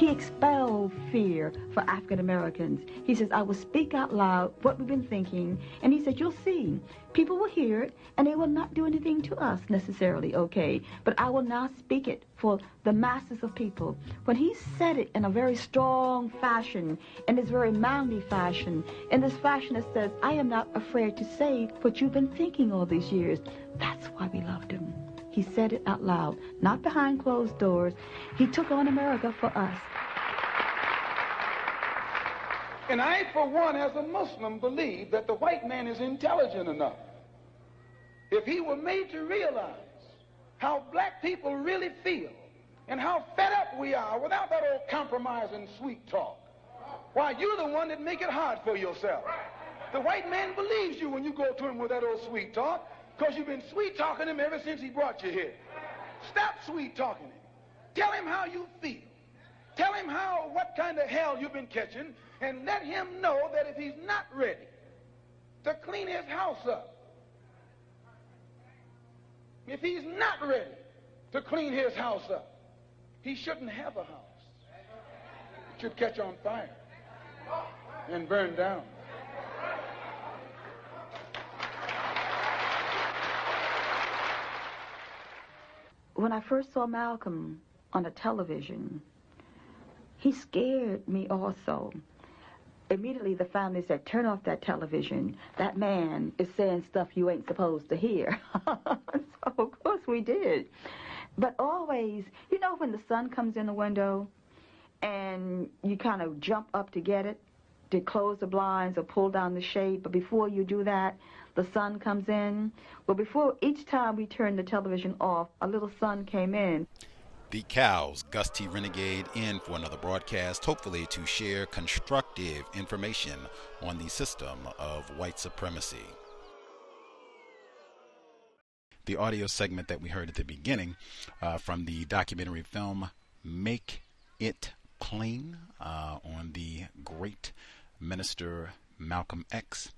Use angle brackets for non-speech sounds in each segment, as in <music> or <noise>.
He expelled fear for African Americans. He says, I will speak out loud what we've been thinking. And he said, You'll see. People will hear it, and they will not do anything to us necessarily, okay? But I will now speak it for the masses of people. When he said it in a very strong fashion, in this very manly fashion, in this fashion that says, I am not afraid to say what you've been thinking all these years, that's why we loved him. He said it out loud, not behind closed doors. He took on America for us. And I, for one, as a Muslim, believe that the white man is intelligent enough. If he were made to realize how black people really feel and how fed up we are without that old compromise and sweet talk, why, you're the one that make it hard for yourself. The white man believes you when you go to him with that old sweet talk because you've been sweet talking him ever since he brought you here. Stop sweet talking him. Tell him how you feel. Tell him how what kind of hell you've been catching, and let him know that if he's not ready to clean his house up, if he's not ready to clean his house up, he shouldn't have a house. It should catch on fire and burn down. When I first saw Malcolm on the television, he scared me also. Immediately, the family said, Turn off that television. That man is saying stuff you ain't supposed to hear. <laughs> so, of course, we did. But always, you know, when the sun comes in the window and you kind of jump up to get it, to close the blinds or pull down the shade, but before you do that, the sun comes in. Well, before each time we turned the television off, a little sun came in. The Cows, Gus T. Renegade, in for another broadcast, hopefully to share constructive information on the system of white supremacy. The audio segment that we heard at the beginning uh, from the documentary film Make It Plain uh, on the great minister Malcolm X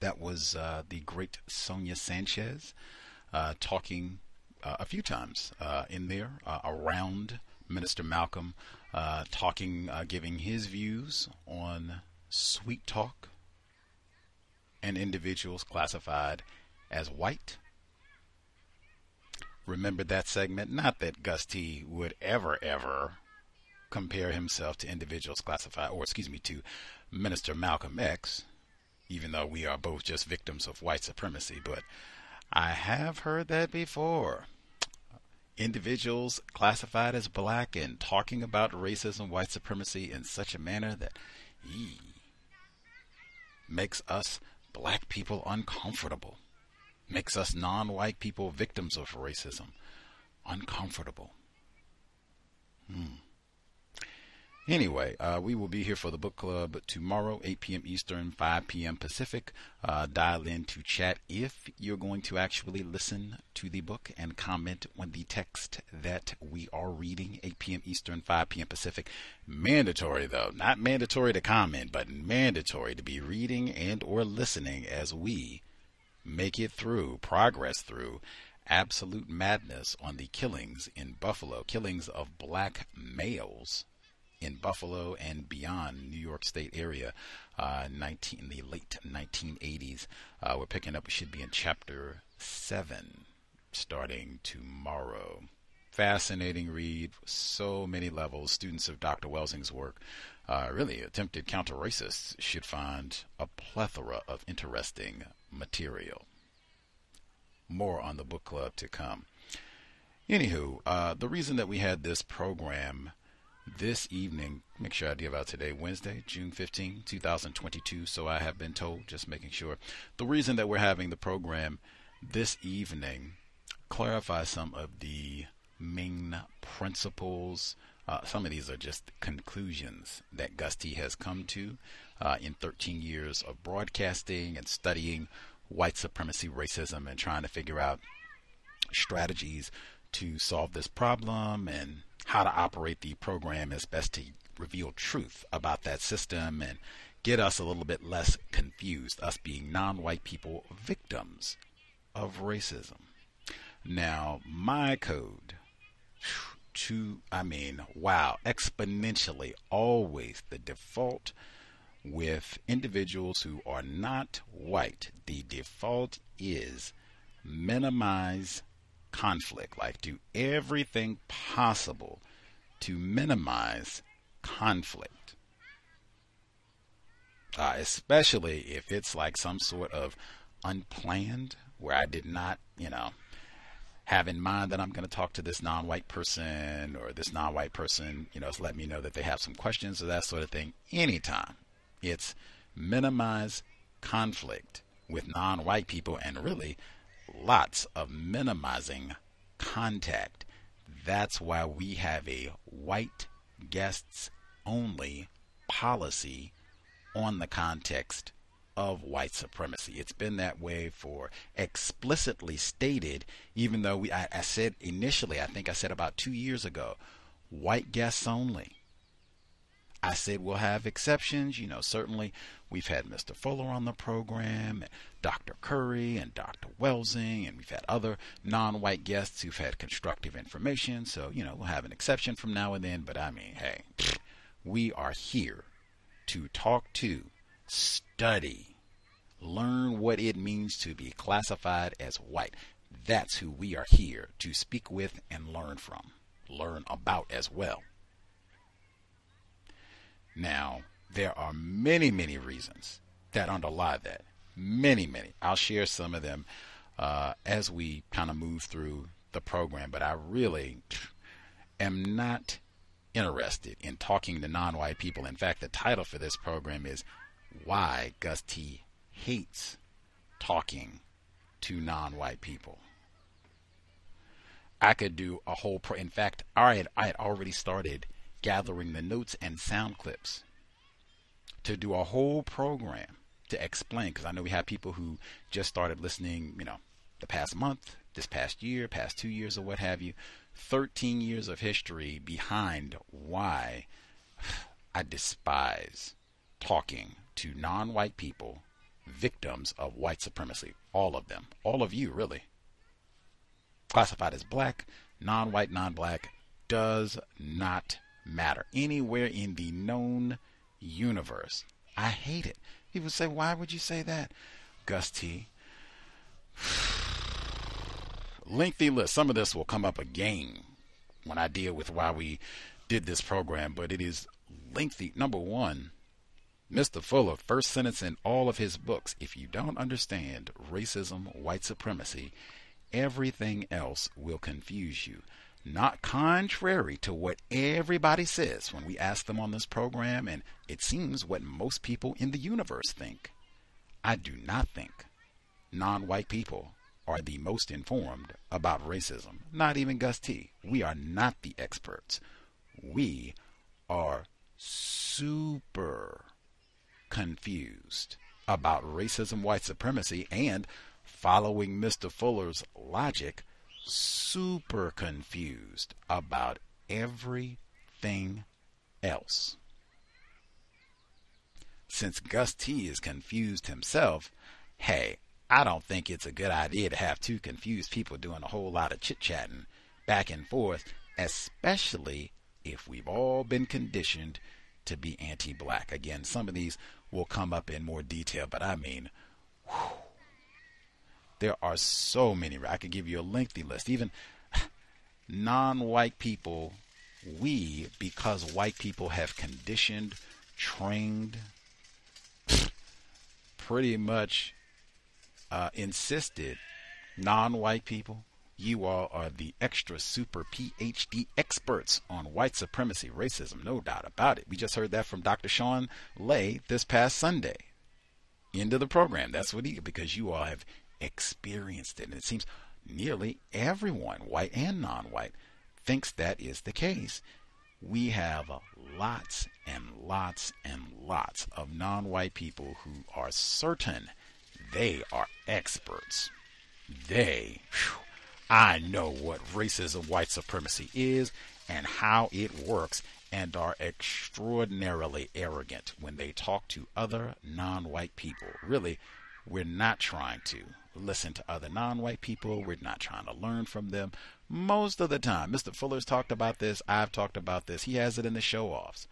that was uh, the great Sonia Sanchez uh, talking uh, a few times uh, in there uh, around Minister Malcolm, talking, giving his views on sweet talk and individuals classified as white. Remember that segment? Not that Gus T would ever, ever compare himself to individuals classified, or excuse me, to Minister Malcolm X even though we are both just victims of white supremacy. But I have heard that before. Individuals classified as black and talking about racism, white supremacy in such a manner that ee, makes us black people uncomfortable, makes us non white people victims of racism uncomfortable. Hmm. Anyway, uh, we will be here for the book club tomorrow, 8 p.m. Eastern, 5 p.m. Pacific. Uh, dial in to chat if you're going to actually listen to the book and comment on the text that we are reading, 8 p.m. Eastern, 5 p.m. Pacific. Mandatory though, not mandatory to comment, but mandatory to be reading and or listening as we make it through, progress through absolute madness on the killings in Buffalo, killings of black males in Buffalo and beyond New York State area, uh, 19 in the late 1980s. Uh, we're picking up. We should be in chapter seven, starting tomorrow. Fascinating read, so many levels. Students of Dr. Welsing's work, uh, really attempted counter racists, should find a plethora of interesting material. More on the book club to come. Anywho, uh, the reason that we had this program this evening. Make sure I give out today, Wednesday, June 15, 2022. So I have been told, just making sure. The reason that we're having the program this evening clarify some of the main principles. Uh, some of these are just conclusions that Gus T has come to uh, in 13 years of broadcasting and studying white supremacy, racism, and trying to figure out strategies to solve this problem and how to operate the program as best to reveal truth about that system and get us a little bit less confused, us being non white people victims of racism. Now, my code to, I mean, wow, exponentially always the default with individuals who are not white. The default is minimize conflict, like do everything possible to minimize conflict. Uh, especially if it's like some sort of unplanned, where I did not, you know, have in mind that I'm going to talk to this non-white person or this non-white person, you know, let me know that they have some questions or that sort of thing. Anytime, it's minimize conflict with non-white people, and really, lots of minimizing contact. That's why we have a white guests only policy on the context of white supremacy. It's been that way for explicitly stated, even though we I, I said initially, I think I said about two years ago, white guests only. I said we'll have exceptions. You know, certainly we've had Mr. Fuller on the program, and Dr. Curry, and Dr. Welsing, and we've had other non white guests who've had constructive information. So, you know, we'll have an exception from now and then. But I mean, hey, we are here to talk to, study, learn what it means to be classified as white. That's who we are here to speak with and learn from, learn about as well. Now, there are many, many reasons that underlie that. Many, many. I'll share some of them uh, as we kind of move through the program, but I really am not interested in talking to non white people. In fact, the title for this program is Why Gus T Hates Talking to Non White People. I could do a whole pro. In fact, I had, I had already started gathering the notes and sound clips to do a whole program to explain because I know we have people who just started listening, you know, the past month, this past year, past two years, or what have you. 13 years of history behind why I despise talking to non white people, victims of white supremacy. All of them. All of you, really. Classified as black, non white, non black, does not matter. Anywhere in the known universe. I hate it. People say, why would you say that? Gus T. <sighs> Lengthy list. Some of this will come up again when I deal with why we did this program, but it is lengthy. Number one, Mr. Fuller, first sentence in all of his books if you don't understand racism, white supremacy, everything else will confuse you not contrary to what everybody says when we ask them on this program, and it seems what most people in the universe think. I do not think non white people are the most informed about racism. Not even Gus T. We are not the experts. We are super confused about racism, white supremacy, and following Mr. Fuller's logic, super confused about everything else. Since Gus T is confused himself, hey, I don't think it's a good idea to have two confused people doing a whole lot of chit chatting back and forth, especially if we've all been conditioned to be anti black. Again, some of these will come up in more detail, but I mean, whew, there are so many. I could give you a lengthy list. Even non white people, we, because white people have conditioned, trained, pretty much uh, insisted, non white people, you all are the extra super PhD experts on white supremacy, racism, no doubt about it. We just heard that from Dr. Sean Lay this past Sunday. End of the program. That's what he, because you all have experienced it. And it seems nearly everyone, white and non white, thinks that is the case. We have lots and lots and lots of non white people who are certain they are experts. They, whew, I know what racism, white supremacy is, and how it works, and are extraordinarily arrogant when they talk to other non white people. Really, we're not trying to listen to other non white people. We're not trying to learn from them. Most of the time, Mr. Fuller's talked about this. I've talked about this. He has it in the show offs.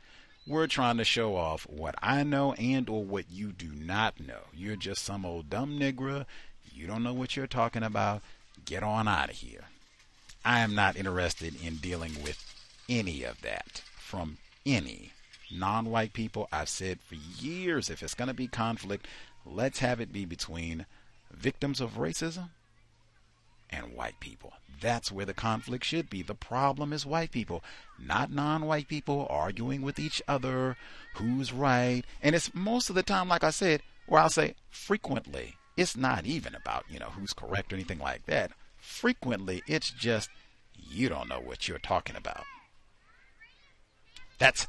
We're trying to show off what I know and or what you do not know. You're just some old dumb nigger. You don't know what you're talking about. Get on out of here. I am not interested in dealing with any of that from any non white people. I've said for years if it's going to be conflict, let's have it be between victims of racism and white people. That's where the conflict should be. The problem is white people, not non white people arguing with each other who's right. And it's most of the time, like I said, where I'll say frequently, it's not even about, you know, who's correct or anything like that. Frequently, it's just you don't know what you're talking about. That's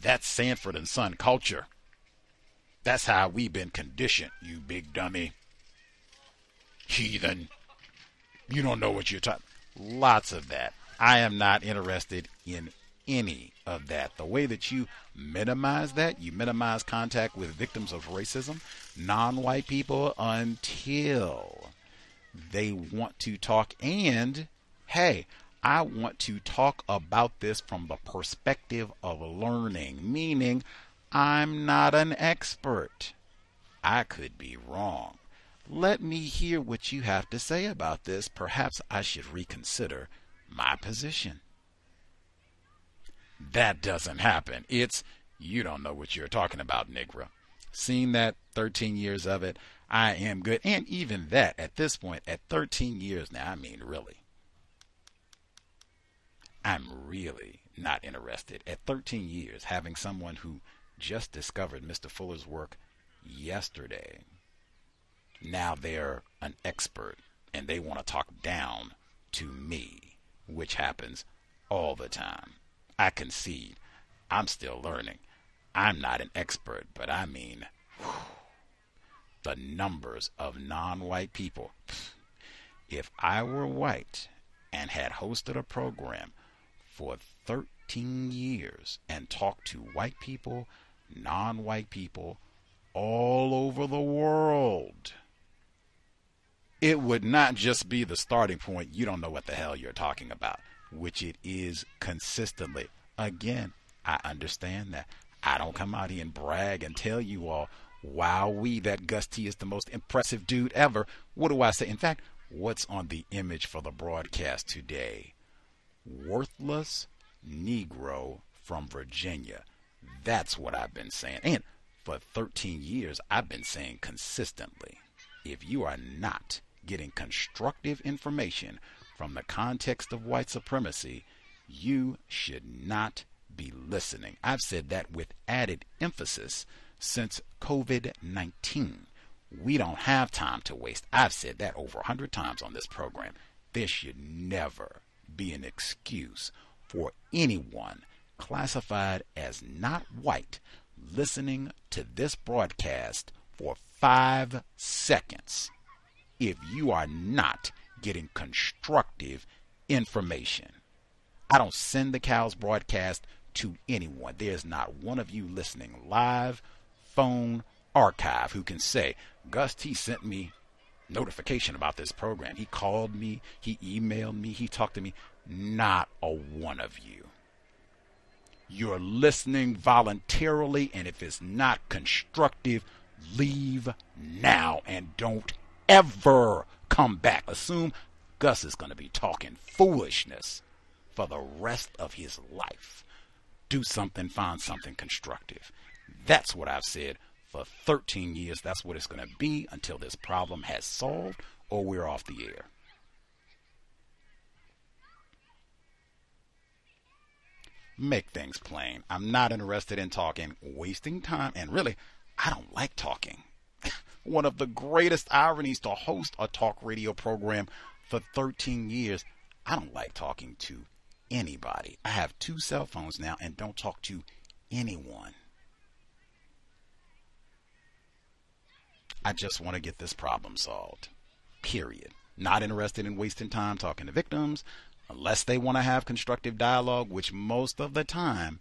that's Sanford and Son culture. That's how we've been conditioned, you big dummy. Heathen. You don't know what you're talking. Lots of that. I am not interested in any of that. The way that you minimize that, you minimize contact with victims of racism, non white people, until they want to talk. And hey, I want to talk about this from the perspective of learning, meaning I'm not an expert. I could be wrong. Let me hear what you have to say about this. Perhaps I should reconsider my position. That doesn't happen. It's, you don't know what you're talking about, Negro. Seen that 13 years of it, I am good. And even that, at this point, at 13 years now, I mean, really. I'm really not interested. At 13 years, having someone who just discovered Mr. Fuller's work yesterday now they're an expert and they want to talk down to me, which happens all the time. I concede. I'm still learning. I'm not an expert, but I mean, whew, the numbers of non white people. If I were white and had hosted a program for 13 years and talked to white people, non white people, all over the world, it would not just be the starting point. You don't know what the hell you're talking about, which it is consistently. Again, I understand that. I don't come out here and brag and tell you all, wow, we, that Gus T is the most impressive dude ever. What do I say? In fact, what's on the image for the broadcast today? Worthless Negro from Virginia. That's what I've been saying. And for 13 years, I've been saying consistently if you are not getting constructive information from the context of white supremacy, you should not be listening. I've said that with added emphasis since COVID 19. We don't have time to waste. I've said that over a hundred times on this program. There should never be an excuse for anyone classified as not white listening to this broadcast for five seconds if you are not getting constructive information. I don't send the cows broadcast to anyone. There's not one of you listening live, phone, archive who can say, Gus T sent me notification about this program. He called me, he emailed me, he talked to me. Not a one of you. You're listening voluntarily, and if it's not constructive, leave now and don't ever come back. Assume Gus is going to be talking foolishness for the rest of his life. Do something, find something constructive. That's what I've said for 13 years. That's what it's going to be until this problem has solved or we're off the air. Make things plain. I'm not interested in talking, wasting time, and really, I don't like talking one of the greatest ironies to host a talk radio program for 13 years. I don't like talking to anybody. I have two cell phones now and don't talk to anyone. I just want to get this problem solved. Period. Not interested in wasting time talking to victims unless they want to have constructive dialogue, which most of the time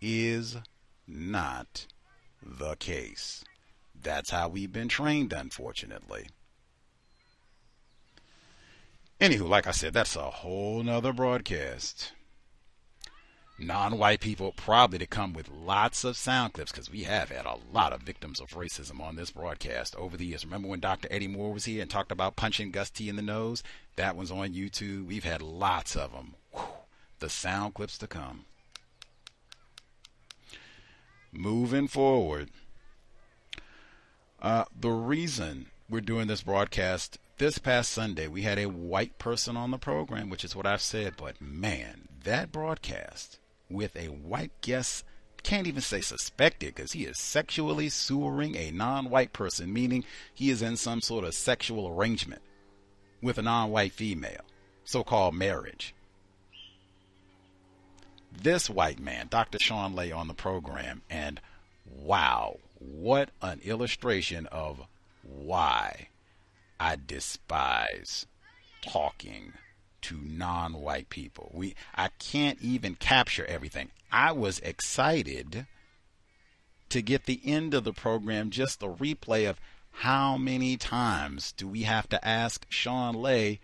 is not the case. That's how we've been trained, unfortunately. Anywho, like I said, that's a whole nother broadcast. Non white people probably to come with lots of sound clips because we have had a lot of victims of racism on this broadcast over the years. Remember when Dr. Eddie Moore was here and talked about punching Gus T in the nose? That one's on YouTube. We've had lots of them. Whew. The sound clips to come. Moving forward, uh, the reason we're doing this broadcast this past Sunday, we had a white person on the program, which is what I've said, but man, that broadcast with a white guest can't even say suspected because he is sexually sewering a non white person, meaning he is in some sort of sexual arrangement with a non white female, so called marriage. This white man, Dr. Sean Lay, on the program, and wow, what an illustration of why I despise talking to non-white people. We I can't even capture everything. I was excited to get the end of the program just a replay of how many times do we have to ask Sean Lay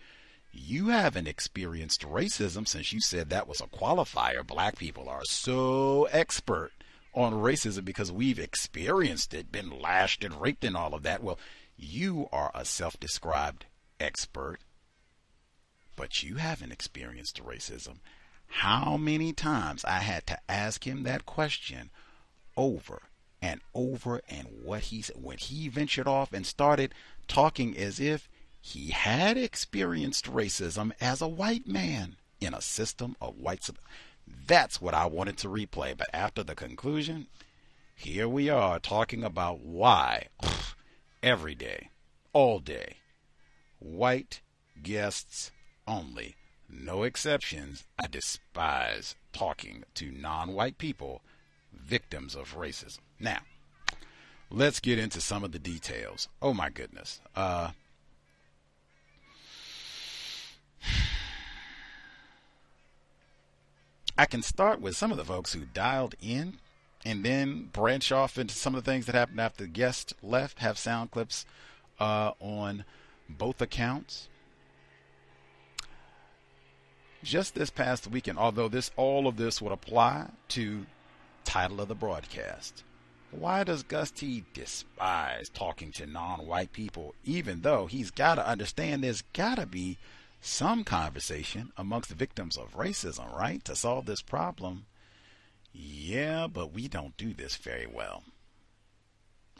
you haven't experienced racism since you said that was a qualifier. Black people are so expert on racism because we've experienced it, been lashed and raped and all of that. Well, you are a self described expert, but you haven't experienced racism. How many times I had to ask him that question over and over, and what he said when he ventured off and started talking as if he had experienced racism as a white man in a system of white. That's what I wanted to replay, but after the conclusion, here we are talking about why every day, all day. White guests only. No exceptions. I despise talking to non white people, victims of racism. Now, let's get into some of the details. Oh my goodness. Uh, I can start with some of the folks who dialed in and then branch off into some of the things that happened after the guest left. Have sound clips uh, on both accounts. Just this past weekend, although this all of this would apply to title of the broadcast. Why does Gus T despise talking to non-white people, even though he's got to understand there's got to be some conversation amongst victims of racism, right, to solve this problem? Yeah, but we don't do this very well.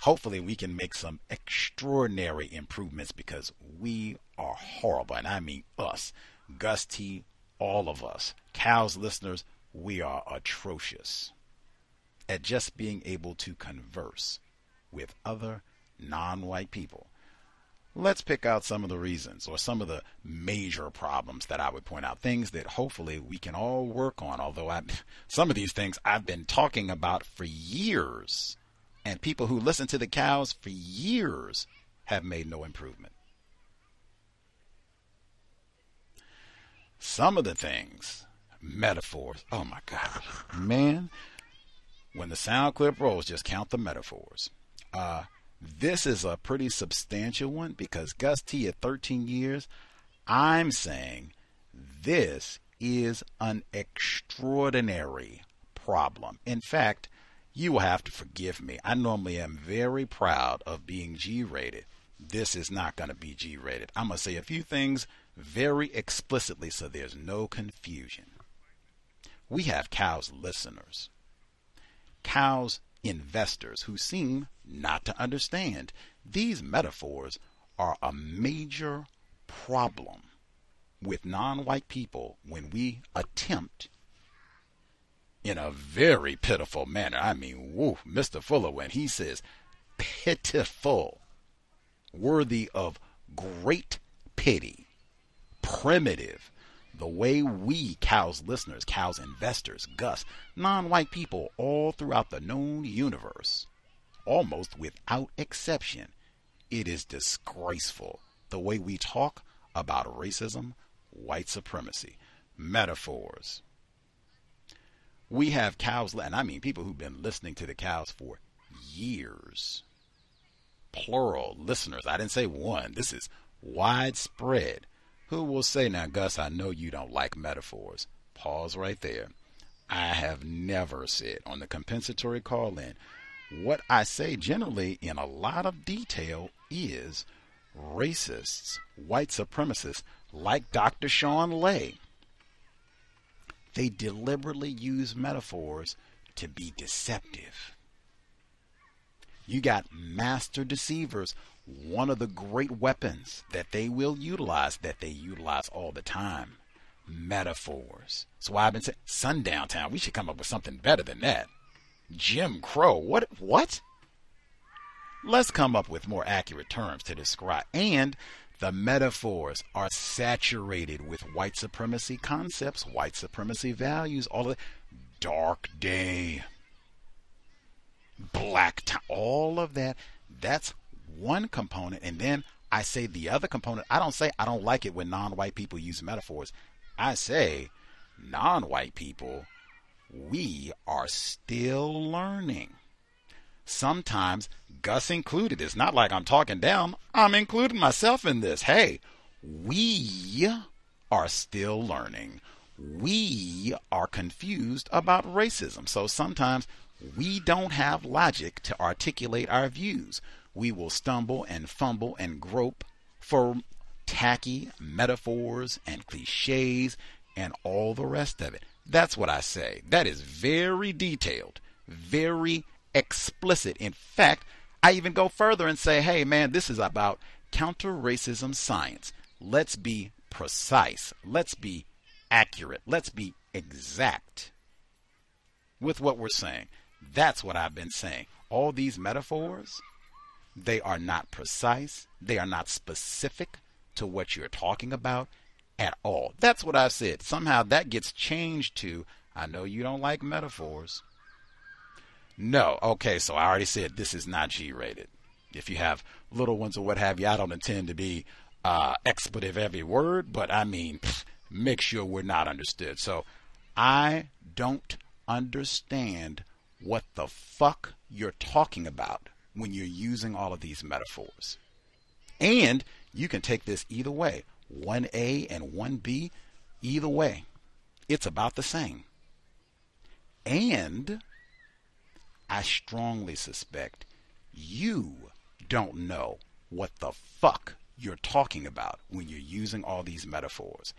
Hopefully, we can make some extraordinary improvements because we are horrible. And I mean us, Gus T, all of us, Cows listeners, we are atrocious at just being able to converse with other non white people let's pick out some of the reasons or some of the major problems that I would point out. Things that hopefully we can all work on. Although I, <laughs> some of these things I've been talking about for years, and people who listen to the cows for years have made no improvement. Some of the things, metaphors. Oh my God, man! When the sound clip rolls, just count the metaphors. Uh, this is a pretty substantial one because Gus T at 13 years, I'm saying this is an extraordinary problem. In fact, you will have to forgive me. I normally am very proud of being G rated. This is not going to be G rated. I'm going to say a few things very explicitly so there's no confusion. We have cows listeners. Cows investors who seem not to understand. These metaphors are a major problem with non white people when we attempt in a very pitiful manner. I mean, woo, Mr. Fuller, when he says pitiful, worthy of great pity, primitive, the way we, cows listeners, cows investors, Gus, non white people all throughout the known universe, almost without exception, it is disgraceful the way we talk about racism, white supremacy, metaphors. We have cows, and I mean people who've been listening to the cows for years. Plural listeners. I didn't say one. This is widespread who will say, Now, Gus, I know you don't like metaphors. Pause right there. I have never said on the compensatory call in. What I say generally in a lot of detail is racists, white supremacists, like Dr. Sean Ley, they deliberately use metaphors to be deceptive. You got master deceivers. One of the great weapons that they will utilize, that they utilize all the time, metaphors. Why I've been saying Sundown Town. We should come up with something better than that. Jim Crow. What? What? Let's come up with more accurate terms to describe. And the metaphors are saturated with white supremacy concepts, white supremacy values, all of dark day, black time, all of that. That's one component. And then I say the other component. I don't say I don't like it when non white people use metaphors. I say non white people, we are still learning. Sometimes, Gus included, it's not like I'm talking down, I'm including myself in this. Hey, we are still learning. We are confused about racism. So sometimes we don't have logic to articulate our views. We will stumble and fumble and grope for tacky metaphors and cliches and all the rest of it. That's what I say. That is very detailed, very explicit. In fact, I even go further and say, hey, man, this is about counter racism science. Let's be precise. Let's be accurate. Let's be exact with what we're saying. That's what I've been saying. All these metaphors, they are not precise, they are not specific to what you're talking about at all. That's what I've said. Somehow that gets changed to I know you don't like metaphors. No. Okay, so I already said this is not G rated. If you have little ones or what have you, I don't intend to be uh, expletive every word, but I mean, pff, make sure we're not understood. So I don't understand what the fuck you're talking about when you're using all of these metaphors. And you can take this either way 1A and 1B, either way. It's about the same. And I strongly suspect you don't know what the fuck you're talking about when you're using all these metaphors.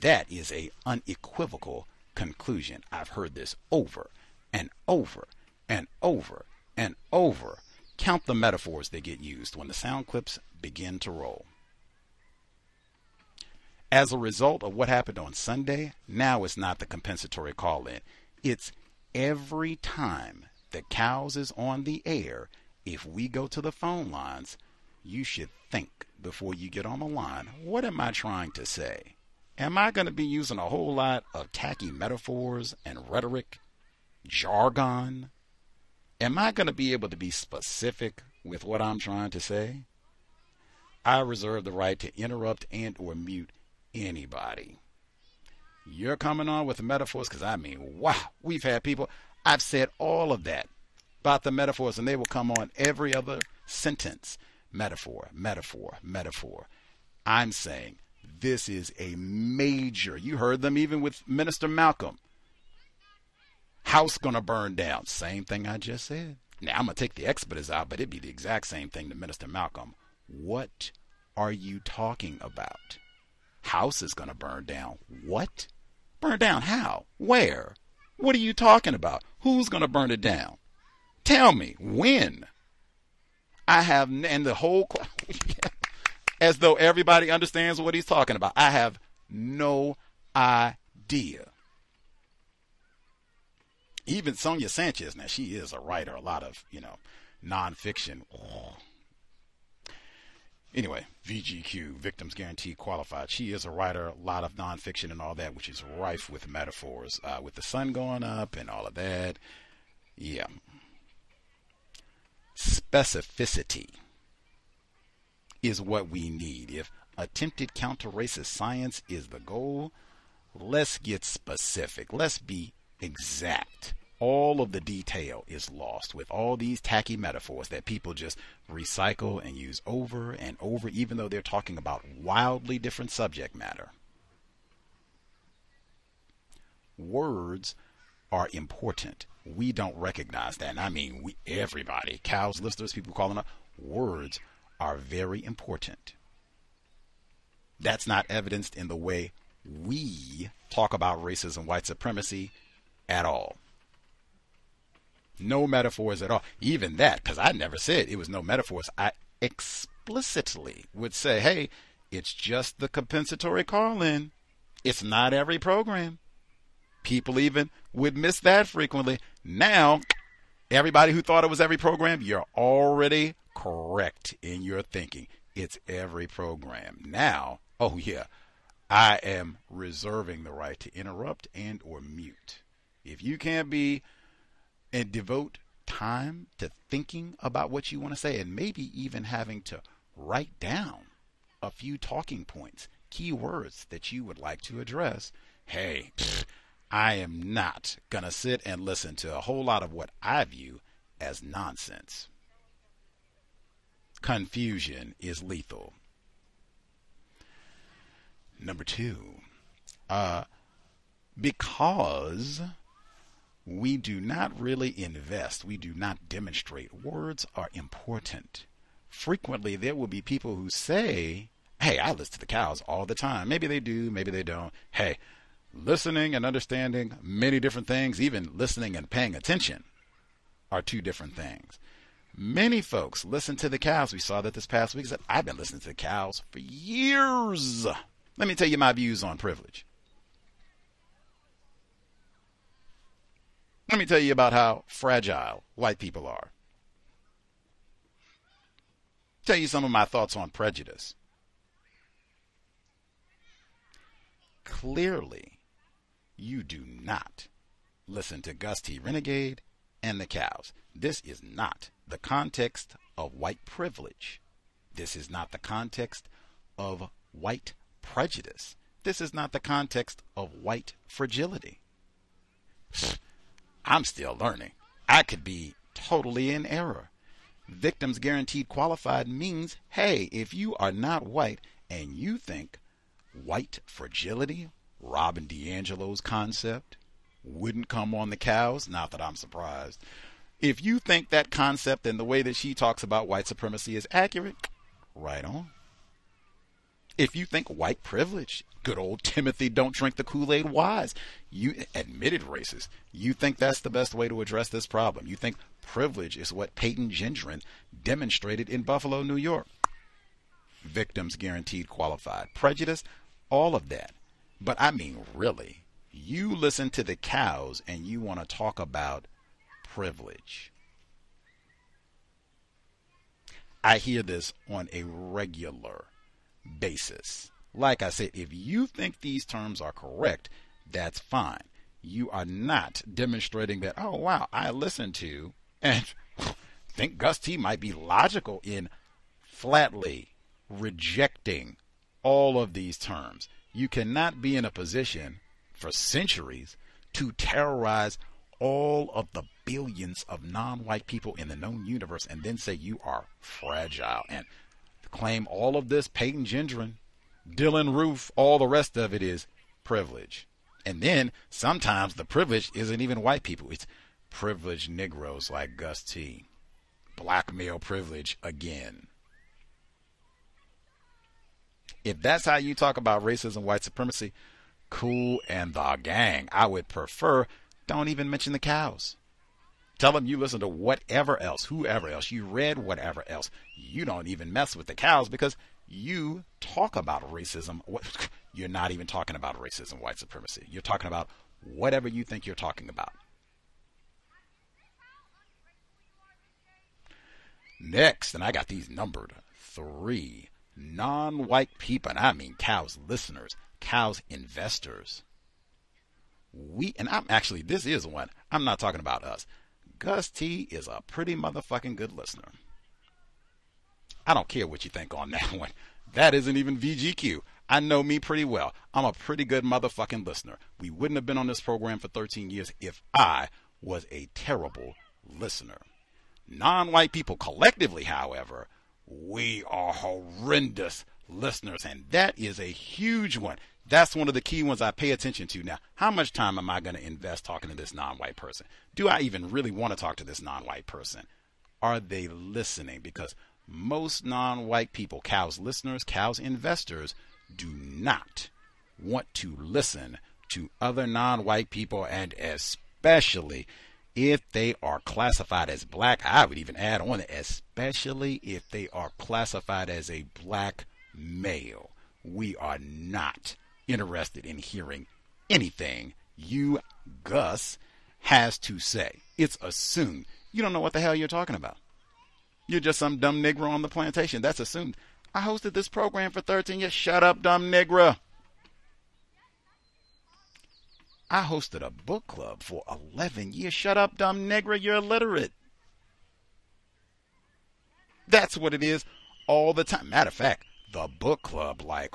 That is a unequivocal conclusion. I've heard this over and over and over and over. Count the metaphors that get used when the sound clips begin to roll. As a result of what happened on Sunday, now it's not the compensatory call in. It's every time the cows is on the air, if we go to the phone lines, you should think before you get on the line, what am I trying to say? Am I going to be using a whole lot of tacky metaphors and rhetoric, jargon? Am I going to be able to be specific with what I'm trying to say? I reserve the right to interrupt and or mute anybody. You're coming on with the metaphors because I mean, wow, we've had people. I've said all of that about the metaphors, and they will come on every other sentence. Metaphor, metaphor, metaphor. I'm saying this is a major. You heard them even with Minister Malcolm. House gonna burn down. Same thing I just said. Now I'm gonna take the expletives out, but it'd be the exact same thing to Minister Malcolm. What are you talking about? House is gonna burn down. What? Burn down how? Where? What are you talking about? Who's to burn it down? Tell me when. I have, and the whole, <laughs> as though everybody understands what he's talking about. I have no idea. Even Sonia Sanchez, now she is a writer, a lot of, you know, nonfiction. Oh, Anyway, VGQ, Victims Guarantee Qualified. She is a writer, a lot of nonfiction and all that, which is rife with metaphors, uh, with the sun going up and all of that. Yeah. Specificity is what we need. If attempted counter racist science is the goal, let's get specific. Let's be exact all of the detail is lost with all these tacky metaphors that people just recycle and use over and over, even though they're talking about wildly different subject matter. Words are important. We don't recognize that. And I mean, we, everybody, cows, listeners, people calling up, words are very important. That's not evidenced in the way we talk about racism, white supremacy at all. No metaphors at all. Even that, because I never said it was no metaphors. I explicitly would say, hey, it's just the compensatory call in. It's not every program. People even would miss that frequently. Now, everybody who thought it was every program, you're already correct in your thinking. It's every program. Now, oh yeah, I am reserving the right to interrupt and or mute. If you can't be and devote time to thinking about what you want to say and maybe even having to write down a few talking points, key words that you would like to address, hey, I am not going to sit and listen to a whole lot of what I view as nonsense. Confusion is lethal. Number two, uh, because we do not really invest, we do not demonstrate. Words are important. Frequently, there will be people who say, Hey, I listen to the cows all the time. Maybe they do, maybe they don't. Hey, listening and understanding many different things, even listening and paying attention, are two different things. Many folks listen to the cows. We saw that this past week. Said, I've been listening to the cows for years. Let me tell you my views on privilege. Let me tell you about how fragile white people are. Tell you some of my thoughts on prejudice. Clearly, you do not listen to Gus T. Renegade and the cows. This is not the context of white privilege. This is not the context of white prejudice. This is not the context of white fragility. I'm still learning. I could be totally in error. Victims guaranteed qualified means hey, if you are not white and you think white fragility, Robin DiAngelo's concept, wouldn't come on the cows, not that I'm surprised. If you think that concept and the way that she talks about white supremacy is accurate, right on. If you think white privilege, good old Timothy don't drink the Kool-Aid wise, you admitted racist. You think that's the best way to address this problem. You think privilege is what Peyton Gendron demonstrated in Buffalo, New York. Victims guaranteed qualified. Prejudice, all of that. But I mean, really, you listen to the cows and you want to talk about privilege. I hear this on a regular basis. Like I said, if you think these terms are correct, that's fine. You are not demonstrating that, oh, wow, I listened to and <laughs> think Gus T might be logical in flatly rejecting all of these terms. You cannot be in a position for centuries to terrorize all of the billions of non white people in the known universe and then say you are fragile and claim all of this Peyton Gendron, Dylann Roof, all the rest of it is privilege. And then sometimes the privilege isn't even white people, it's privileged Negroes like Gus T. Black male privilege again. If that's how you talk about racism, white supremacy, cool and the gang. I would prefer don't even mention the cows. Tell them you listen to whatever else, whoever else, you read whatever else. You don't even mess with the cows because you talk about racism. <laughs> You're not even talking about racism, white supremacy. You're talking about whatever you think you're talking about. Next, and I got these numbered three non white people, and I mean cows listeners, cows investors. We, and I'm actually, this is one, I'm not talking about us. Gus T is a pretty motherfucking good listener. I don't care what you think on <laughs> that one. That isn't even VGQ. I know me pretty well. I'm a pretty good motherfucking listener. We wouldn't have been on this program for 13 years if I was a terrible listener. Non white people collectively, however, we are horrendous listeners, and that is a huge one. That's one of the key ones I pay attention to. Now, how much time am I going to invest talking to this non white person? Do I even really want to talk to this non white person? Are they listening? Because most non white people, cows listeners, cows investors, do not want to listen to other non white people, and especially if they are classified as black. I would even add on, it, especially if they are classified as a black male. We are not interested in hearing anything you, Gus, has to say. It's assumed. You don't know what the hell you're talking about. You're just some dumb nigger on the plantation. That's assumed. I hosted this program for 13 years. Shut up, dumb nigger. I hosted a book club for 11 years. Shut up, dumb nigger. You're illiterate. That's what it is all the time. Matter of fact, the book club, like,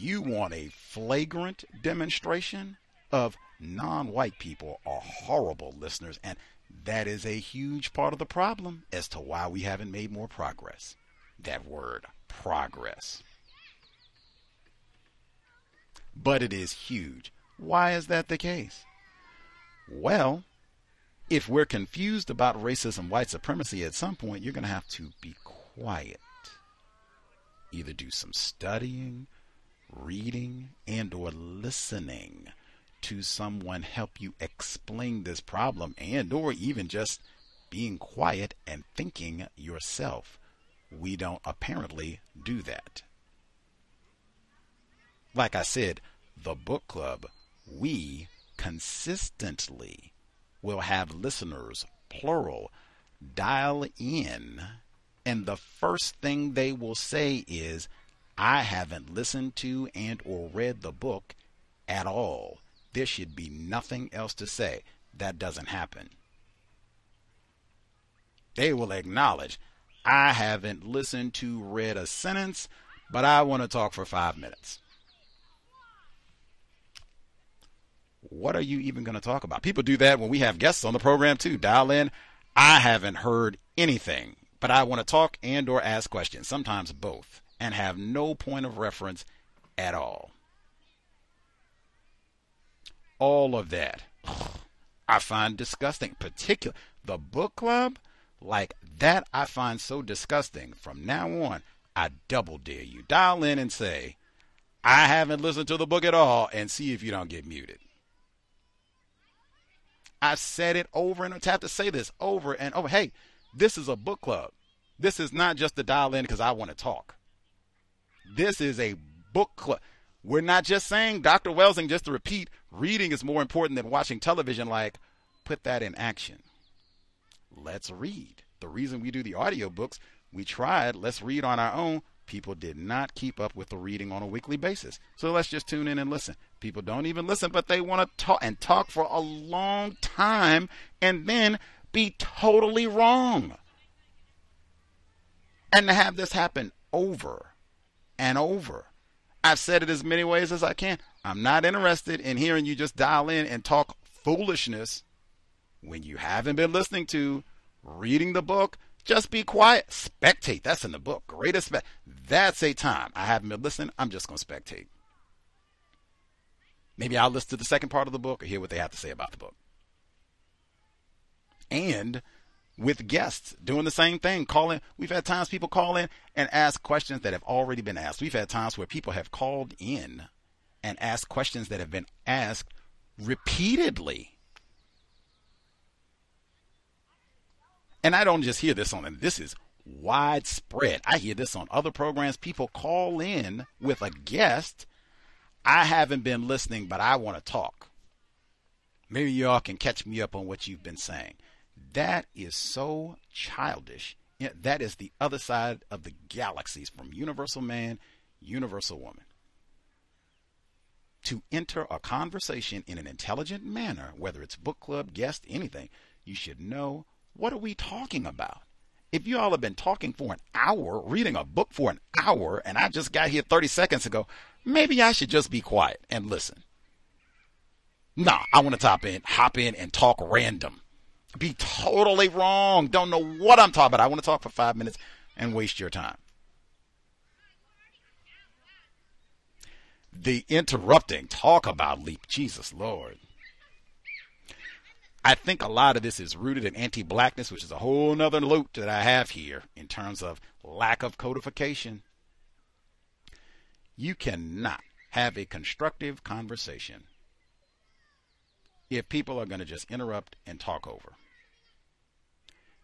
you want a flagrant demonstration of non white people are horrible listeners, and that is a huge part of the problem as to why we haven't made more progress. That word, progress. But it is huge. Why is that the case? Well, if we're confused about racism, white supremacy, at some point you're going to have to be quiet. Either do some studying reading and or listening to someone help you explain this problem and or even just being quiet and thinking yourself. We don't apparently do that. Like I said, the book club, we consistently will have listeners, plural, dial in, and the first thing they will say is, I haven't listened to and or read the book at all. There should be nothing else to say. That doesn't happen. They will acknowledge, I haven't listened to, read a sentence, but I want to talk for five minutes. What are you even going to talk about? People do that when we have guests on the program too. Dial in. I haven't heard anything, but I want to talk and or ask questions. Sometimes both and have no point of reference at all. All of that I find disgusting. Particular the book club, like that I find so disgusting. From now on, I double dare you. Dial in and say, I haven't listened to the book at all, and see if you don't get muted. I've said it over and I have to say this over and over. Hey, this is a book club. This is not just to dial in because I want to talk. This is a book club. We're not just saying, Dr. Welsing, just to repeat, reading is more important than watching television. Like, put that in action. Let's read. The reason we do the audiobooks, we tried, let's read on our own. People did not keep up with the reading on a weekly basis. So let's just tune in and listen. People don't even listen, but they want to talk and talk for a long time and then be totally wrong. And to have this happen over and over. I've said it as many ways as I can. I'm not interested in hearing you just dial in and talk foolishness when you haven't been listening to, reading the book. Just be quiet. Spectate. That's in the book. Greatest. Spe- That's a time. I haven't been listening. I'm just going to spectate. Maybe I'll listen to the second part of the book or hear what they have to say about the book. And with guests doing the same thing, calling. We've had times people call in and ask questions that have already been asked. We've had times where people have called in and asked questions that have been asked repeatedly. And I don't just hear this on, this is widespread. I hear this on other programs. People call in with a guest. I haven't been listening, but I want to talk. Maybe y'all can catch me up on what you've been saying. That is so childish. That is the other side of the galaxies from universal man, universal woman. To enter a conversation in an intelligent manner, whether it's book club, guest, anything, you should know what are we talking about? If you all have been talking for an hour, reading a book for an hour, and I just got here 30 seconds ago, maybe I should just be quiet and listen. Nah, I want to top in, hop in and talk random. Be totally wrong. Don't know what I'm talking about. I want to talk for five minutes and waste your time. The interrupting, talk about leap. Jesus Lord. I think a lot of this is rooted in anti blackness, which is a whole nother loop that I have here in terms of lack of codification. You cannot have a constructive conversation if people are going to just interrupt and talk over.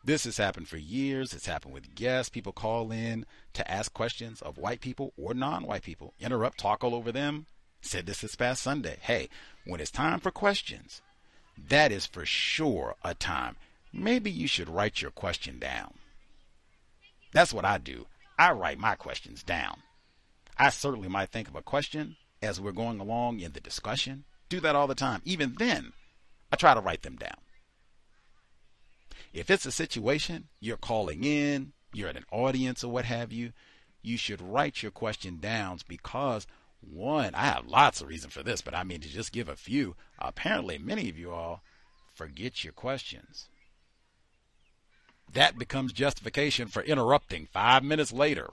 This has happened for years. It's happened with guests. People call in to ask questions of white people or non white people, interrupt, talk all over them. Said this this past Sunday. Hey, when it's time for questions, that is for sure a time. Maybe you should write your question down. That's what I do. I write my questions down. I certainly might think of a question as we're going along in the discussion. Do that all the time. Even then, I try to write them down. If it's a situation you're calling in, you're at an audience or what have you, you should write your question down because one, I have lots of reason for this, but I mean to just give a few. Apparently, many of you all forget your questions. That becomes justification for interrupting five minutes later.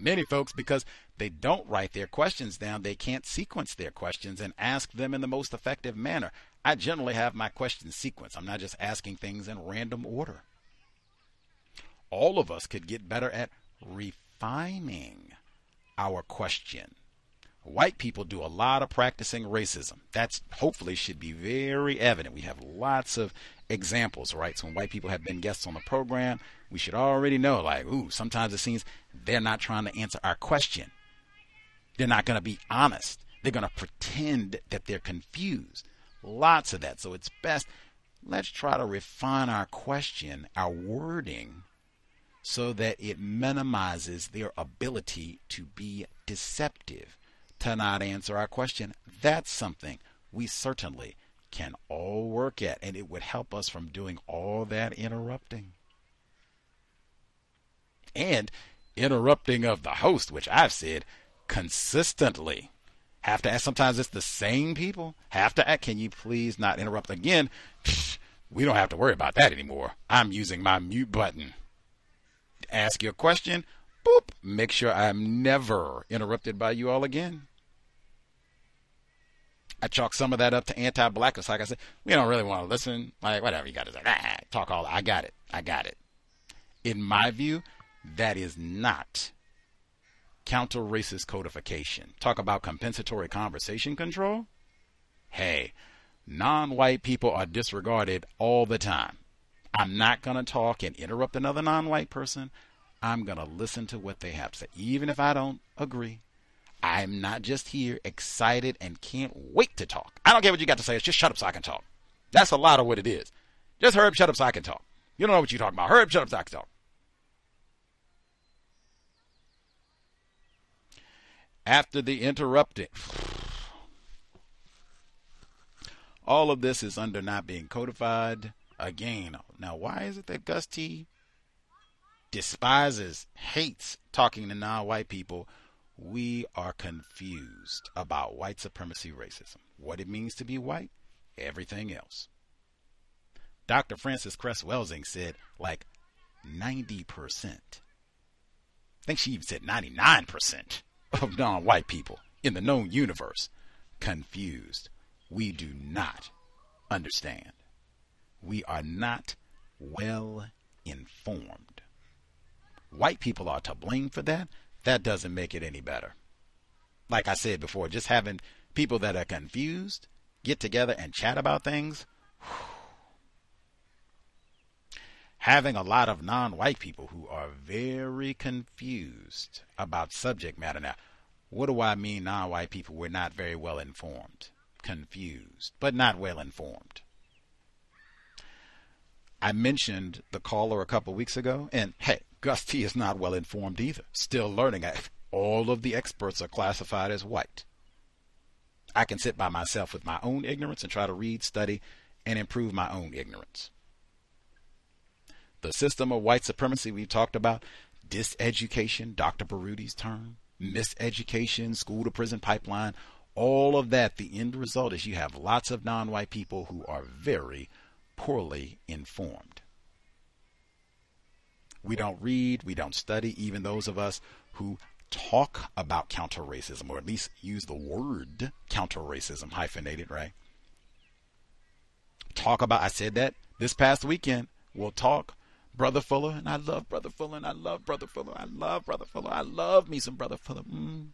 Many folks, because they don't write their questions down, they can't sequence their questions and ask them in the most effective manner. I generally have my questions sequenced. I'm not just asking things in random order. All of us could get better at refining our question. White people do a lot of practicing racism. That's hopefully should be very evident. We have lots of examples, right? So when white people have been guests on the program, we should already know, like, ooh, sometimes it seems they're not trying to answer our question. They're not going to be honest. They're going to pretend that they're confused. Lots of that. So it's best, let's try to refine our question, our wording, so that it minimizes their ability to be deceptive, to not answer our question. That's something we certainly can all work at, and it would help us from doing all that interrupting. And interrupting of the host, which I've said consistently. Have to ask. Sometimes it's the same people. Have to ask. Can you please not interrupt again? We don't have to worry about that anymore. I'm using my mute button. Ask your question. Boop. Make sure I'm never interrupted by you all again. I chalk some of that up to anti-blackness. Like I said, we don't really want to listen. Like whatever you got to say, ah, talk all. I got it. I got it. In my view, that is not counter racist codification. Talk about compensatory conversation control. Hey, non white people are disregarded all the time. I'm not going to talk and interrupt another non white person. I'm going to listen to what they have to say, even if I don't agree. I'm not just here excited and can't wait to talk. I don't care what you got to say. It's just shut up so I can talk. That's a lot of what it is. Just up, shut up so I can talk. You don't know what you're talking about. Up, shut up so I can talk. After the interrupting. All of this is under not being codified. Again, now why is it that Gus T despises, hates talking to non white people? We are confused about white supremacy racism. What it means to be white, everything else. Dr. Frances Cress Welsing said like 90%. I think she even said 99% of non white people in the known universe confused. We do not understand. We are not well informed. White people are to blame for that. That doesn't make it any better. Like I said before, just having people that are confused get together and chat about things. Whew, having a lot of non white people who are very confused about subject matter. Now, what do I mean, non white people? We're not very well informed, confused, but not well informed. I mentioned the caller a couple weeks ago, and hey, Gus T is not well informed either. Still learning. All of the experts are classified as white. I can sit by myself with my own ignorance and try to read, study, and improve my own ignorance the system of white supremacy we've talked about, diseducation, Dr. Baroody's term, miseducation, school to prison pipeline, all of that, the end result is you have lots of non white people who are very poorly informed. We don't read, we don't study, even those of us who talk about counter racism, or at least use the word counter racism hyphenated, right? Talk about, I said that this past weekend. We'll talk Brother Fuller, and I love Brother Fuller, and I love Brother Fuller, I love Brother Fuller, I love me some Brother Fuller. Mm.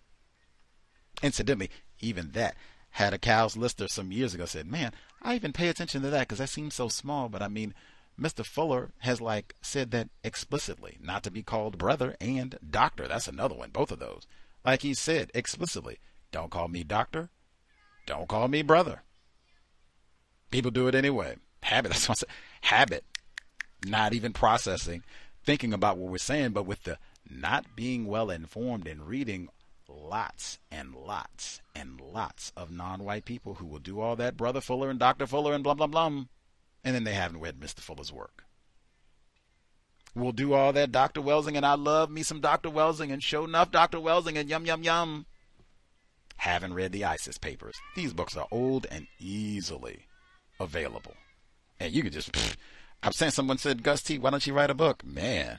Incidentally, even that had a cows lister some years ago said, "Man, I even pay attention to that because that seems so small." But I mean, Mr. Fuller has like said that explicitly, not to be called brother and doctor. That's another one. Both of those, like he said explicitly, don't call me doctor, don't call me brother. People do it anyway. Habit. <laughs> That's what I said. Habit. Not even processing, thinking about what we're saying, but with the not being well informed and reading lots and lots and lots of non-white people who will do all that brother Fuller and Dr. Fuller and blah blah blah and then they haven't read Mr. Fuller's work. We'll do all that Dr. Welsing and I love me some Dr. Welsing and show enough Dr. Welsing and yum yum yum. Haven't read the ISIS papers. These books are old and easily available. And you can just I'm saying someone said, Gus T, why don't you write a book? Man,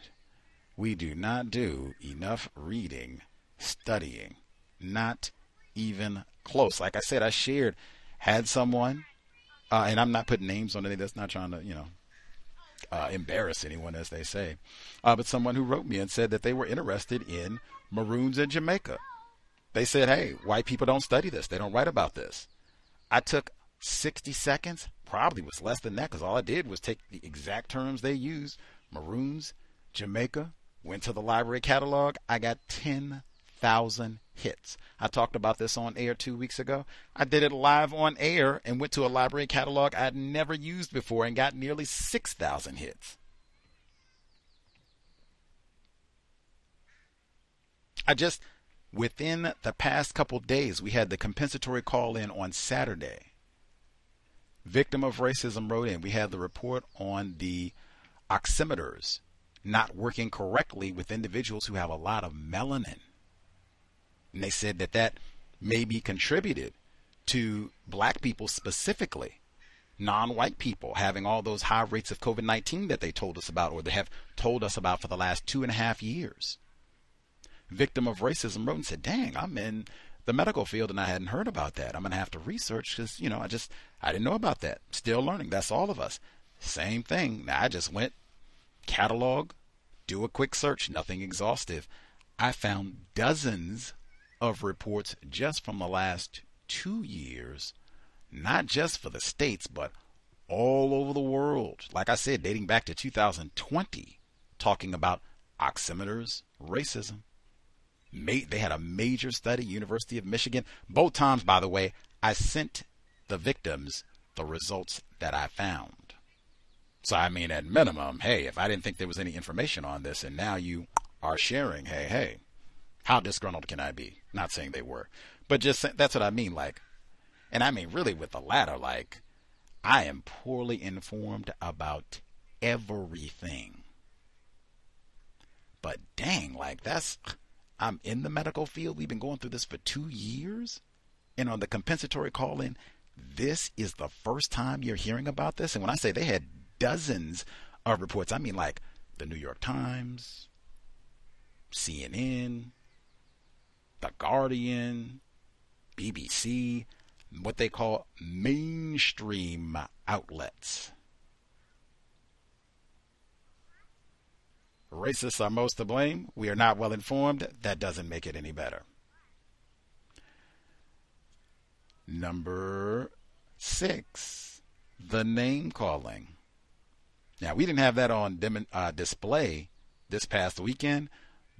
we do not do enough reading, studying, not even close. Like I said, I shared, had someone, uh, and I'm not putting names on anything that's not trying to, you know, uh, embarrass anyone, as they say, uh, but someone who wrote me and said that they were interested in Maroons in Jamaica. They said, hey, white people don't study this, they don't write about this. I took 60 seconds, probably was less than that because all I did was take the exact terms they use Maroons, Jamaica, went to the library catalog. I got 10,000 hits. I talked about this on air two weeks ago. I did it live on air and went to a library catalog I'd never used before and got nearly 6,000 hits. I just, within the past couple days, we had the compensatory call in on Saturday victim of racism wrote in. We had the report on the oximeters not working correctly with individuals who have a lot of melanin. And they said that that may be contributed to black people specifically, non white people having all those high rates of COVID 19 that they told us about or they have told us about for the last two and a half years. Victim of racism wrote and said, Dang, I'm in the medical field and I hadn't heard about that. I'm going to have to research because, you know, I just, I didn't know about that. Still learning. That's all of us. Same thing. Now I just went catalog, do a quick search, nothing exhaustive. I found dozens of reports just from the last two years, not just for the States, but all over the world. Like I said, dating back to 2020, talking about oximeters, racism, they had a major study, University of Michigan. Both times, by the way, I sent the victims the results that I found. So, I mean, at minimum, hey, if I didn't think there was any information on this and now you are sharing, hey, hey, how disgruntled can I be? Not saying they were, but just that's what I mean. Like, and I mean, really with the latter, like, I am poorly informed about everything. But dang, like, that's I'm in the medical field. We've been going through this for two years. And on the compensatory call in, this is the first time you're hearing about this. And when I say they had dozens of reports, I mean like the New York Times, CNN, The Guardian, BBC, what they call mainstream outlets. Racists are most to blame. We are not well informed. That doesn't make it any better. Number six, the name calling. Now, we didn't have that on dem- uh, display this past weekend,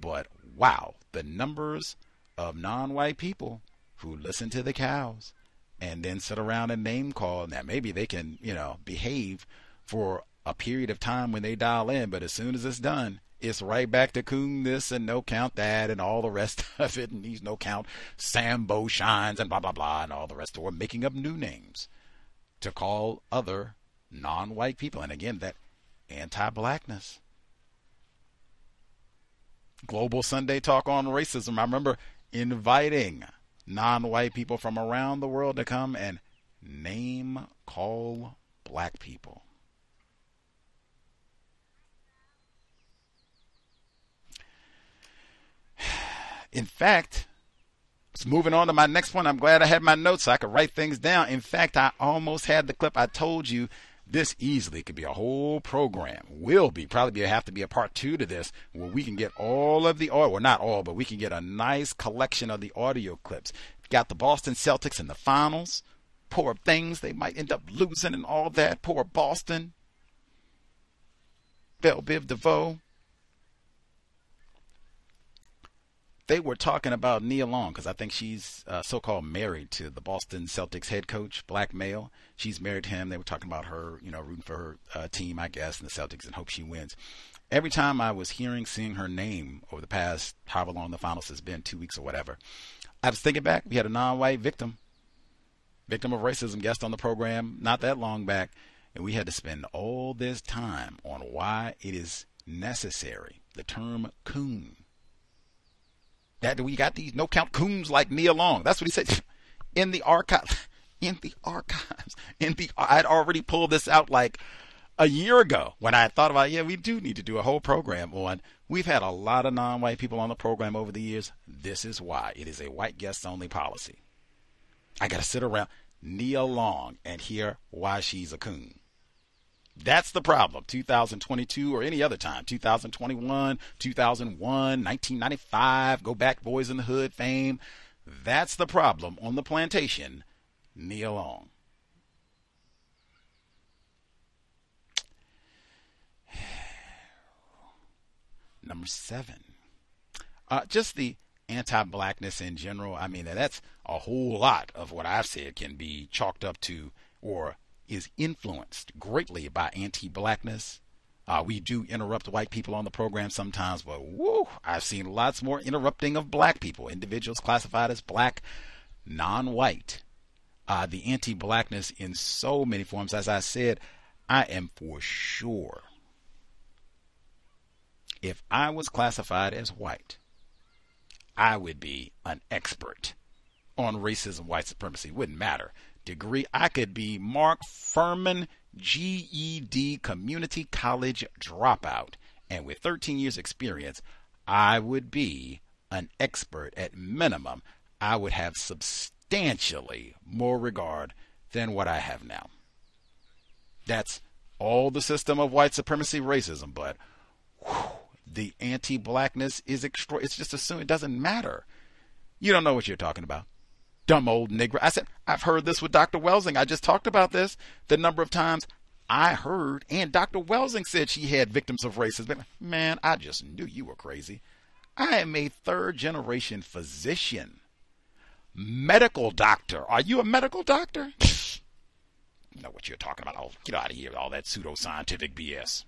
but wow, the numbers of non white people who listen to the cows and then sit around and name call. Now, maybe they can, you know, behave for a period of time when they dial in, but as soon as it's done, it's right back to Coon this and no count that and all the rest <laughs> of it and he's no count Sambo shines and blah blah blah and all the rest it. Making up new names to call other non white people. And again that anti blackness. Global Sunday talk on racism. I remember inviting non white people from around the world to come and name call black people. <sighs> In fact, moving on to my next one, I'm glad I had my notes so I could write things down. In fact, I almost had the clip I told you this easily could be a whole program. Will be probably be, have to be a part two to this, where we can get all of the audio, well not all, but we can get a nice collection of the audio clips. Got the Boston Celtics in the finals. Poor things, they might end up losing and all that. Poor Boston. Bell Biv DeVoe. They were talking about Nia Long because I think she's uh, so-called married to the Boston Celtics head coach, black male. She's married to him. They were talking about her, you know, rooting for her uh, team, I guess, and the Celtics, and hope she wins. Every time I was hearing, seeing her name over the past however long the finals has been, two weeks or whatever, I was thinking back. We had a non-white victim, victim of racism, guest on the program not that long back, and we had to spend all this time on why it is necessary. The term coon that we got these no count coons like Nia Long. That's what he said <laughs> in the archive. <laughs> In the archives. <laughs> In the I'd already pulled this out like a year ago when I thought about yeah we do need to do a whole program on. We've had a lot of non-white people on the program over the years. This is why it is a white guests only policy. I got to sit around Nia Long and hear why she's a coon. That's the problem. 2022 or any other time. 2021, 2001, 1995, go back Boyz n the Hood fame. That's the problem on the plantation. Nia Long. <sighs> Number seven. Uh, just the anti blackness in general. I mean, that's a whole lot of what I've said can be chalked up to or is influenced greatly by anti-blackness. Uh, we do interrupt white people on the program sometimes, but whoo, I've seen lots more interrupting of black people, individuals classified as black, non-white. Uh, the anti-blackness in so many forms. As I said, I am for sure. If I was classified as white, I would be an expert on racism, white supremacy. Wouldn't matter degree. I could be Mark Fuhrman, GED Community College dropout. And with 13 years experience, I would be an expert at minimum. I would have substantially more regard than what I have now. That's all the system of white supremacy racism, but whew, the anti-blackness is extra. It's just assumed it doesn't matter. You don't know what you're talking about dumb old Negro. I said, I've heard this with Dr. Welsing. I just talked about this. The number of times I heard, and Dr. Welsing said she had victims of racism. Man, I just knew you were crazy. I am a third generation physician, medical doctor. Are you a medical doctor? know what you're talking about. Oh, get out of here with all that pseudoscientific BS.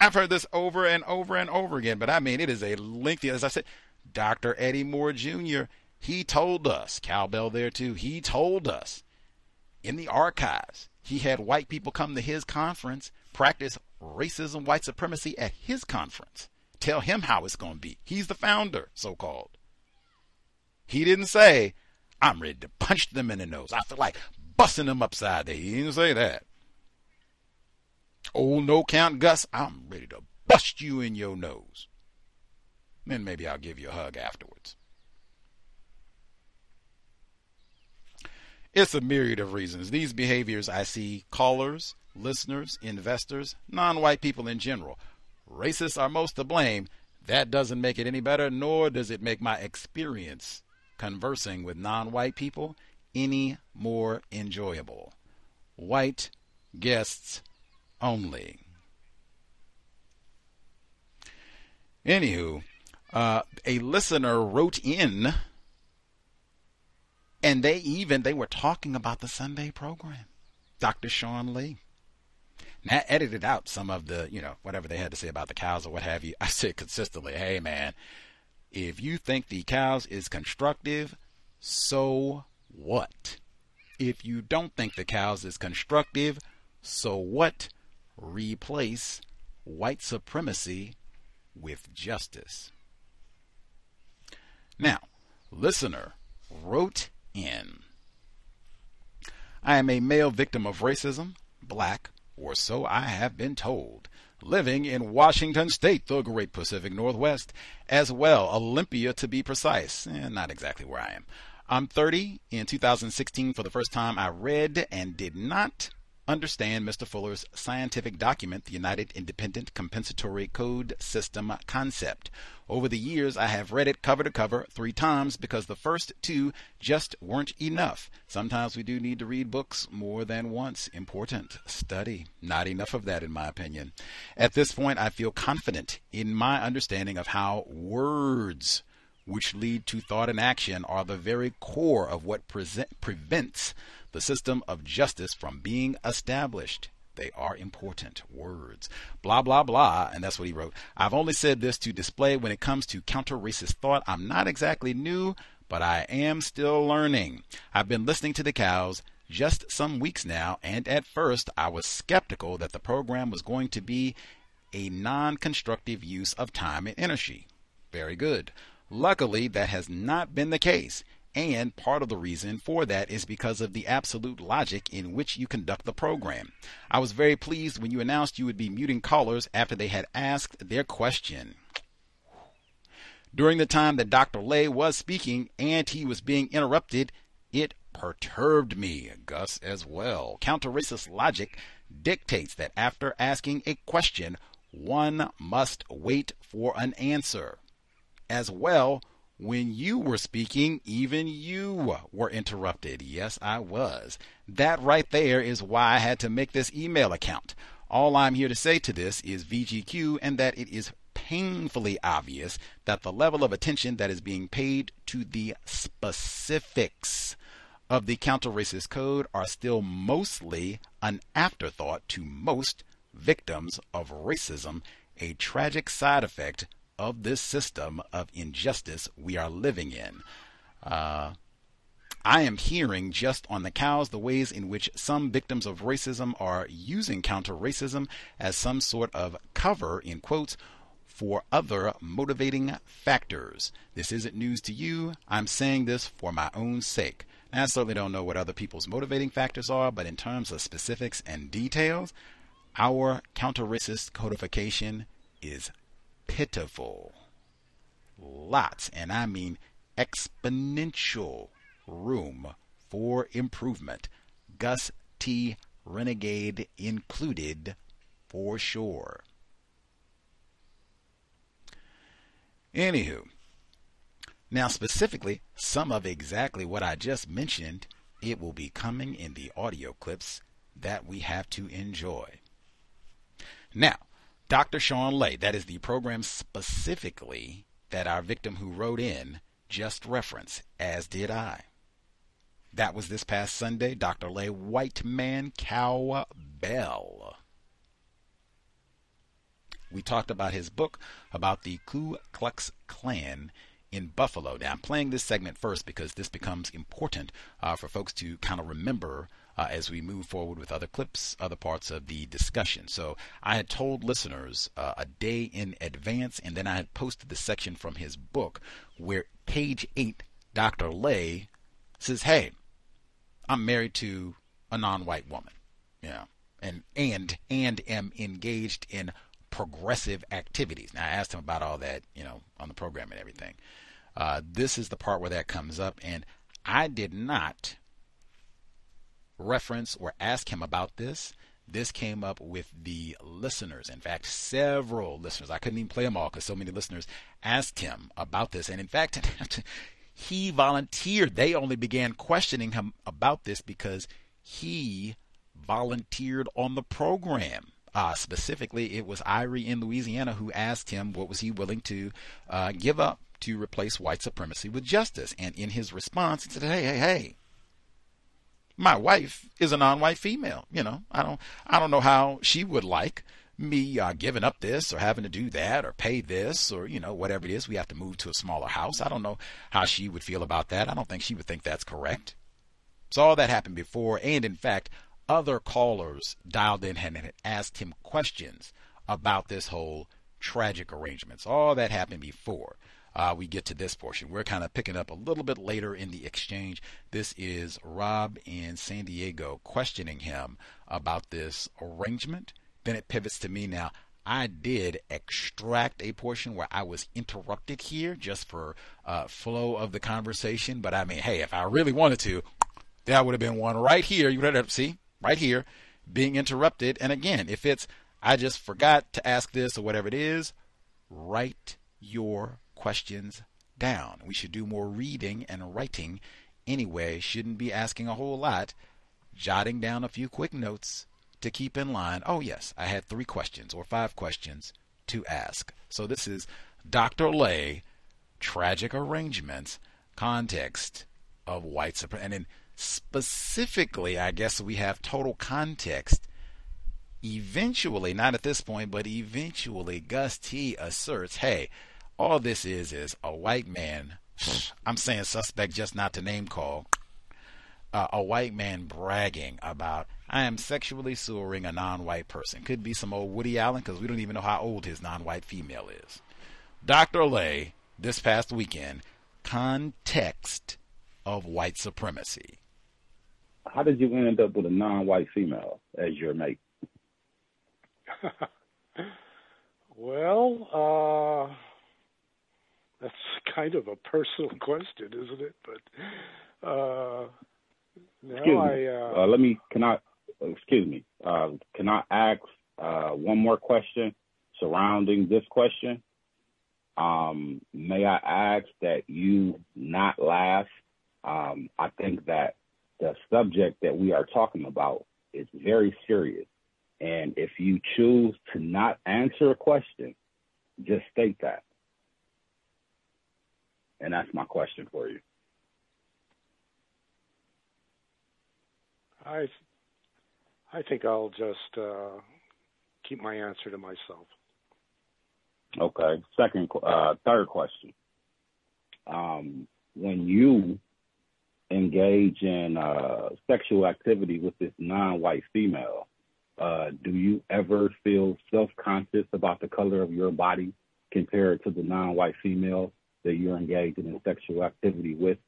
I've heard this over and over and over again, but I mean, it is a lengthy, as I said, Dr. Eddie Moore Jr., he told us, cowbell there too, he told us in the archives, he had white people come to his conference, practice racism, white supremacy at his conference. Tell him how it's going to be. He's the founder, so called. He didn't say, I'm ready to punch them in the nose. I feel like busting them upside there. He didn't say that. Old no count Gus, I'm ready to bust you in your nose. Then maybe I'll give you a hug afterwards. It's a myriad of reasons. These behaviors I see callers, listeners, investors, non white people in general. Racists are most to blame. That doesn't make it any better, nor does it make my experience conversing with non white people any more enjoyable. White guests only. Anywho, uh, a listener wrote in and they even they were talking about the Sunday program. Dr. Shawn Lay. Now edited out some of the, you know, whatever they had to say about the cows or what have you. <laughs> I said consistently, hey man, if you think the cows is constructive, so what? If you don't think the cows is constructive, so what? Replace white supremacy with justice. Now, listener wrote in I am a male victim of racism, black, or so I have been told, living in Washington State, the great Pacific Northwest, as well, Olympia to be precise. Eh, not exactly where I am. I'm 30. In 2016, for the first time, I read and did not understand Mr. Fuller's scientific document, the United Independent Compensatory Code System concept. Over the years, I have read it cover to cover three times because the first two just weren't enough. Sometimes we do need to read books more than once. Important study. Not enough of that, in my opinion. At this point, I feel confident in my understanding of how words which lead to thought and action are the very core of what present, prevents the system of justice from being established. They are important words. Blah, blah, blah. And that's what he wrote. I've only said this to display when it comes to counter racist thought. I'm not exactly new, but I am still learning. I've been listening to the cows just some weeks now, and at first I was skeptical that the program was going to be a non constructive use of time and energy. Very good. Luckily, that has not been the case. And part of the reason for that is because of the absolute logic in which you conduct the program. I was very pleased when you announced you would be muting callers after they had asked their question. During the time that Dr. Lay was speaking and he was being interrupted, it perturbed me, Gus, as well. Counter racist logic dictates that after asking a question, one must wait for an answer. As well, when you were speaking, even you were interrupted. Yes, I was. That right there is why I had to make this email account. All I'm here to say to this is VGQ and that it is painfully obvious that the level of attention that is being paid to the specifics of the counter racist code are still mostly an afterthought to most victims of racism, a tragic side effect of this system of injustice we are living in. Uh, I am hearing just on the cows the ways in which some victims of racism are using counter racism as some sort of cover, in quotes, for other motivating factors. This isn't news to you. I'm saying this for my own sake. Now, I certainly don't know what other people's motivating factors are, but in terms of specifics and details, our counter racist codification is pitiful. Lots, and I mean exponential room for improvement. Gus T. Renegade included for sure. Anywho, now specifically, some of exactly what I just mentioned, it will be coming in the audio clips that we have to enjoy. Now, Dr. Shawn Lay, that is the program specifically that our victim who wrote in just referenced, as did I. That was this past Sunday, Dr. Lay White Man Cowbell. We talked about his book about the Ku Klux Klan in Buffalo. Now, I'm playing this segment first because this becomes important uh, for folks to kind of remember uh, as we move forward with other clips, other parts of the discussion. So I had told listeners uh, a day in advance, and then I had posted the section from his book where page eight, Dr. Lay says, "Hey, I'm married to a non-white woman, yeah, and and and am engaged in progressive activities." Now I asked him about all that, you know, on the program and everything. Uh, this is the part where that comes up, and I did not reference or ask him about this. This came up with the listeners. In fact, several listeners, I couldn't even play them all because so many listeners asked him about this. And in fact, <laughs> he volunteered. They only began questioning him about this because he volunteered on the program. Uh, specifically, it was Irie in Louisiana who asked him what was he willing to uh, give up to replace white supremacy with justice. And in his response, he said, "Hey, hey, hey, my wife is a non-white female. You know, I don't I don't know how she would like me uh, giving up this or having to do that or pay this or you know whatever it is. We have to move to a smaller house. I don't know how she would feel about that. I don't think she would think that's correct. So all that happened before, and in fact, other callers dialed in and asked him questions about this whole tragic arrangements. All that happened before. Uh, we get to this portion. We're kind of picking up a little bit later in the exchange. This is Rob in San Diego questioning him about this arrangement. Then it pivots to me now. I did extract a portion where I was interrupted here just for uh, flow of the conversation. But I mean, hey, if I really wanted to, that would have been one right here. You would have see right here being interrupted. And again, if it's I just forgot to ask this or whatever it is, write your questions down. We should do more reading and writing anyway. Shouldn't be asking a whole lot. Jotting down a few quick notes to keep in line. Oh, yes, I had three questions or five questions to ask. So this is Dr. Lay, Tragic Arrangements, Context of White Supremacy. And then specifically, I guess we have total context. Eventually, not at this point, but eventually, Gus T asserts, hey, all this is is a white man. I'm saying suspect just not to name call. Uh, a white man bragging about I am sexually sewering a non-white person. Could be some old Woody Allen because we don't even know how old his non-white female is. Dr. Lay, this past weekend, context of white supremacy. How did you end up with a non-white female as your mate? <laughs> well, uh, that's kind of a personal <laughs> question, isn't it? But uh, excuse I, me. Uh, uh, let me. Can I? Excuse me. Uh, can I ask uh, one more question surrounding this question? Um, may I ask that you not laugh? Um, I think that the subject that we are talking about is very serious. And if you choose to not answer a question, just state that. And that's my question for you. I I think I'll just uh, keep my answer to myself. Okay. Second, uh, third question. Um, when you engage in uh, sexual activity with this non-white female, uh, do you ever feel self-conscious about the color of your body compared to the non-white female that you're engaging in sexual activity with?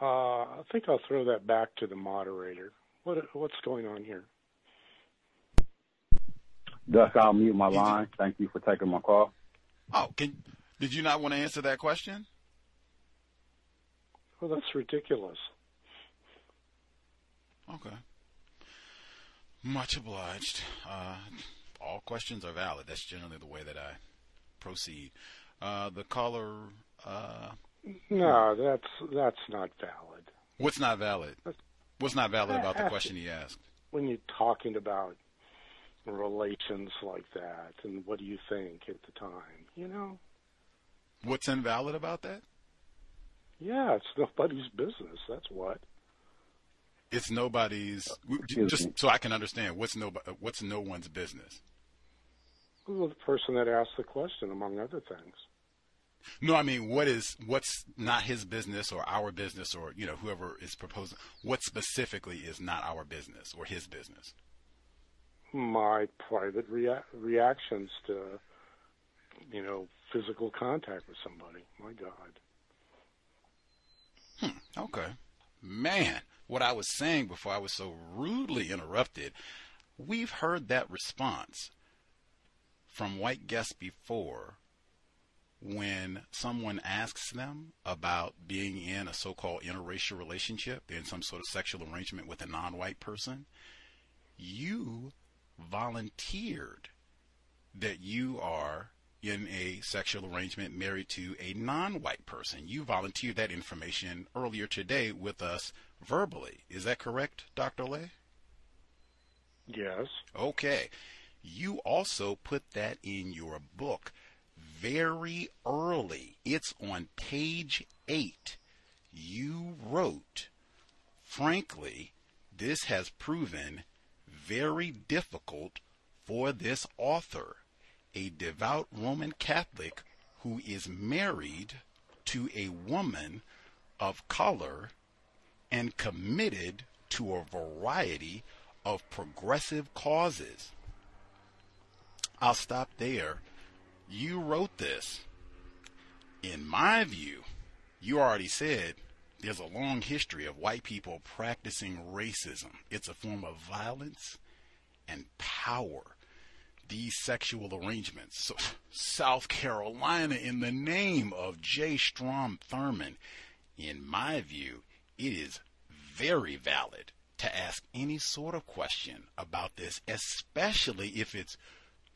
Uh, I think I'll throw that back to the moderator. What what's going on here? Gus, I'll mute my line. Thank you for taking my call. Oh, can did you not want to answer that question? Well, that's ridiculous. Okay. Much obliged. Uh, all questions are valid. That's generally the way that I proceed. Uh, the caller. Uh, no, that's that's not valid. What's not valid? What's not valid about the question he asked? When you're talking about relations like that, and what do you think at the time? You know. What's invalid about that? Yeah, it's nobody's business. That's what. It's nobody's. Just so I can understand, what's no what's no one's business? The person that asked the question, among other things. No, I mean, what is what's not his business or our business or you know whoever is proposing? What specifically is not our business or his business? My private rea- reactions to you know physical contact with somebody. My God. Hmm, okay, man. What I was saying before I was so rudely interrupted. We've heard that response from white guests before when someone asks them about being in a so-called interracial relationship, in some sort of sexual arrangement with a non-white person, you volunteered that you are in a sexual arrangement married to a non-white person. You volunteered that information earlier today with us verbally. Is that correct, Dr. Lay? Yes. Okay you also put that in your book very early. It's on page 8. You wrote, frankly, this has proven very difficult for this author, a devout Roman Catholic who is married to a woman of color and committed to a variety of progressive causes. I'll stop there you wrote this. In my view, you already said there's a long history of white people practicing racism. It's a form of violence and power. These sexual arrangements. So, South Carolina, in the name of J. Strom Thurmond, in my view, it is very valid to ask any sort of question about this, especially if it's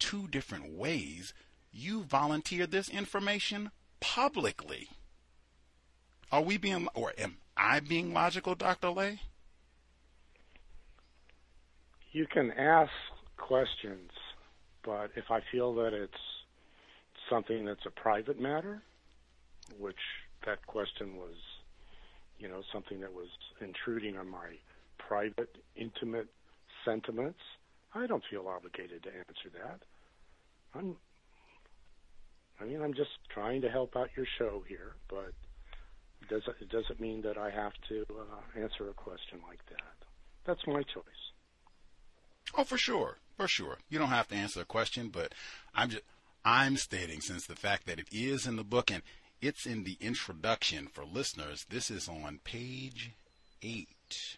two different ways you volunteered this information publicly. Are we being, or am I being logical, Dr. Lay? You can ask questions, but if I feel that it's something that's a private matter, which that question was, you know, something that was intruding on my private, intimate sentiments, I don't feel obligated to answer that. I'm I mean, I'm just trying to help out your show here, but it doesn't it doesn't mean that I have to uh, answer a question like that. That's my choice. Oh, for sure, for sure. You don't have to answer a question, but I'm just I'm stating since the fact that it is in the book and it's in the introduction for listeners. This is on page eight.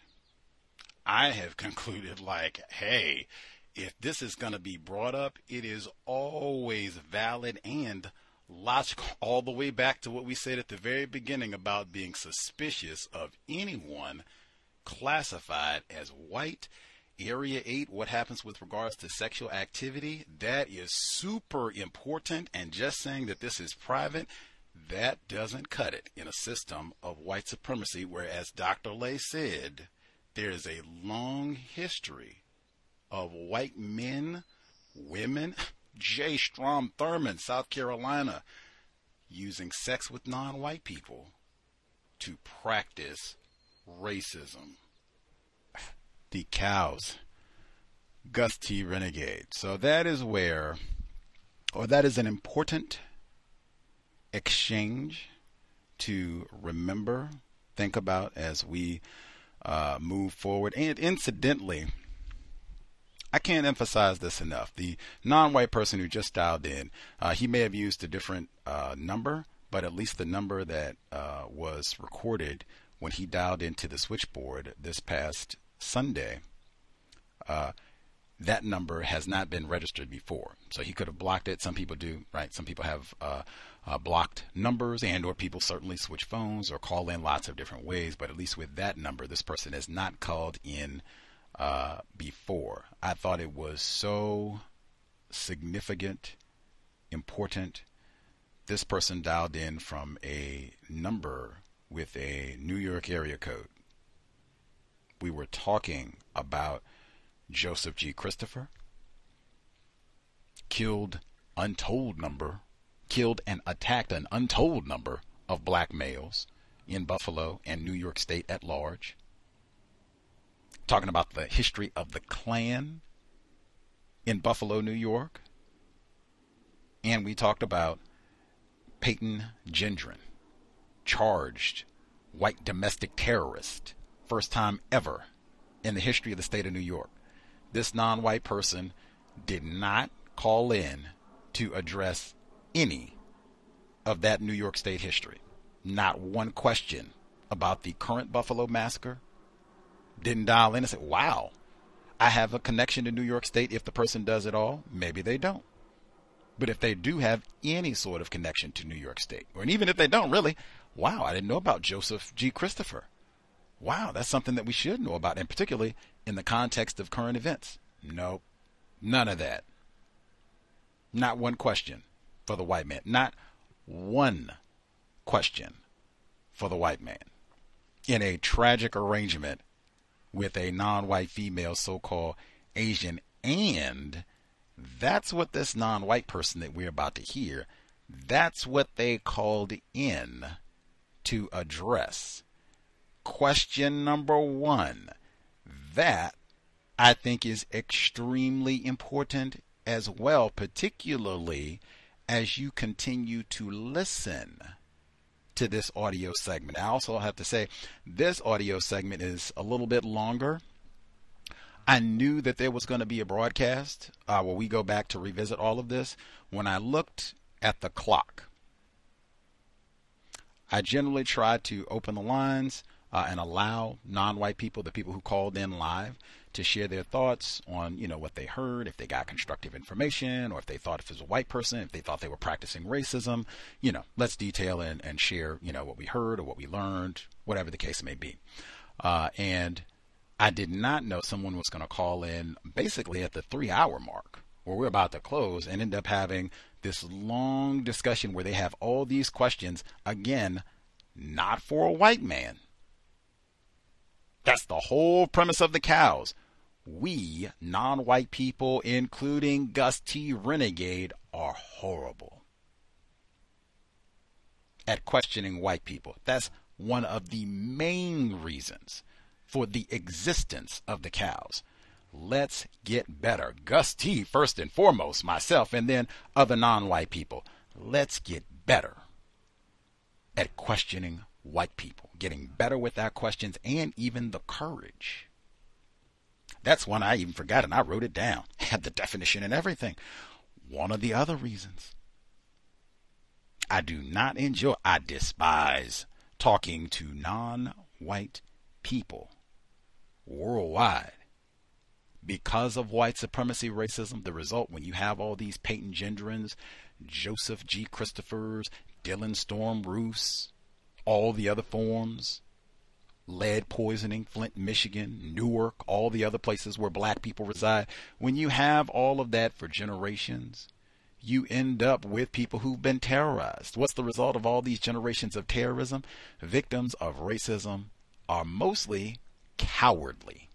I have <laughs> concluded like, hey, if this is going to be brought up, it is always valid and logical, <laughs> all the way back to what we said at the very beginning about being suspicious of anyone classified as white. Area 8, what happens with regards to sexual activity, that is super important. And just saying that this is private, that doesn't cut it in a system of white supremacy, whereas Dr. Lay said there is a long history of white men, women, J. Strom Thurmond, South Carolina, using sex with non white people to practice racism. The cows. Gus T. Renegade. So that is where, or that is an important exchange to remember, think about as we uh, move forward. And incidentally, I can't emphasize this enough. The non-white person who just dialed in, uh, he may have used a different uh, number, but at least the number that uh, was recorded when he dialed into the switchboard this past Sunday, uh, that number has not been registered before. So he could have blocked it. Some people do, right? Some people have uh, uh, blocked numbers, and or people certainly switch phones or call in lots of different ways. But at least with that number, this person has not called in uh, before. I thought it was so significant, important. This person dialed in from a number with a New York area code. We were talking about Joseph G. Christopher, killed untold number, killed and attacked an untold number of black males in Buffalo and New York State at large talking about the history of the Klan in Buffalo, New York. And we talked about Peyton Gendron, charged white domestic terrorist, first time ever in the history of the state of New York. This non white person did not call in to address any of that New York State history. Not one question about the current Buffalo massacre didn't dial in and say, wow, I have a connection to New York State. If the person does it all, maybe they don't. But if they do have any sort of connection to New York State, or even if they don't really, wow, I didn't know about Joseph G. Christopher. Wow, that's something that we should know about, and particularly in the context of current events. No, none of that. Not one question for the white man. Not one question for the white man. In a tragic arrangement with a non white female, so called Asian. And that's what this non white person that we're about to hear, that's what they called in to address. Question number one. That I think is extremely important as well, particularly as you continue to listen to this audio segment. I also have to say, this audio segment is a little bit longer. I knew that there was going to be a broadcast uh, where we go back to revisit all of this. When I looked at the clock. I generally try to open the lines uh, and allow non-white people, the people who called in live, to share their thoughts on you know what they heard, if they got constructive information, or if they thought if it was a white person, if they thought they were practicing racism. You know, let's detail and, and share you know what we heard or what we learned, whatever the case may be. Uh, and I did not know someone was going to call in basically at the three-hour mark, where we're about to close, and end up having this long discussion where they have all these questions again, not for a white man that's the whole premise of the cows. We, non white people, including Gus T. Renegade, are horrible at questioning white people. That's one of the main reasons for the existence of the cows. Let's get better. Gus T, first and foremost, myself, and then other non white people. Let's get better at questioning white people, getting better with our questions and even the courage. That's one I even forgot and I wrote it down. <laughs> Had the definition and everything. One of the other reasons. I do not enjoy, I despise talking to non white people worldwide. Because of white supremacy racism, the result when you have all these Peyton Gendrons, Joseph G. Christophers, Dylann Storm Roofs, all the other forms, lead poisoning, Flint, Michigan, Newark, all the other places where black people reside, when you have all of that for generations, you end up with people who've been terrorized. What's the result of all these generations of terrorism? Victims of racism are mostly cowardly.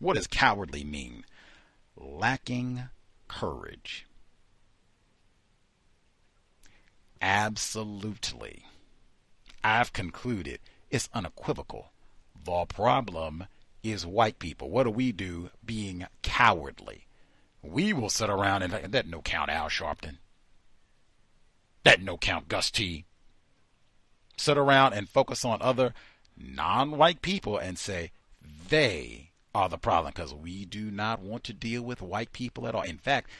What does cowardly mean? Lacking courage. Absolutely. I've concluded it's unequivocal. The problem is white people. What do we do being cowardly? We will sit around and that no count Al Sharpton. That no count Gus T. Sit around and focus on other non white people and say they are the problem because we do not want to deal with white people at all. In fact,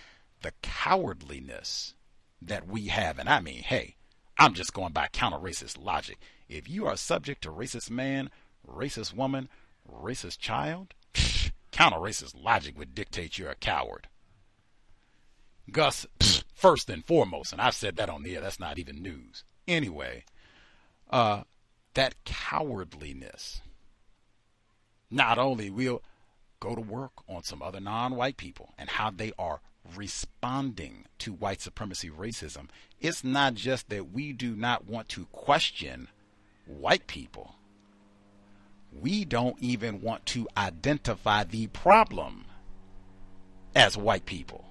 the cowardliness that we have, and I mean, hey, I'm just going by counter racist logic. If you are subject to racist man, racist woman, racist child, <laughs> counter racist logic would dictate you're a coward. Gus, <sniffs> first and foremost, and I've said that on the air, that's not even news. Anyway, uh, that cowardliness not only will go to work on some other non white people and how they are responding to white supremacy racism. It's not just that we do not want to question white people. We don't even want to identify the problem as white people.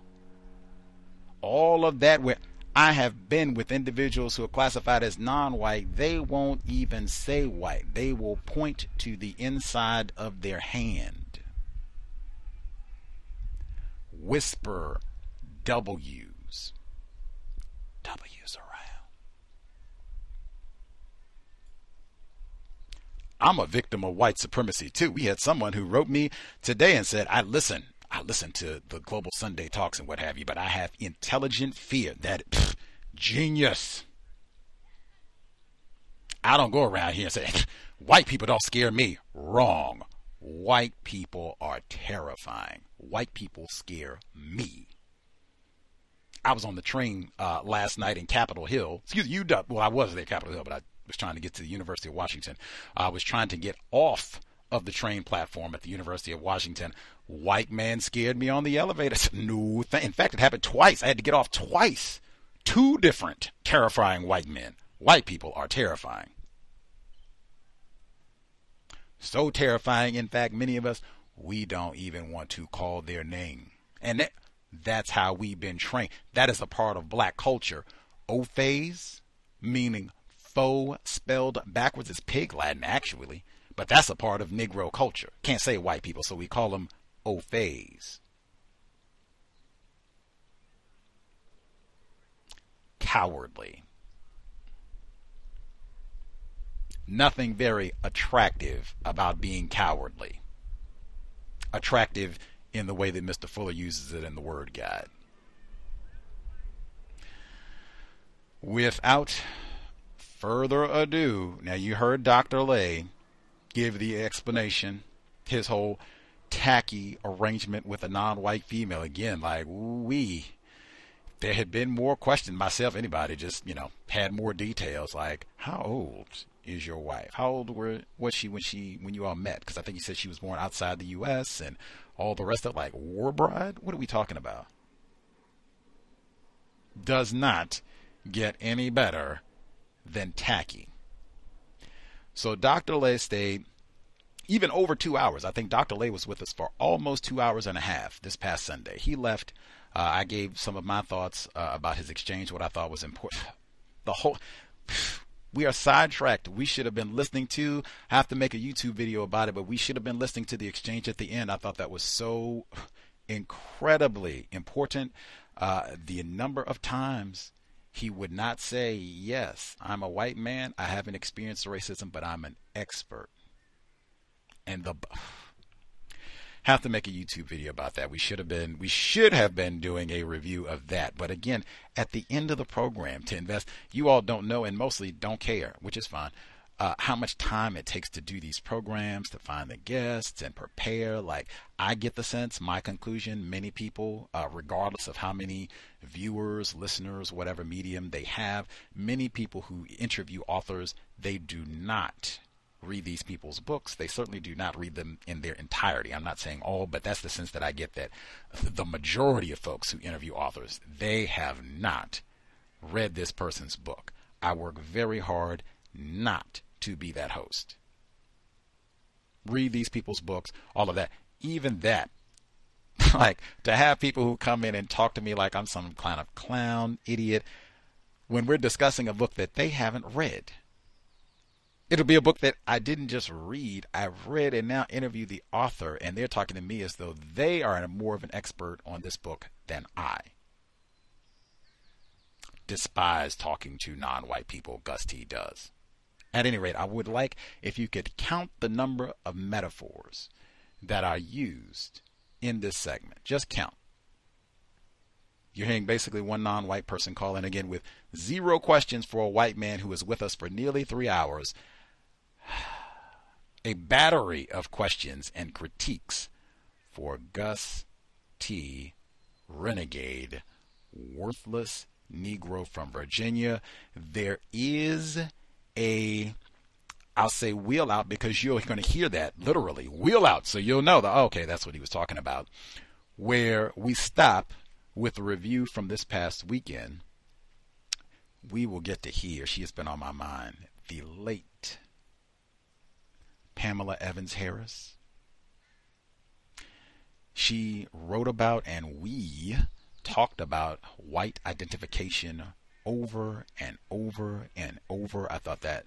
All of that where I have been with individuals who are classified as non-white, they won't even say white. They will point to the inside of their hand whisper W's. W's around. I'm a victim of white supremacy too. We had someone who wrote me today and said, I listen, I listen to the Global Sunday talks and what have you, but I have intelligent fear that pff, genius. I don't go around here and say, <laughs> white people don't scare me. Wrong. White people are terrifying. White people scare me. I was on the train uh, last night in Capitol Hill. Excuse me, UW. Well, I was there, Capitol Hill, but I was trying to get to the University of Washington. I was trying to get off of the train platform at the University of Washington. White man scared me on the elevator. <laughs> No, th- in fact, it happened twice. I had to get off twice. Two different terrifying white men. White people are terrifying. So terrifying, in fact, many of us, we don't even want to call their name. And that, that's how we've been trained. That is a part of black culture. Ophase, meaning foe spelled backwards, is pig Latin, actually. But that's a part of Negro culture. Can't say white people, so we call them Ophase. Cowardly. Nothing very attractive about being cowardly. Attractive in the way that Mr. Fuller uses it in the Word Guide. Without further ado, now you heard Dr. Lay give the explanation, his whole tacky arrangement with a non-white female. Again, like we, there had been more questions. Myself, anybody, just you know, had more details. Like, how old is your wife? How old were was she when she when you all met? Because I think you said she was born outside the U.S. and all the rest of. Like war bride. What are we talking about? Does not get any better than tacky. So Dr. Lay stayed even over two hours. I think Dr. Lay was with us for almost two hours and a half this past Sunday. He left. Uh, I gave some of my thoughts uh, about his exchange, what I thought was important. <laughs> The whole. We are sidetracked. We should have been listening to. I have to make a YouTube video about it, but we should have been listening to the exchange at the end. I thought that was so incredibly important. Uh, the number of times he would not say, Yes, I'm a white man. I haven't experienced racism, but I'm an expert and the have to make a YouTube video about that. We should have been we should have been doing a review of that. But again, at the end of the program to invest, you all don't know and mostly don't care, which is fine. Uh, how much time it takes to do these programs, to find the guests and prepare. Like, I get the sense, my conclusion, many people, uh, regardless of how many viewers, listeners, whatever medium they have, many people who interview authors, they do not read these people's books. They certainly do not read them in their entirety. I'm not saying all, but that's the sense that I get that the majority of folks who interview authors, they have not read this person's book. I work very hard not to be that host. Read these people's books, all of that. Even that, <laughs> like to have people who come in and talk to me like I'm some kind of clown, idiot, when we're discussing a book that they haven't read it'll be a book that I didn't just read, I've read and now interview the author, and they're talking to me as though they are more of an expert on this book than I. Despise talking to non white people, Gus T does. At any rate, I would like if you could count the number of metaphors that are used in this segment. Just count. You're hearing basically one non white person call in again with zero questions for a white man who is with us for nearly three hours <sighs> a battery of questions and critiques for Gus T. Renegade, worthless Negro from Virginia. There is a, I'll say wheel out because you're going to hear that literally, wheel out. So you'll know that, okay, that's what he was talking about. Where we stop with a review from this past weekend. We will get to hear, she has been on my mind, the late Pamela Evans Harris. She wrote about and we talked about white identification over and over and over. I thought that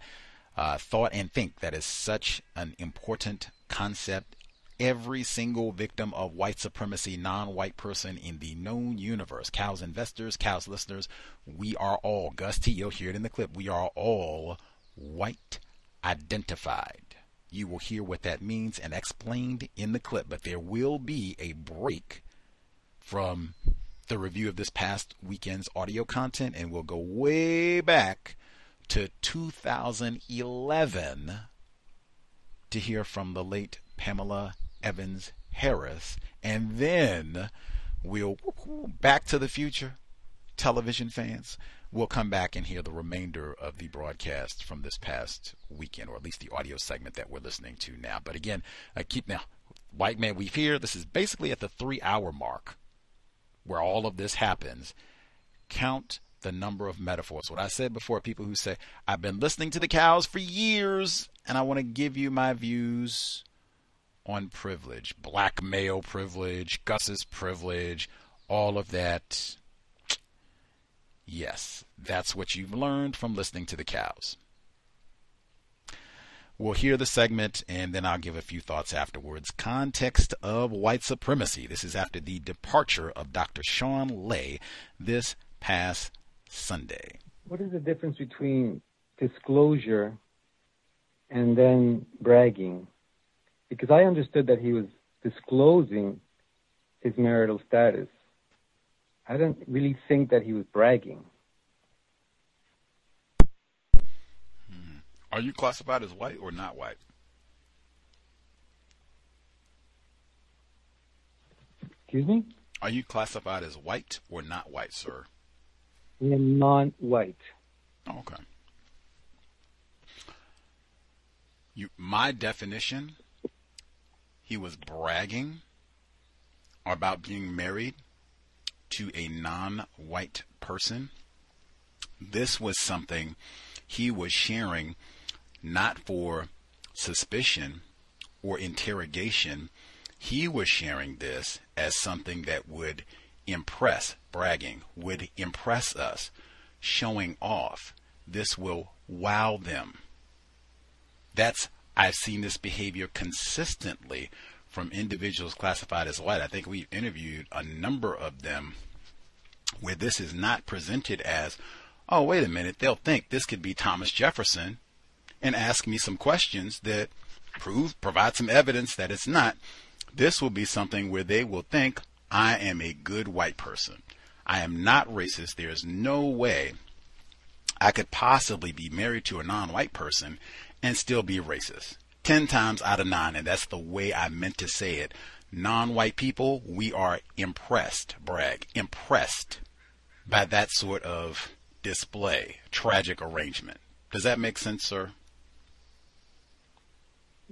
uh, thought and think that is such an important concept. Every single victim of white supremacy, non white person in the known universe, cows investors, cows listeners, we are all, Gus T, you'll hear it in the clip, we are all white identified. You will hear what that means and explained in the clip, but there will be a break from the review of this past weekend's audio content, and we'll go way back to 2011 to hear from the late Pamela Evans Harris, and then we'll back to the future, television fans we'll come back and hear the remainder of the broadcast from this past weekend, or at least the audio segment that we're listening to now. But again, I keep now, White Man Weave here. This is basically at the three hour mark where all of this happens. Count the number of metaphors. What I said before, people who say, I've been listening to the cows for years and I want to give you my views on privilege, black male privilege, Gus's privilege, all of that Yes, that's what you've learned from listening to the cows. We'll hear the segment and then I'll give a few thoughts afterwards. Context of white supremacy. This is after the departure of Dr. Shawn Lay this past Sunday. What is the difference between disclosure and then bragging? Because I understood that he was disclosing his marital status. I don't really think that he was bragging. Are you classified as white or not white? Excuse me? Are you classified as white or not white, sir? I am non-white. Oh, okay. You, my definition, he was bragging about being married to a non-white person. This was something he was sharing not for suspicion or interrogation. He was sharing this as something that would impress, bragging, would impress us, showing off. This will wow them. That's, I've seen this behavior consistently from individuals classified as white. I think we've interviewed a number of them where this is not presented as, oh, wait a minute, they'll think this could be Thomas Jefferson and ask me some questions that prove, provide some evidence that it's not. This will be something where they will think, I am a good white person. I am not racist. There is no way I could possibly be married to a non white person and still be racist. Ten times out of nine, and that's the way I meant to say it. Non white people, we are impressed, brag, impressed by that sort of display, tragic arrangement. Does that make sense, sir?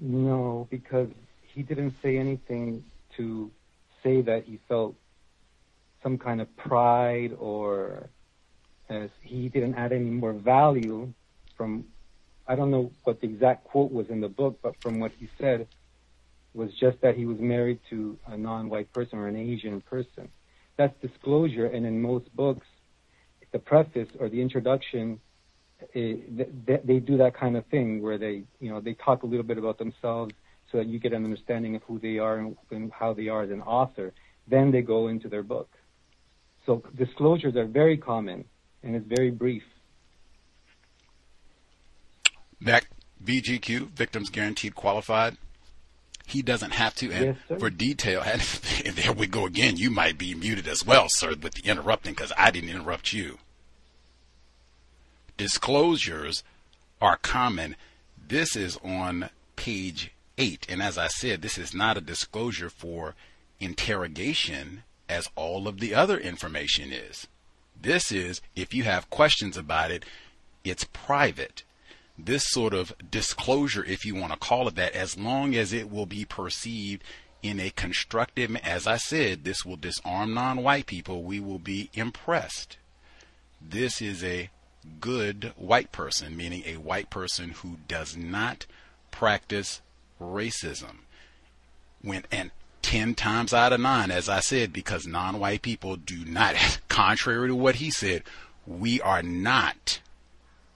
No, because he didn't say anything to say that he felt some kind of pride or as he didn't add any more value from I don't know what the exact quote was in the book, but from what he said was just that he was married to a non-white person or an Asian person. That's disclosure, and in most books, the preface or the introduction, they, they do that kind of thing where they, you know, they talk a little bit about themselves so that you get an understanding of who they are and, and how they are as an author. Then they go into their book. So disclosures are very common and it's very brief. That VGQ, Victims Guaranteed Qualified, he doesn't have to. And yes, for detail, <laughs> and there we go again. You might be muted as well, sir, with the interrupting because I didn't interrupt you. Disclosures are common. This is on page 8. And as I said, this is not a disclosure for interrogation as all of the other information is. This is, if you have questions about it, it's private. This sort of disclosure, if you want to call it that, as long as it will be perceived in a constructive, as I said, this will disarm non white people. We will be impressed. This is a good white person, meaning a white person who does not practice racism. When and ten times out of nine, as I said, because non-white people do not, <laughs> contrary to what he said, we are not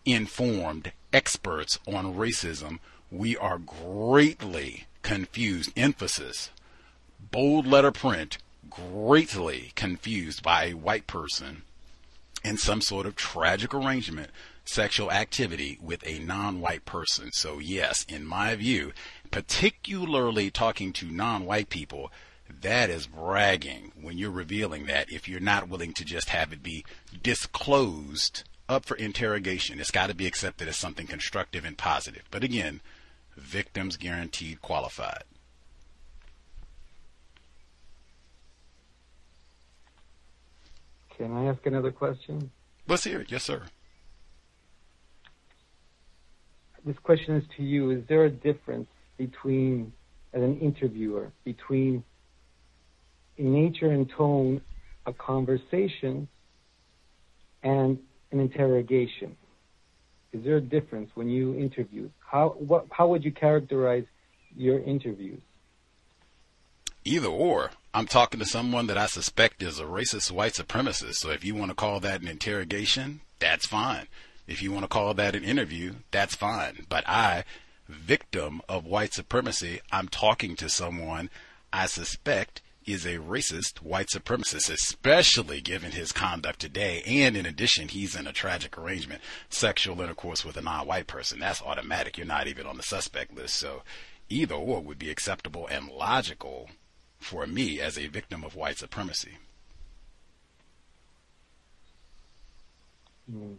informed experts on racism. We are greatly confused. Emphasis, bold letter print, greatly confused by a white person in some sort of tragic arrangement, sexual activity with a non white person. So, yes, in my view, particularly talking to non white people, that is bragging when you're revealing that if you're not willing to just have it be disclosed up for interrogation. It's got to be accepted as something constructive and positive. But again, victims guaranteed qualified. Can I ask another question? Let's hear it. Yes, sir. This question is to you. Is there a difference between, as an interviewer, between in nature and tone a conversation and an interrogation? Is there a difference when you interview? How what how would you characterize your interviews? Either or. I'm talking to someone that I suspect is a racist white supremacist. So if you want to call that an interrogation, that's fine. If you want to call that an interview, that's fine. But I, victim of white supremacy, I'm talking to someone I suspect is a racist white supremacist, especially given his conduct today. And in addition, he's in a tragic arrangement, sexual intercourse with a non-white person. That's automatic. You're not even on the suspect list. So either or would be acceptable and logical for me as a victim of white supremacy. Mm.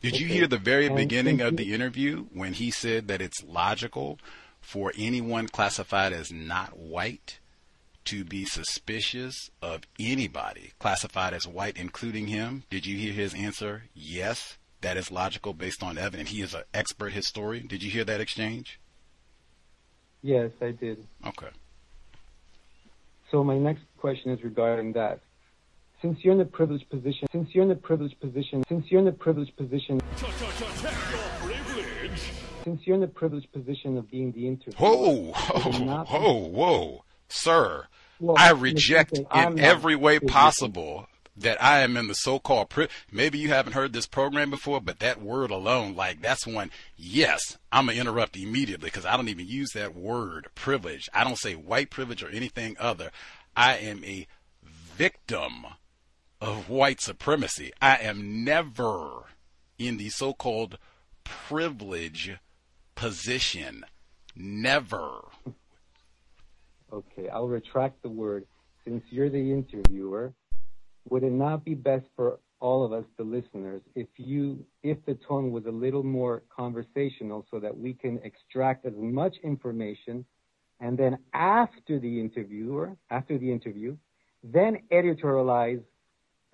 Did you hear the very beginning of the interview when he said that it's logical for anyone classified as not white to be suspicious of anybody classified as white, including him? Did you hear his answer? Yes, that is logical based on evidence. He is an expert historian. Did you hear that exchange? Yes, I did. Okay. So my next question is regarding that. Since you're in the privileged position, since you're in the privileged position, since you're in the privileged position, since you're in the privileged position of being the interviewer. Whoa, whoa, whoa, whoa, sir! Well, I reject in every way possible that I am in the so-called pri- maybe you haven't heard this program before, but that word alone, like that's one. Yes, I'm gonna interrupt immediately because I don't even use that word privilege. I don't say white privilege or anything other. I am a victim of white supremacy. I am never in the so called privilege position. Never. Okay, I'll retract the word. Since you're the interviewer, would it not be best for all of us, the listeners, if you, if the tone was a little more conversational so that we can extract as much information and then after the interviewer, after the interview, then editorialize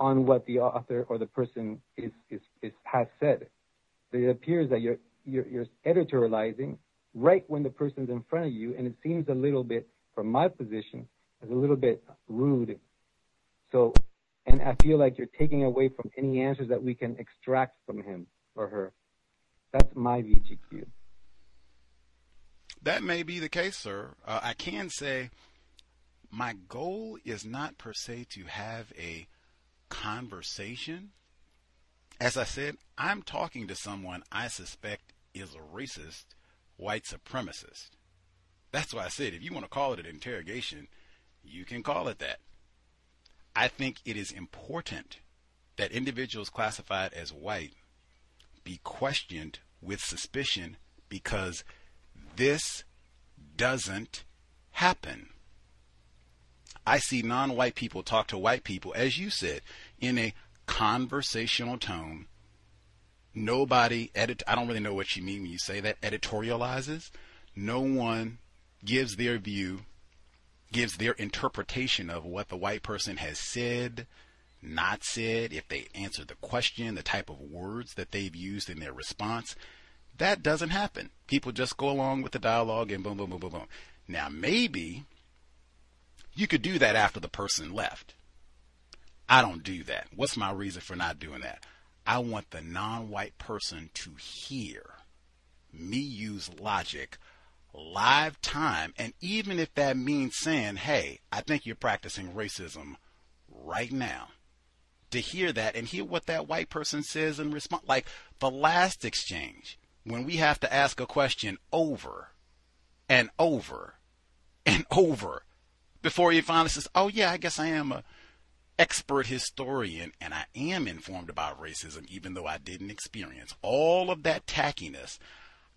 on what the author or the person is, is, is has said. It appears that you're, you're, you're editorializing right when the person's in front of you, and it seems a little bit, from my position, as a little bit rude. So, and I feel like you're taking away from any answers that we can extract from him or her. That's my VGQ. That may be the case, sir. Uh, I can say my goal is not per se to have a conversation. As I said, I'm talking to someone I suspect is a racist white supremacist. That's why I said if you want to call it an interrogation, you can call it that. I think it is important that individuals classified as white be questioned with suspicion because this doesn't happen. I see non white people talk to white people, as you said, in a conversational tone. Nobody edit I don't really know what you mean when you say that editorializes. No one gives their view, gives their interpretation of what the white person has said, not said, if they answer the question, the type of words that they've used in their response. That doesn't happen. People just go along with the dialogue and boom, boom, boom, boom, boom. Now, maybe you could do that after the person left. I don't do that. What's my reason for not doing that? I want the non white person to hear me use logic live time. And even if that means saying, hey, I think you're practicing racism right now, to hear that and hear what that white person says in response. Like the last exchange, when we have to ask a question over and over and <laughs> over before he finally says, "Oh yeah, I guess I am a expert historian and I am informed about racism even though I didn't experience all of that tackiness."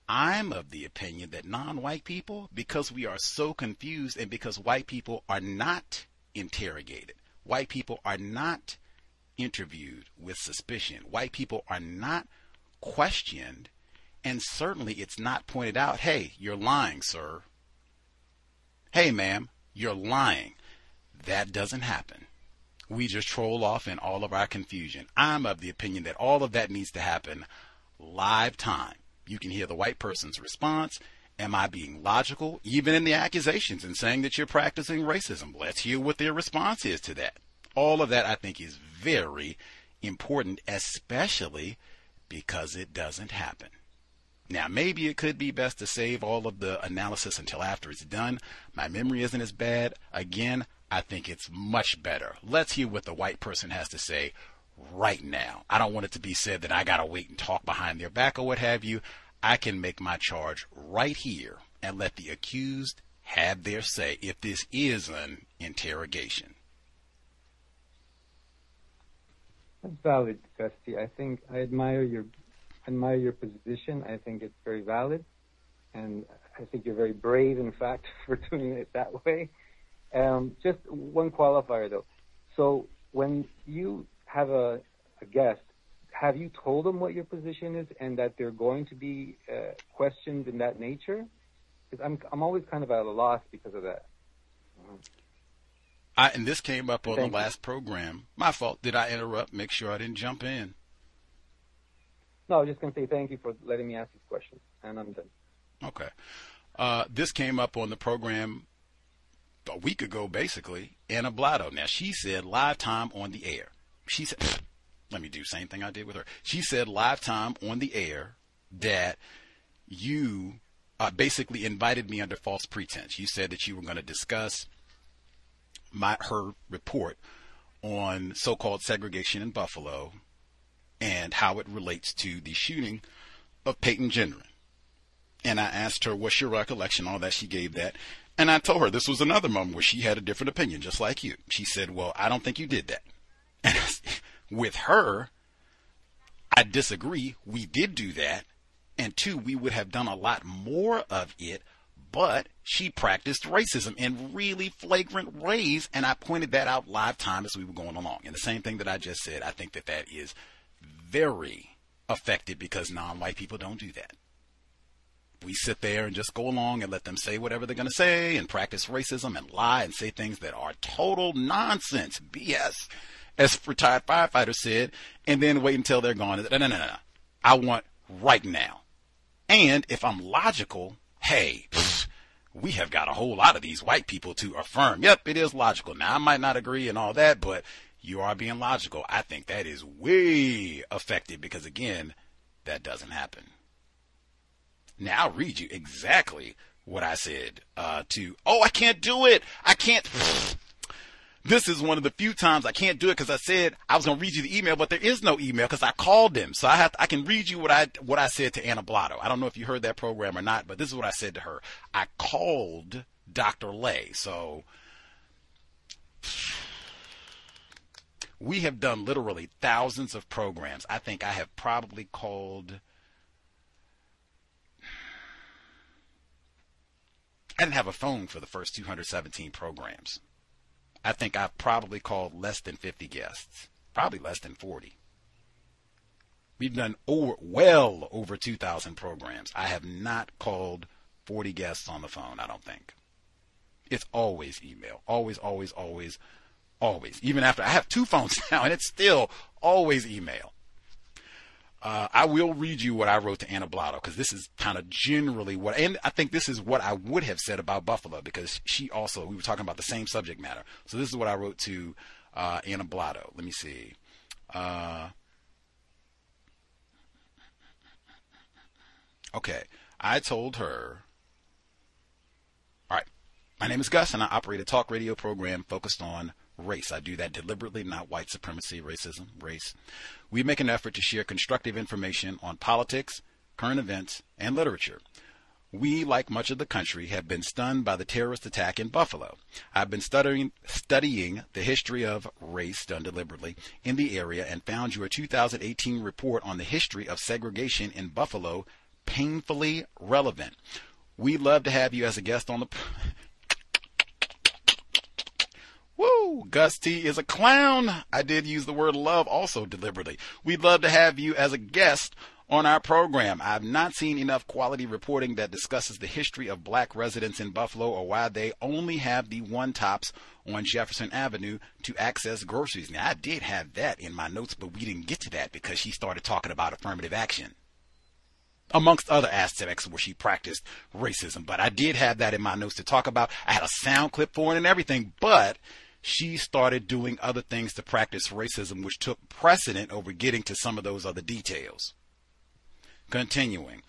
I'm of the opinion that non-white people because we are so confused and because white people are not interrogated. White people are not interviewed with suspicion. White people are not questioned and certainly it's not pointed out, "Hey, you're lying, sir." "Hey, ma'am, you're lying. That doesn't happen. We just troll off in all of our confusion. I'm of the opinion that all of that needs to happen live time. You can hear the white person's response. Am I being logical, even in the accusations and saying that you're practicing racism? Let's hear what their response is to that. All of that I think is very important, especially because it doesn't happen. Now, maybe it could be best to save all of the analysis until after it's done. My memory isn't as bad. Again, I think it's much better. Let's hear what the white person has to say right now. I don't want it to be said that I got to wait and talk behind their back or what have you. I can make my charge right here and let the accused have their say if this is an interrogation. That's valid, Gus T. I think I admire your admire your position. I think it's very valid, and I think you're very brave, in fact, <laughs> for doing it that way. Um, just one qualifier, though. So when you have a, a guest, have you told them what your position is and that they're going to be uh, questions in that nature? Because I'm I'm always kind of at a loss because of that. I, and this came up on Thank the last you. program. My fault. Did I interrupt? Make sure I didn't jump in. No, I was just going to say thank you for letting me ask these questions, and I'm done. Okay. Uh, this came up on the program a week ago, basically. Anna Blatto. Now, she said live time on the air. She said, let me do same thing I did with her. She said live time on the air that you uh, basically invited me under false pretense. You said that you were going to discuss my her report on so-called segregation in Buffalo and how it relates to the shooting of Peyton Gendron. And I asked her, what's your recollection? All that she gave that. And I told her this was another moment where she had a different opinion, just like you. She said, well, I don't think you did that. And <laughs> with her, I disagree. We did do that. And two, we would have done a lot more of it, but she practiced racism in really flagrant ways. And I pointed that out live time as we were going along. And the same thing that I just said, I think that that is very effective because non-white people don't do that. We sit there and just go along and let them say whatever they're going to say and practice racism and lie and say things that are total nonsense, BS, as retired firefighter said, and then wait until they're gone. No, no, no, no. I want right now. And if I'm logical, hey, we have got a whole lot of these white people to affirm, yep, it is logical. Now, I might not agree and all that, but you are being logical. I think that is way effective because, again, that doesn't happen. Now, I'll read you exactly what I said uh, to, oh, I can't do it. I can't. This is one of the few times I can't do it because I said I was going to read you the email, but there is no email because I called them. So I have to, I can read you what I what I said to Anna Blatto. I don't know if you heard that program or not, but this is what I said to her. I called Dr. Lay. So we have done literally thousands of programs. I think I have probably called. I didn't have a phone for the first 217 programs. I think I've probably called less than 50 guests, probably less than 40. We've done over, well over 2,000 programs. I have not called 40 guests on the phone, I don't think. It's always email. Always, always, always Always. Even after I have two phones <laughs> now and it's still always email. Uh, I will read you what I wrote to Anna Blatto because this is kind of generally what, and I think this is what I would have said about Buffalo because she also, we were talking about the same subject matter. So this is what I wrote to uh, Anna Blatto. Let me see. Uh, okay. I told her, all right, my name is Gus and I operate a talk radio program focused on race. I do that deliberately, not white supremacy, racism, race. We make an effort to share constructive information on politics, current events, and literature. We, like much of the country, have been stunned by the terrorist attack in Buffalo. I've been studying, studying the history of race done deliberately in the area and found your 2018 report on the history of segregation in Buffalo painfully relevant. We'd love to have you as a guest on the Woo! Gus T is a clown. I did use the word love also deliberately. We'd love to have you as a guest on our program. I've not seen enough quality reporting that discusses the history of black residents in Buffalo or why they only have the one tops on Jefferson Avenue to access groceries. Now, I did have that in my notes, but we didn't get to that because she started talking about affirmative action. Amongst other aspects where she practiced racism. But I did have that in my notes to talk about. I had a sound clip for it and everything, but she started doing other things to practice racism, which took precedent over getting to some of those other details. Continuing,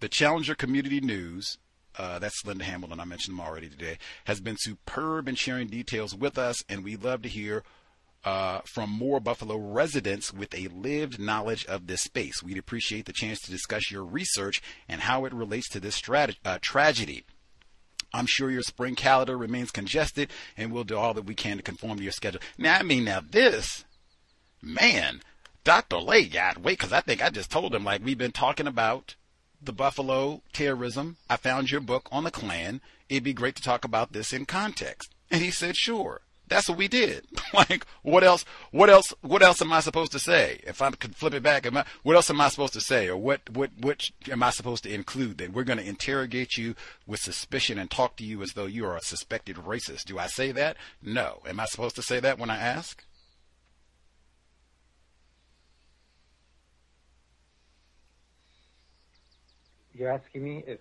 the Challenger Community News, uh, that's Linda Hamilton, I mentioned them already today, has been superb in sharing details with us, and we love to hear uh, from more Buffalo residents with a lived knowledge of this space. We'd appreciate the chance to discuss your research and how it relates to this uh, tragedy. I'm sure your spring calendar remains congested, and we'll do all that we can to conform to your schedule. Now, I mean, now this, man, Dr. Lay got wait, because I think I just told him, like, we've been talking about the Buffalo terrorism. I found your book on the Klan. It'd be great to talk about this in context. And he said, sure. That's what we did. <laughs> like, what else? What else? What else am I supposed to say? If I could flip it back, I, what else am I supposed to say, or what? What? What am I supposed to include? That we're going to interrogate you with suspicion and talk to you as though you are a suspected racist. Do I say that? No. Am I supposed to say that when I ask? You're asking me if,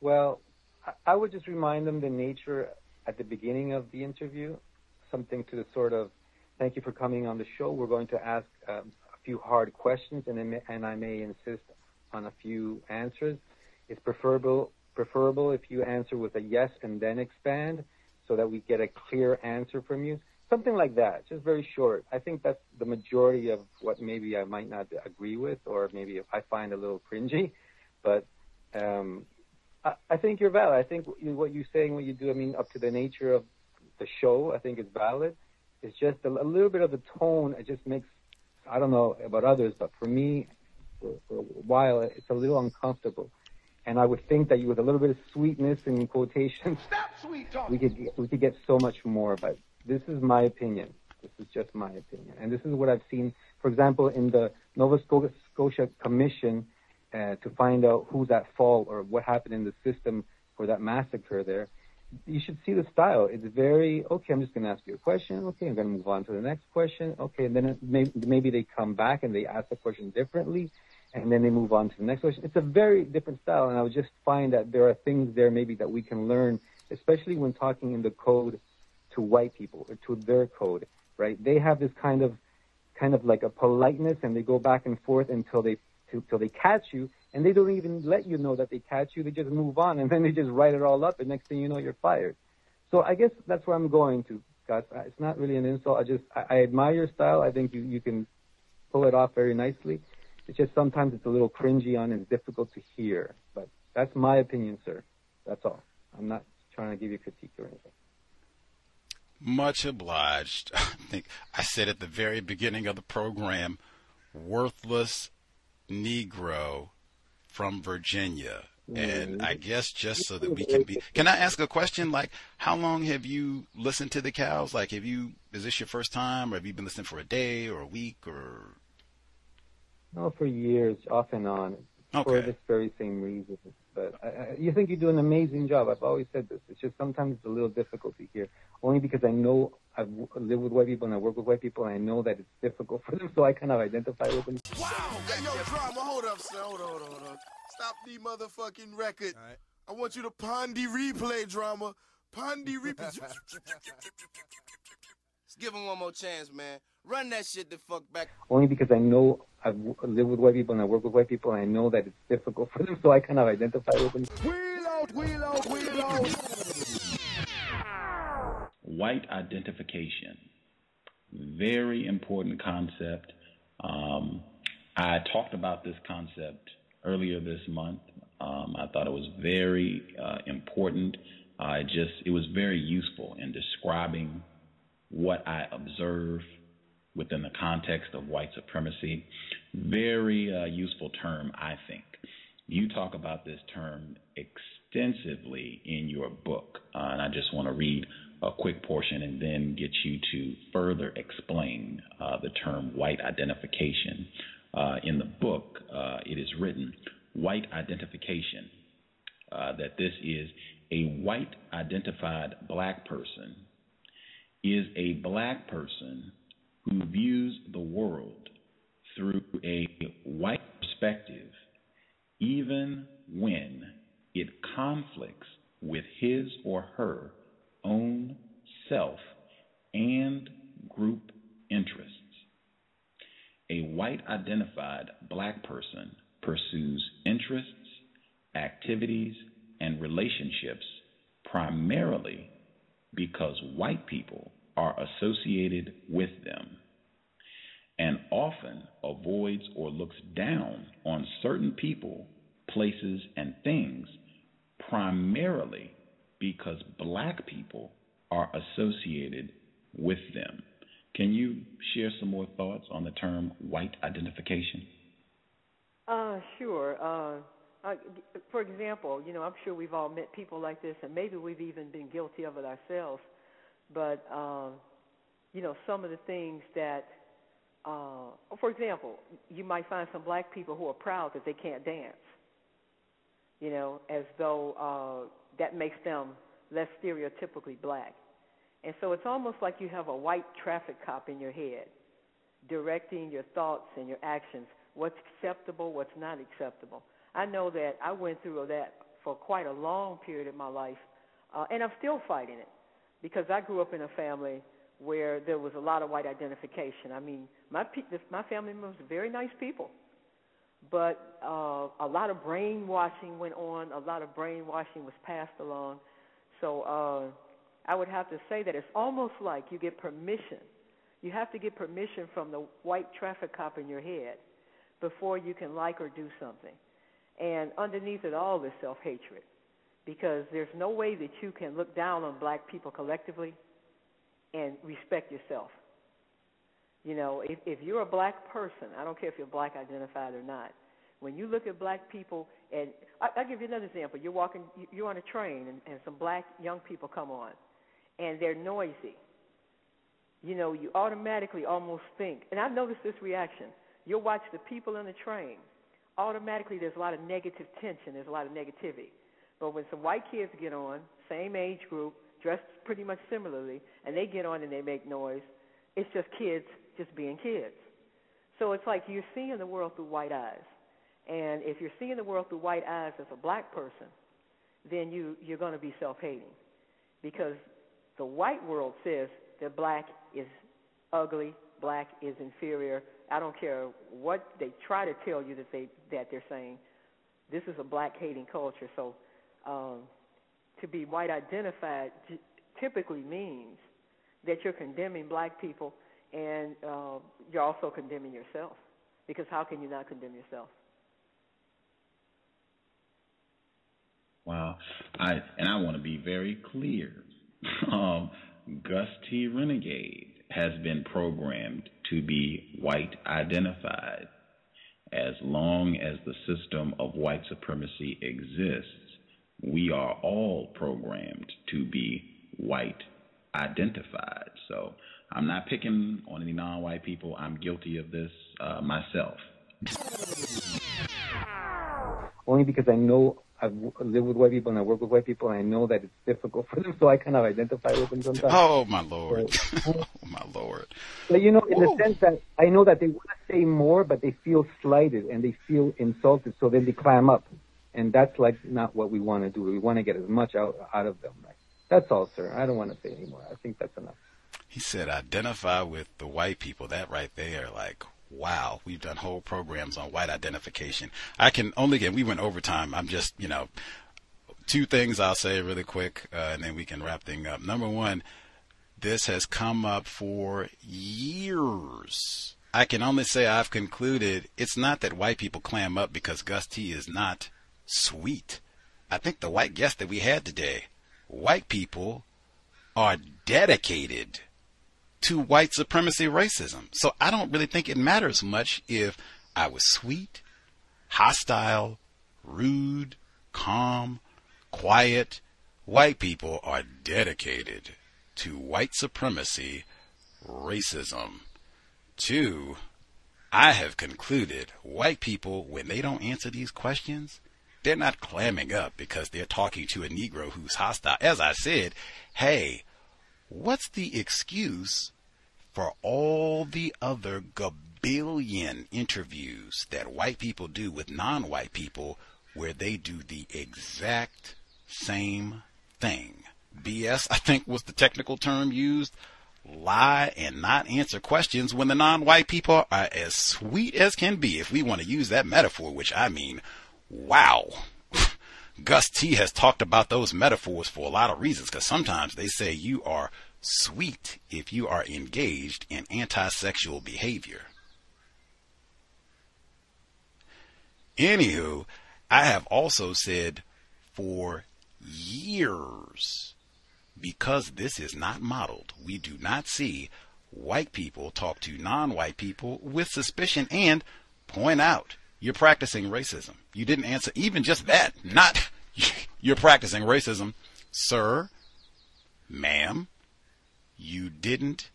well, I would just remind them the nature at the beginning of the interview, something to the sort of, thank you for coming on the show. We're going to ask um, a few hard questions, and, may, and I may insist on a few answers. It's preferable preferable if you answer with a yes and then expand, so that we get a clear answer from you. Something like that, just very short. I think that's the majority of what maybe I might not agree with, or maybe I find a little cringy. But um, I, I think you're valid. I think what you're saying, what you do, I mean, up to the nature of the show, I think is valid. It's just a, a little bit of the tone. It just makes, I don't know about others, but for me, for, for a while, it's a little uncomfortable. And I would think that you, with a little bit of sweetness and quotations, we could we could get so much more. But this is my opinion. This is just my opinion, and this is what I've seen. For example, in the Nova Scotia Commission, uh, to find out who's at fault or what happened in the system for that massacre there, you should see the style. It's very okay. I'm just going to ask you a question. Okay, I'm going to move on to the next question. Okay, and then maybe, maybe they come back and they ask the question differently, and then they move on to the next question. It's a very different style, and I would just find that there are things there maybe that we can learn, especially when talking in the code to white people or to their code. Right? They have this kind of kind of like a politeness, and they go back and forth until they till they catch you, and they don't even let you know that they catch you. They just move on, and then they just write it all up, and next thing you know, you're fired. So I guess that's where I'm going to, Gus. It's not really an insult. I just I, I admire your style. I think you you can pull it off very nicely. It's just sometimes it's a little cringy on and difficult to hear. But that's my opinion, sir. That's all. I'm not trying to give you critique or anything. Much obliged. <laughs> I think I said at the very beginning of the program, worthless Negro from Virginia. And mm-hmm. I guess just so that we can be, <laughs> can I ask a question? Like, how long have you listened to the cows? Like, have you, is this your first time or have you been listening for a day or a week or? No, for years, off and on. Okay. For this very same reason. But I, I, you think you do an amazing job. I've always said this. It's just sometimes it's a little difficult to hear, only because I know I've lived with white people and I work with white people, and I know that it's difficult for them, so I kind of identify with them. Wow! Hey, yo, drama, hold up, son. Hold on, hold on, hold on. Stop the motherfucking record. Right. I want you to pon de replay, drama. Pon de replay. <laughs> <laughs> Let's give him one more chance, man. Run that shit the fuck back. Only because I know I've lived with white people and I work with white people, and I know that it's difficult for them, so I kind of identify with them. Wheel out, wheel out, wheel out white identification. Very important concept. Um, I talked about this concept earlier this month. Um, I thought it was very uh, important. I just it was very useful in describing what I observe within the context of white supremacy. Very uh, useful term, I think. You talk about this term extensively in your book, uh, and I just want to read a quick portion and then get you to further explain uh, the term white identification. Uh, in the book, uh, it is written white identification, uh, that this is a white identified black person, is a black person who views the world through a white perspective, even when it conflicts with his or her own self and group interests. A white identified black person pursues interests, activities, and relationships primarily because white people are associated with them and often avoids or looks down on certain people, places, and things primarily because black people are associated with them. Can you share some more thoughts on the term white identification? Uh, sure. Uh, uh, for example, you know, I'm sure we've all met people like this, and maybe we've even been guilty of it ourselves. but uh, you know, some of the things that, uh, for example, you might find some black people who are proud that they can't dance. You know, as though uh, that makes them less stereotypically black. And so it's almost like you have a white traffic cop in your head, directing your thoughts and your actions. What's acceptable, what's not acceptable. I know that I went through that for quite a long period of my life, uh, and I'm still fighting it because I grew up in a family where there was a lot of white identification. I mean, my my family members were very nice people, but uh, a lot of brainwashing went on. A lot of brainwashing was passed along. So uh, I would have to say that it's almost like you get permission. You have to get permission from the white traffic cop in your head before you can like or do something. And underneath it all is self hatred because there's no way that you can look down on black people collectively and respect yourself. You know, if, if you're a black person, I don't care if you're black identified or not, when you look at black people, and I, I'll give you another example. You're walking, you're on a train, and, and some black young people come on, and they're noisy. You know, you automatically almost think, and I've noticed this reaction. You'll watch the people in the train. Automatically, there's a lot of negative tension. There's a lot of negativity. But when some white kids get on, same age group, dressed pretty much similarly, and they get on and they make noise, it's just kids just being kids. So it's like you're seeing the world through white eyes. And if you're seeing the world through white eyes as a black person, then you, you're going to be self hating. Because the white world says that black is ugly, black is inferior. I don't care what they try to tell you that they that they're saying. This is a black hating culture. So um, to be white identified typically means that you're condemning black people and uh, you're also condemning yourself. Because how can you not condemn yourself? Wow. I and I want to be very clear. <laughs> Um, Gus T. Renegade has been programmed to be white identified. As long as the system of white supremacy exists, we are all programmed to be white identified. So I'm not picking on any non white people. I'm guilty of this uh, myself. Only because I know I've lived with white people and I work with white people and I know that it's difficult <laughs> for them, so I kind of identify with them sometimes. Oh my lord! <laughs> Uh, oh my lord! But you know, in Whoa. the sense that I know that they want to say more, but they feel slighted and they feel insulted, so then they clam up and that's like not what we want to do. We want to get as much out out of them. Right? That's all, sir. I don't want to say anymore. I think that's enough. He said, identify with the white people. That right there, like, wow, we've done whole programs on white identification. I can only get, we went overtime. I'm just, you know, two things I'll say really quick, uh, and then we can wrap things up. Number one, this has come up for years. I can only say I've concluded it's not that white people clam up because Gus T is not sweet. I think the white guest that we had today, white people are dedicated to white supremacy racism. So I don't really think it matters much if I was sweet, hostile, rude, calm, quiet. White people are dedicated to white supremacy racism. Two, I have concluded white people, when they don't answer these questions, they're not clamming up because they're talking to a Negro who's hostile. As I said, hey, what's the excuse for all the other gabillion interviews that white people do with non white people where they do the exact same thing? BS, I think was the technical term used. Lie and not answer questions when the non white people are as sweet as can be, if we want to use that metaphor, which I mean Wow. <laughs> Gus T has talked about those metaphors for a lot of reasons because sometimes they say you are sweet if you are engaged in anti-sexual behavior. Anywho, I have also said for years, because this is not modeled, we do not see white people talk to non-white people with suspicion and point out you're practicing racism. You didn't answer even just that. Not <laughs> you're practicing racism, sir, ma'am. You didn't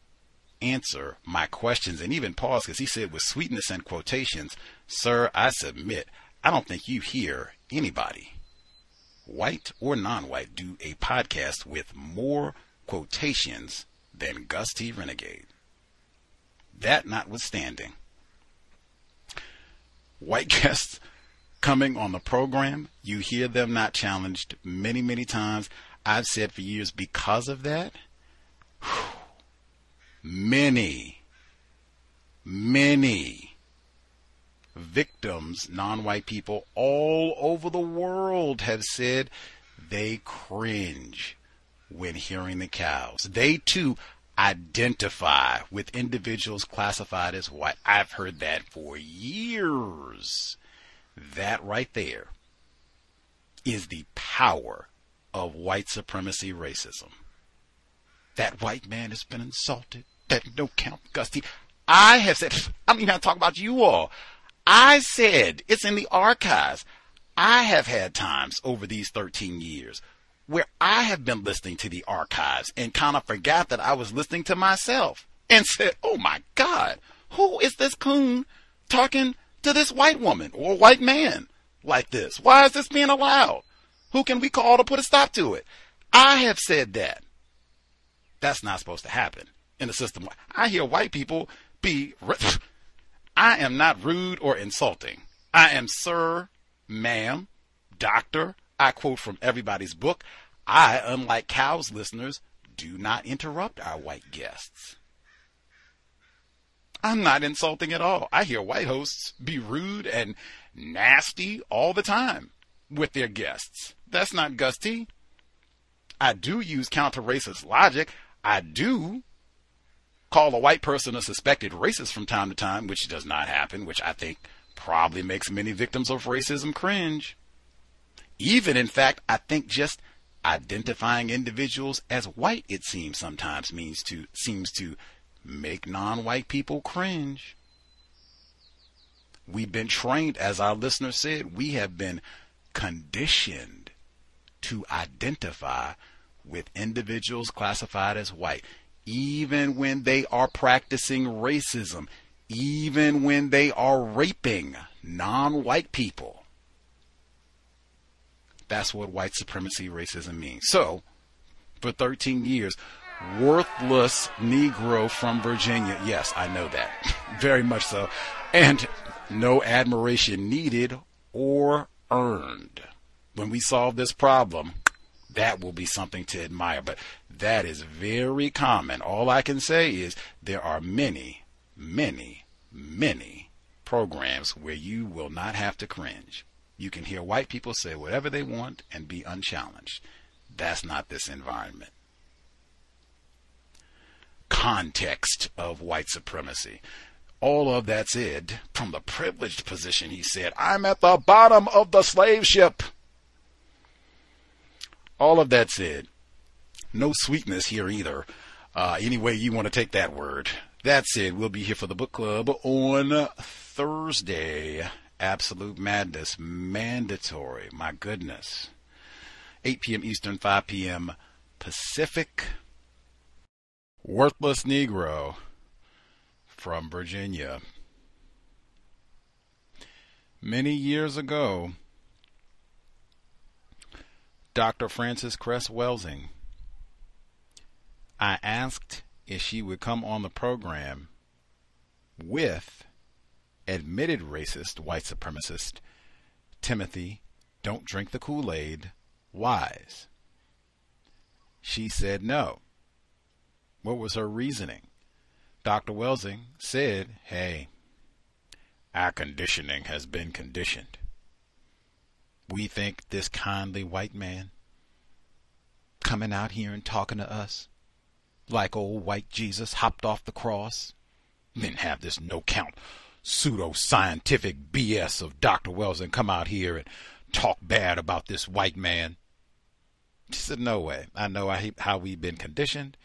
answer my questions and even pause because he said with sweetness and quotations, Sir, I submit, I don't think you hear anybody, white or non white, do a podcast with more quotations than Gus T. Renegade. That notwithstanding, white <laughs> guests coming on the program, you hear them not challenged many, many times. I've said for years because of that, many, many victims, non white people all over the world have said they cringe when hearing the cows. They too identify with individuals classified as white. I've heard that for years. That right there is the power of white supremacy racism. That white man has been insulted. That no count Gus T. I have said, <laughs> I mean, I talk about you all. I said, it's in the archives. I have had times over these 13 years where I have been listening to the archives and kind of forgot that I was listening to myself and <laughs> said, oh my God, who is this coon talking to this white woman or white man like this? Why is this being allowed? Who can we call to put a stop to it? I have said that. That's not supposed to happen in the system. I hear white people be. <laughs> I am not rude or insulting. I am sir, ma'am, doctor. I quote from everybody's book. I, unlike Cow's listeners, do not interrupt our white guests. I'm not insulting at all. I hear white hosts be rude and nasty all the time with their guests. That's not Gus T. I do use counter racist logic. I do call a white person a suspected racist from time to time, which does not happen, which I think probably makes many victims of racism cringe. Even, in fact, I think just identifying individuals as white, it seems sometimes means to seems to make non-white people cringe. We've been trained, as our listener said, we have been conditioned to identify with individuals classified as white, even when they are practicing racism, even when they are raping non white people. That's what white supremacy racism means. So, for 13 years, worthless Negro from Virginia. Yes, I know that. <laughs> Very much so. And no admiration needed or earned. When we solve this problem, that will be something to admire. But that is very common. All I can say is there are many, many, many programs where you will not have to cringe. You can hear white people say whatever they want and be unchallenged. That's not this environment. Context of white supremacy. All of that said, from the privileged position, he said, I'm at the bottom of the slave ship. All of that said, no sweetness here either. Uh, any way you want to take that word. That said, we'll be here for the book club on Thursday. Absolute madness, mandatory. My goodness. 8 p.m. Eastern, 5 p.m. Pacific. Worthless Negro from Virginia. Many years ago, Dr. Frances Cress Welsing, I asked if she would come on the program with admitted racist white supremacist Timothy Don't Drink the Kool Aid Wise. She said no. What was her reasoning? Dr. Welsing said, Hey, our conditioning has been conditioned. We think this kindly white man coming out here and talking to us like old white Jesus hopped off the cross, then have this no count pseudo scientific BS of Dr. Welsing come out here and talk bad about this white man. She said, No way. I know how we've been conditioned,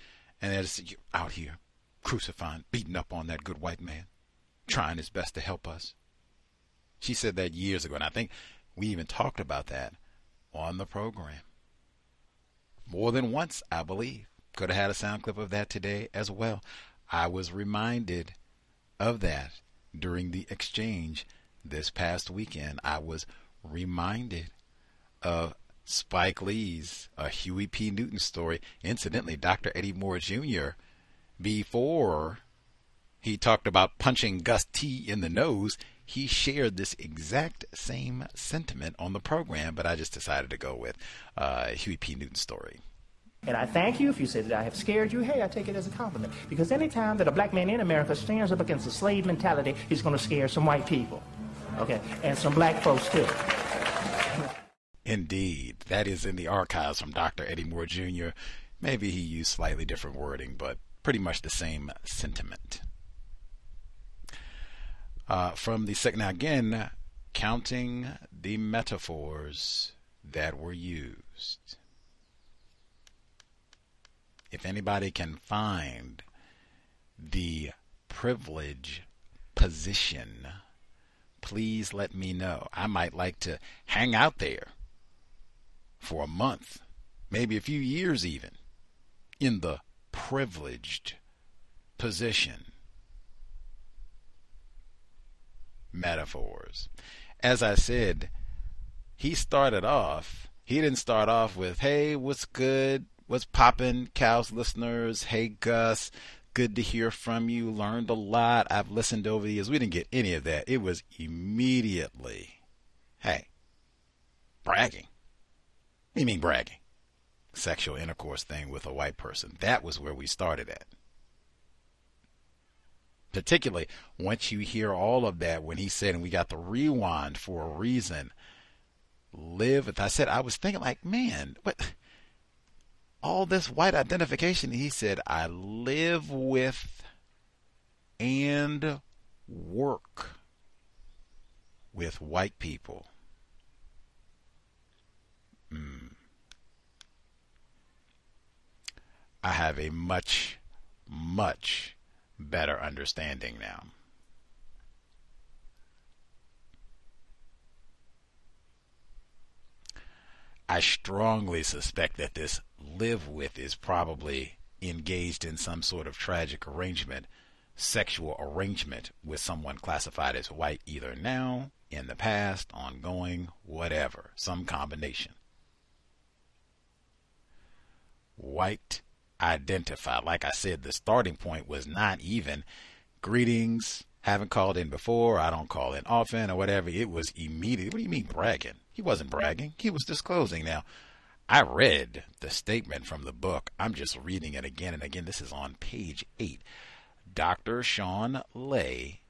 and it's out here crucifying, beating up on that good white man, trying his best to help us. She said that years ago, and I think we even talked about that on the program. More than once, I believe. Could have had a sound clip of that today as well. I was reminded of that during the exchange this past weekend. I was reminded of Spike Lee's a Huey P. Newton story. Incidentally, Dr. Eddie Moore Jr. before he talked about punching Gus T in the nose, he shared this exact same sentiment on the program, but I just decided to go with uh, Huey P. Newton's story. And I thank you if you say that I have scared you. Hey, I take it as a compliment. Because anytime that a black man in America stands up against the slave mentality, he's going to scare some white people. Okay? And some black folks, too. Indeed. That is in the archives from Dr. Eddie Moore Jr. Maybe he used slightly different wording, but pretty much the same sentiment. Uh, from the second, now again, counting the metaphors that were used. If anybody can find the privilege position, please let me know. I might like to hang out there for a month, maybe a few years even, in the privileged position. Metaphors. As I said, he started off, he didn't start off with, hey, what's good? What's poppin', cows listeners? Hey, Gus. Good to hear from you. Learned a lot. I've listened over the years. We didn't get any of that. It was immediately, hey, bragging. You mean bragging? Sexual intercourse thing with a white person. That was where we started at. Particularly once you hear all of that when he said, and we got the rewind for a reason. Live I said, I was thinking, like, man, what? All this white identification. He said, I live with and work with white people. Mm. I have a much, much better understanding now. I strongly suspect that this live with is probably engaged in some sort of tragic arrangement, sexual arrangement with someone classified as white either now, in the past, ongoing, whatever, some combination white identify. Like I said, the starting point was not even greetings, haven't called in before, I don't call in often, or whatever. It was immediate. What do you mean bragging? He wasn't bragging, he was disclosing. Now, I read the statement from the book. I'm just reading it again and again. This is on page 8. Dr. Shawn Lay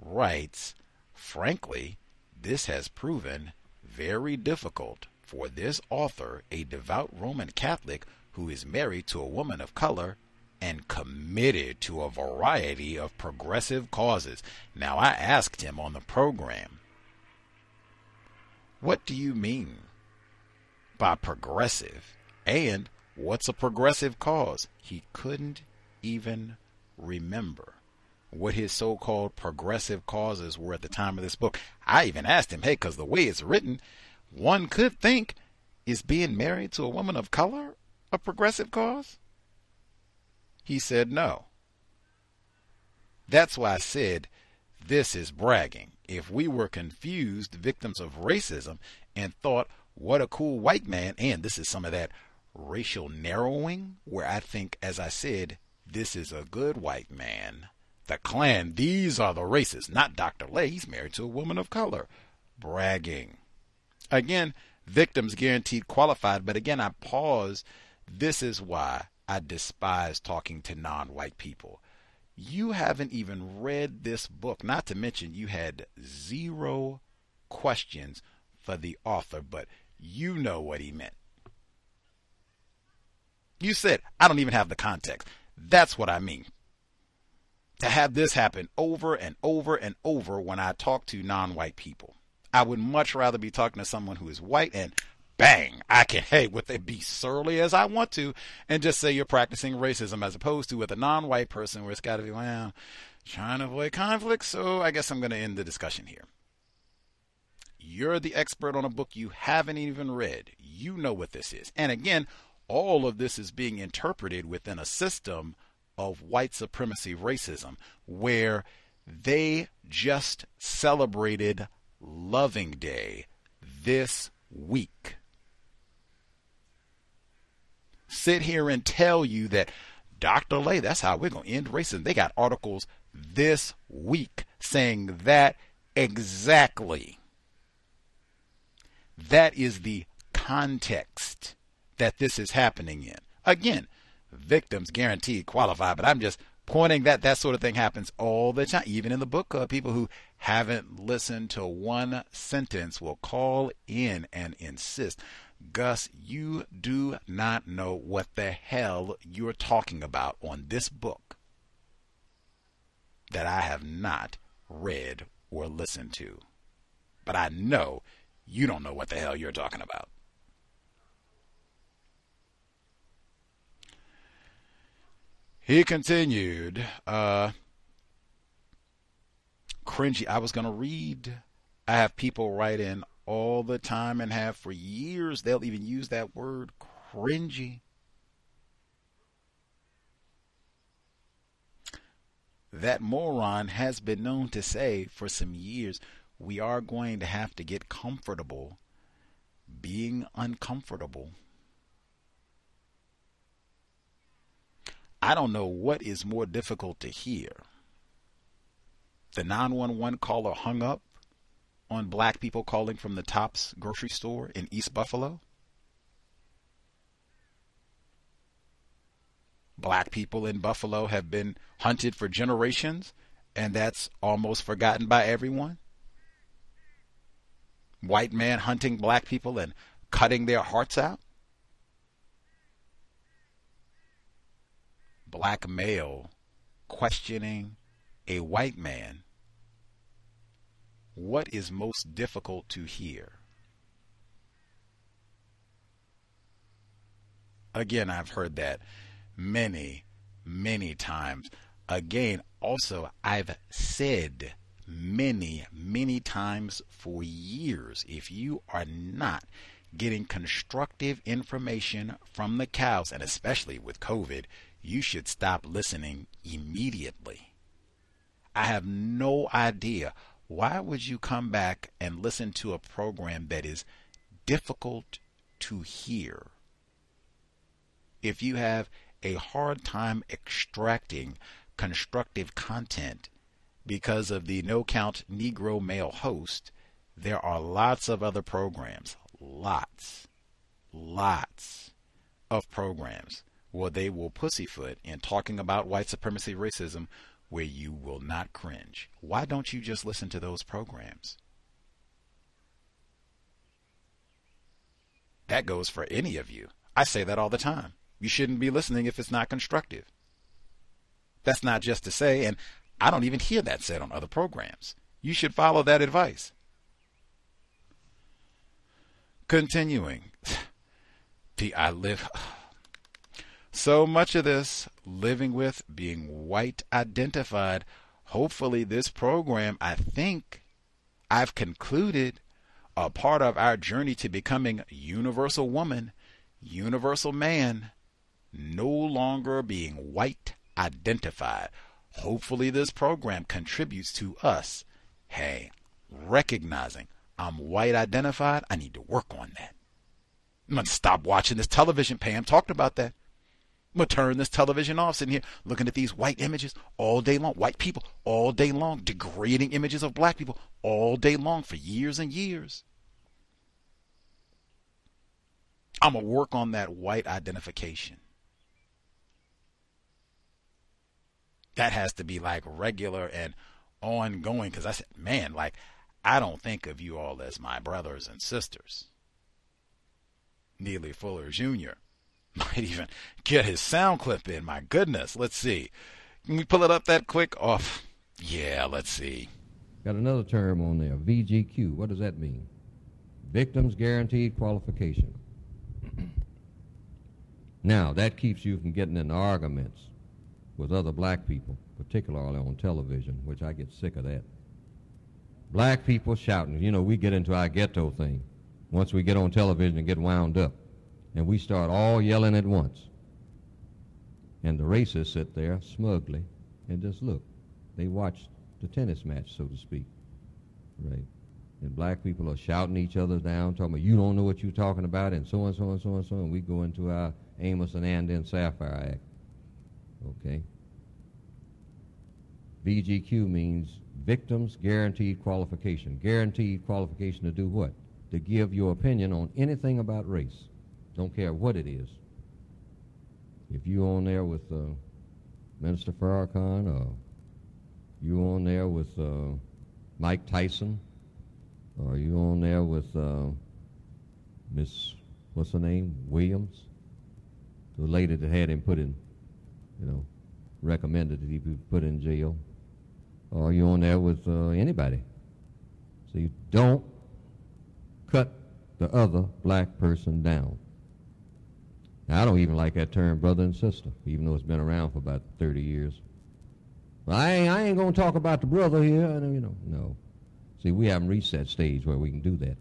writes, Frankly, this has proven very difficult for this author, a devout Roman Catholic who is married to a woman of color and committed to a variety of progressive causes. Now, I asked him on the program, What do you mean by progressive? And what's a progressive cause? He couldn't even remember what his so called progressive causes were at the time of this book. I even asked him, Hey, because the way it's written, one could think is being married to a woman of color a progressive cause? He said no. That's why I said this is bragging. If we were confused victims of racism and thought, what a cool white man, and this is some of that racial narrowing, where I think, as I said, this is a good white man. The Klan, these are the racists, not Dr. Lay. He's married to a woman of color. Bragging. Again, victims guaranteed qualified, but again, I pause this is why I despise talking to non white people. You haven't even read this book, not to mention you had zero questions for the author, but you know what he meant. You said, I don't even have the context. That's what I mean. To have this happen over and over and over when I talk to non white people. I would much rather be talking to someone who is white and bang, I can, hey, with it be surly as I want to and just say you're practicing racism as opposed to with a non white person where it's got to be, well, trying to avoid conflict. So I guess I'm going to end the discussion here. You're the expert on a book you haven't even read. You know what this is. And again, all of this is being interpreted within a system of white supremacy racism where they just celebrated Loving Day this week. Sit here and tell you that Dr. Lay, that's how we're going to end racism. They got articles this week saying that exactly. That is the context that this is happening in. Again, victims guaranteed qualify, but I'm just pointing that that sort of thing happens all the time. Even in the book club, people who haven't listened to one sentence will call in and insist. Gus, you do not know what the hell you're talking about on this book that I have not read or listened to. But I know you don't know what the hell you're talking about. He continued, uh, cringy. I was going to read. I have people write in all the time and have for years. They'll even use that word cringy. That moron has been known to say for some years, we are going to have to get comfortable being uncomfortable. I don't know what is more difficult to hear. The 911 caller hung up on black people calling from the Tops grocery store in East Buffalo. Black people in Buffalo have been hunted for generations, and that's almost forgotten by everyone. White man hunting black people and cutting their hearts out. black male questioning a white man, what is most difficult to hear? Again, I've heard that many, many times. Again, also, I've said many, many times for years if you are not getting constructive information from the cows, and especially with COVID, you should stop listening immediately. I have no idea why would you come back and listen to a program that is difficult to hear if you have a hard time extracting constructive content because of the no count negro male host? There are lots of other programs lots lots of programs where they will pussyfoot in talking about white supremacy racism where you will not cringe. Why don't you just listen to those programs? That goes for any of you. I say that all the time. You shouldn't be listening if it's not constructive. That's not just to say, and I don't even hear that said on other programs. You should follow that advice. Continuing. <sighs> I live so much of this living with being white identified. Hopefully, this program, I think I've concluded a part of our journey to becoming universal woman, universal man, no longer being white identified. Hopefully, this program contributes to us, hey, recognizing I'm white identified. I need to work on that. I'm going to stop watching this television. Pam talked about that. I'm gonna turn this television off, sitting here looking at these white images all day long, white people all day long, degrading images of black people all day long for years and years. I'm gonna work on that white identification. That has to be like regular and ongoing because I said, man, like, I don't think of you all as my brothers and sisters. Neely Fuller Jr. <laughs> might even get his sound clip in. My goodness. Let's see. Can we pull it up that quick? Off. Oh, yeah, let's see. Got another term on there VGQ. What does that mean? Victims Guaranteed Qualification. <clears throat> now, that keeps you from getting in arguments with other black people, particularly on television, which I get sick of that. Black people shouting. You know, we get into our ghetto thing once we get on television and get wound up And we start all yelling at once. And the racists sit there smugly and just look. They watch the tennis match, so to speak. Right. And black people are shouting each other down, talking about, you don't know what you're talking about, and so and so and so and so, and we go into our Amos and Andy and Sapphire Act. Okay. VGQ means Victims Guaranteed Qualification. Guaranteed qualification to do what? To give your opinion on anything about race. Don't care what it is. If you on there with uh, Minister Farrakhan or you on there with uh, Mike Tyson or you on there with uh, Miss, what's her name, Williams? The lady that had him put in, you know, recommended that he be put in jail. Or you on there with uh, anybody. So you don't cut the other black person down. Now, I don't even like that term brother and sister, even though it's been around for about 30 years. Well, I ain't, I ain't going to talk about the brother here. You know, no. See, we haven't reached that stage where we can do that.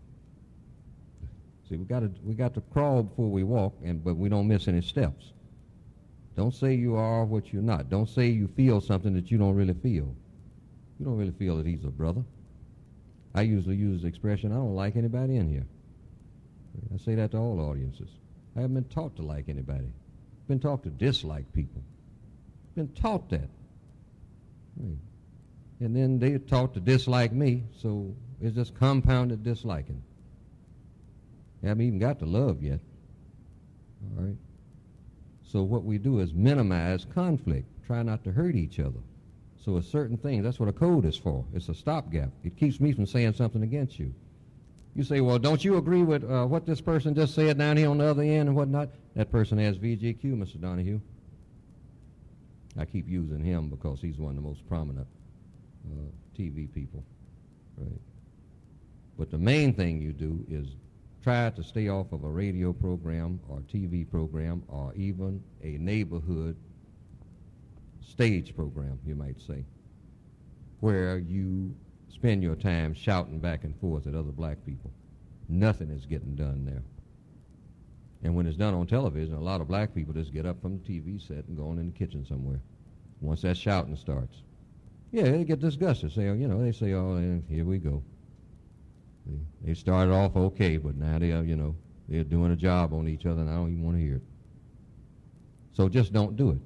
See, we got to we got to crawl before we walk, and but we don't miss any steps. Don't say you are what you're not. Don't say you feel something that you don't really feel. You don't really feel that he's a brother. I usually use the expression, I don't like anybody in here. I say that to all audiences. I haven't been taught to like anybody. I've been taught to dislike people. Been taught that. And then they're taught to dislike me, so it's just compounded disliking. I haven't even got to love yet. All right? So what we do is minimize conflict, try not to hurt each other. So a certain thing, that's what a code is for. It's a stopgap. It keeps me from saying something against you. You say, well, don't you agree with uh, what this person just said down here on the other end and whatnot? That person has VGQ, Mr. Donahue. I keep using him because he's one of the most prominent uh, TV people, right? But the main thing you do is try to stay off of a radio program or TV program or even a neighborhood stage program, you might say, where you spend your time shouting back and forth at other black people. Nothing is getting done there. And when it's done on television, a lot of black people just get up from the TV set and go on in the kitchen somewhere. Once that shouting starts, yeah, they get disgusted. Say, you know, they say, oh, eh, here we go. They, they started off okay, but now they are, you know, they're doing a job on each other, and I don't even want to hear it. So just don't do it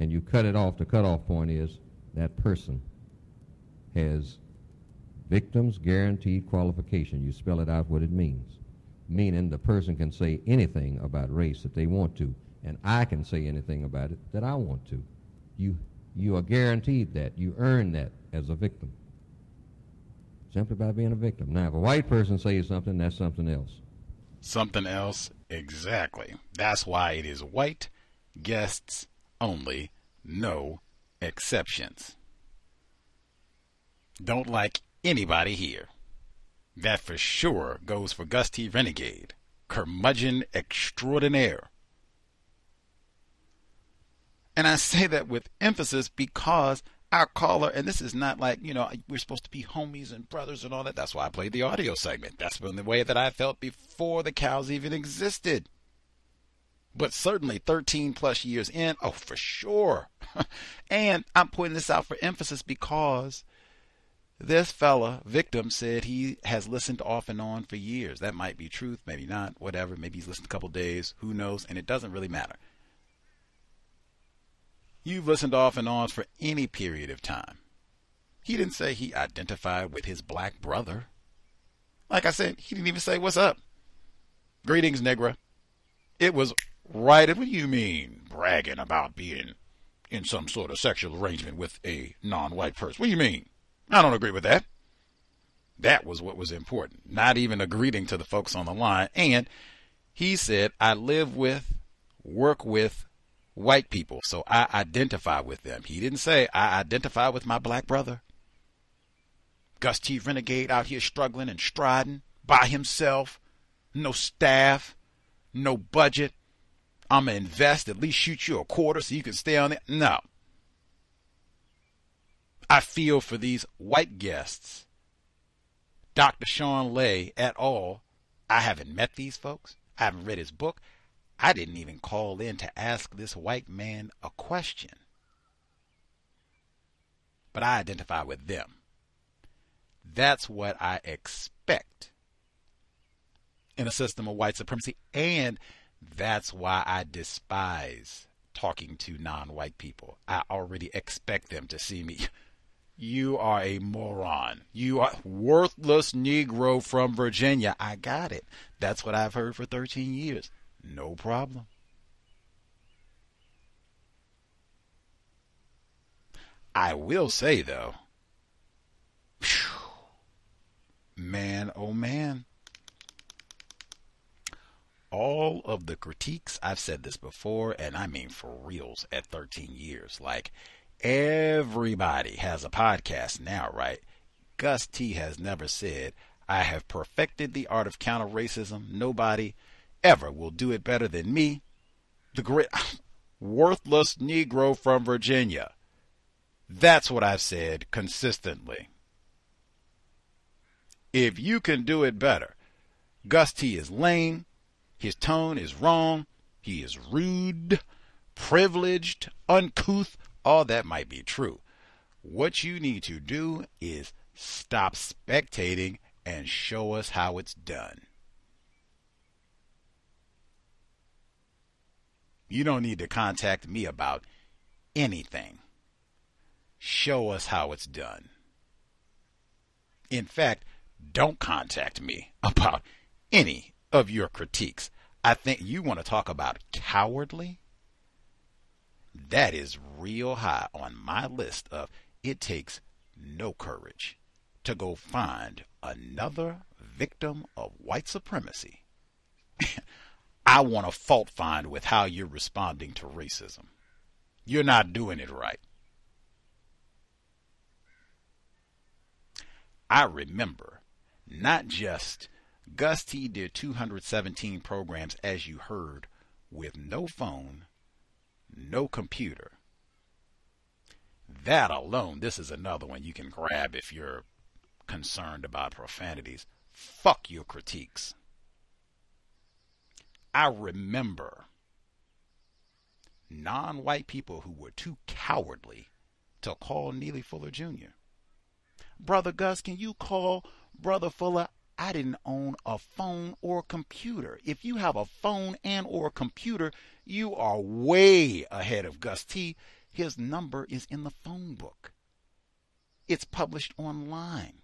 and you cut it off, the cutoff point is that person has victims guaranteed qualification. You spell it out what it means. Meaning the person can say anything about race that they want to, and I can say anything about it that I want to. You, you are guaranteed that. You earn that as a victim. Simply by being a victim. Now, if a white person says something, that's something else. Something else, exactly. That's why it is white guests only, no exceptions. Don't like anybody here. That for sure goes for Gus T. Renegade, curmudgeon extraordinaire. And I say that with emphasis because our caller, and this is not like, you know, we're supposed to be homies and brothers and all that. That's why I played the audio segment. That's been the way that I felt before the cows even existed but certainly 13 plus years in, oh, for sure. <laughs> and I'm pointing this out for emphasis because this fella, victim, said he has listened off and on for years. That might be truth, maybe not, whatever. Maybe he's listened a couple days, who knows, and it doesn't really matter. You've listened off and on for any period of time. He didn't say he identified with his black brother. Like I said, he didn't even say, What's up? Greetings, Negra. It was Right? What do you mean, bragging about being in some sort of sexual arrangement with a non white person? What do you mean? I don't agree with that. That was what was important, not even a greeting to the folks on the line. And he said, I live with, work with white people, so I identify with them. He didn't say, I identify with my black brother. Gus T. Renegade out here struggling and striding by himself, no staff, no budget, I'm going to invest, at least shoot you a quarter so you can stay on it. No. I feel for these white guests. Dr. Shawn Lay at all. I haven't met these folks. I haven't read his book. I didn't even call in to ask this white man a question. But I identify with them. That's what I expect in a system of white supremacy. And that's why I despise talking to non white people. I already expect them to see me. You are a moron. You are worthless Negro from Virginia. I got it. That's what I've heard for 13 years. No problem. I will say, though, man, oh man, all of the critiques, I've said this before, and I mean for reals at 13 years. Like, everybody has a podcast now, right? Gus T has never said, I have perfected the art of counter racism. Nobody ever will do it better than me. The great, <laughs> worthless Negro from Virginia. That's what I've said consistently. If you can do it better, Gus T is lame, his tone is wrong. He is rude, privileged, uncouth. All that might be true. What you need to do is stop spectating and show us how it's done. You don't need to contact me about anything. Show us how it's done. In fact, don't contact me about any of your critiques. I think you want to talk about cowardly. That is real high on my list of it takes no courage to go find another victim of white supremacy. <laughs> I want to fault find with how you're responding to racism. You're not doing it right. I remember not just Gus T did 217 programs, as you heard, with no phone, no computer. That alone, this is another one you can grab if you're concerned about profanities. Fuck your critiques. I remember non white people who were too cowardly to call Neely Fuller Jr. Brother Gus, can you call Brother Fuller I didn't own a phone or a computer. If you have a phone and or a computer, you are way ahead of Gus T. His number is in the phone book. It's published online.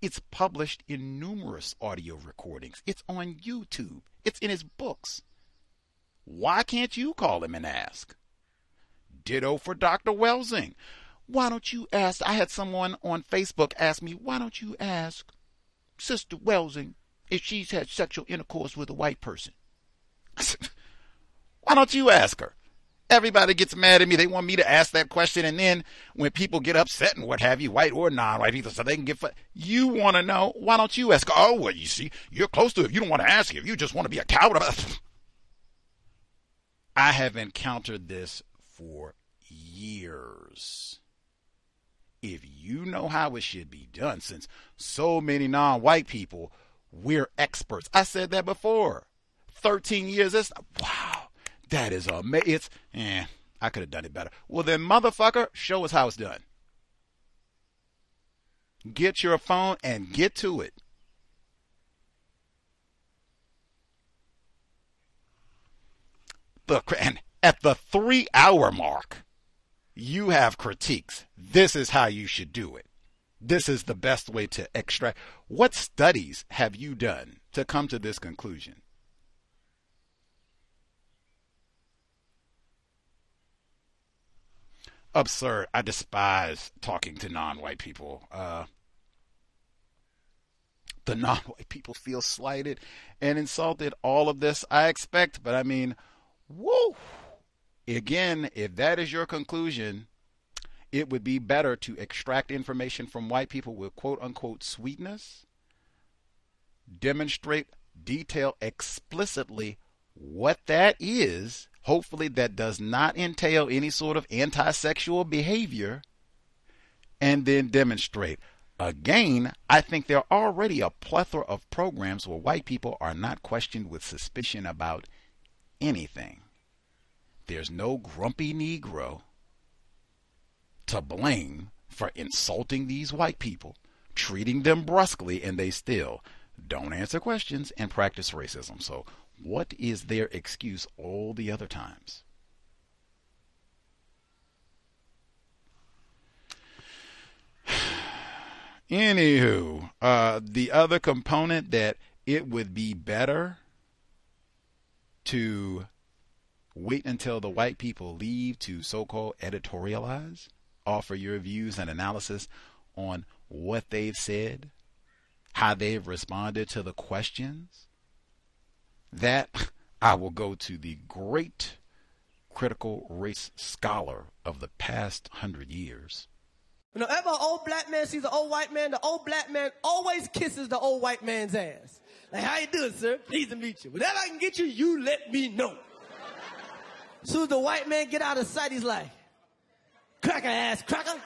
It's published in numerous audio recordings. It's on YouTube. It's in his books. Why can't you call him and ask? Ditto for Dr. Welsing. Why don't you ask? I had someone on Facebook ask me, why don't you ask Sister Welsing if she's had sexual intercourse with a white person? <laughs> Why don't you ask her? Everybody gets mad at me. They want me to ask that question. And then when people get upset and what have you, white or non white people, so they can get, you want to know, why don't you ask? Oh, well, you see, you're close to it. You don't want to ask if you just want to be a coward. <laughs> I have encountered this for years if you know how it should be done, since so many non white people, we're experts. I said that before. 13 years, it's wow, that is amazing. It's, eh, I could have done it better. Well, then, motherfucker, show us how it's done. Get your phone and get to it. The, and at the three hour mark, you have critiques. This is how you should do it. This is the best way to extract. What studies have you done to come to this conclusion? Absurd. I despise talking to non white people. Uh, the <laughs> non white people feel slighted and insulted. All of this I expect, but I mean, whoa Again, if that is your conclusion, it would be better to extract information from white people with quote unquote sweetness, demonstrate, detail explicitly what that is. Hopefully, that does not entail any sort of anti sexual behavior, and then demonstrate. Again, I think there are already a plethora of programs where white people are not questioned with suspicion about anything, there's no grumpy Negro to blame for insulting these white people, treating them brusquely, and they still don't answer questions and practice racism. So, what is their excuse all the other times? <sighs> Anywho, uh, the other component that it would be better to wait until the white people leave to so called editorialize, offer your views and analysis on what they've said, how they've responded to the questions. That I will go to the great critical race scholar of the past hundred years, Whenever an old black man sees an old white man, the old black man always kisses the old white man's ass. Like, how you doing, sir? Pleased to meet you. Whatever I can get you, you let me know. Soon as the white man get out of sight, he's like, cracker ass, cracker.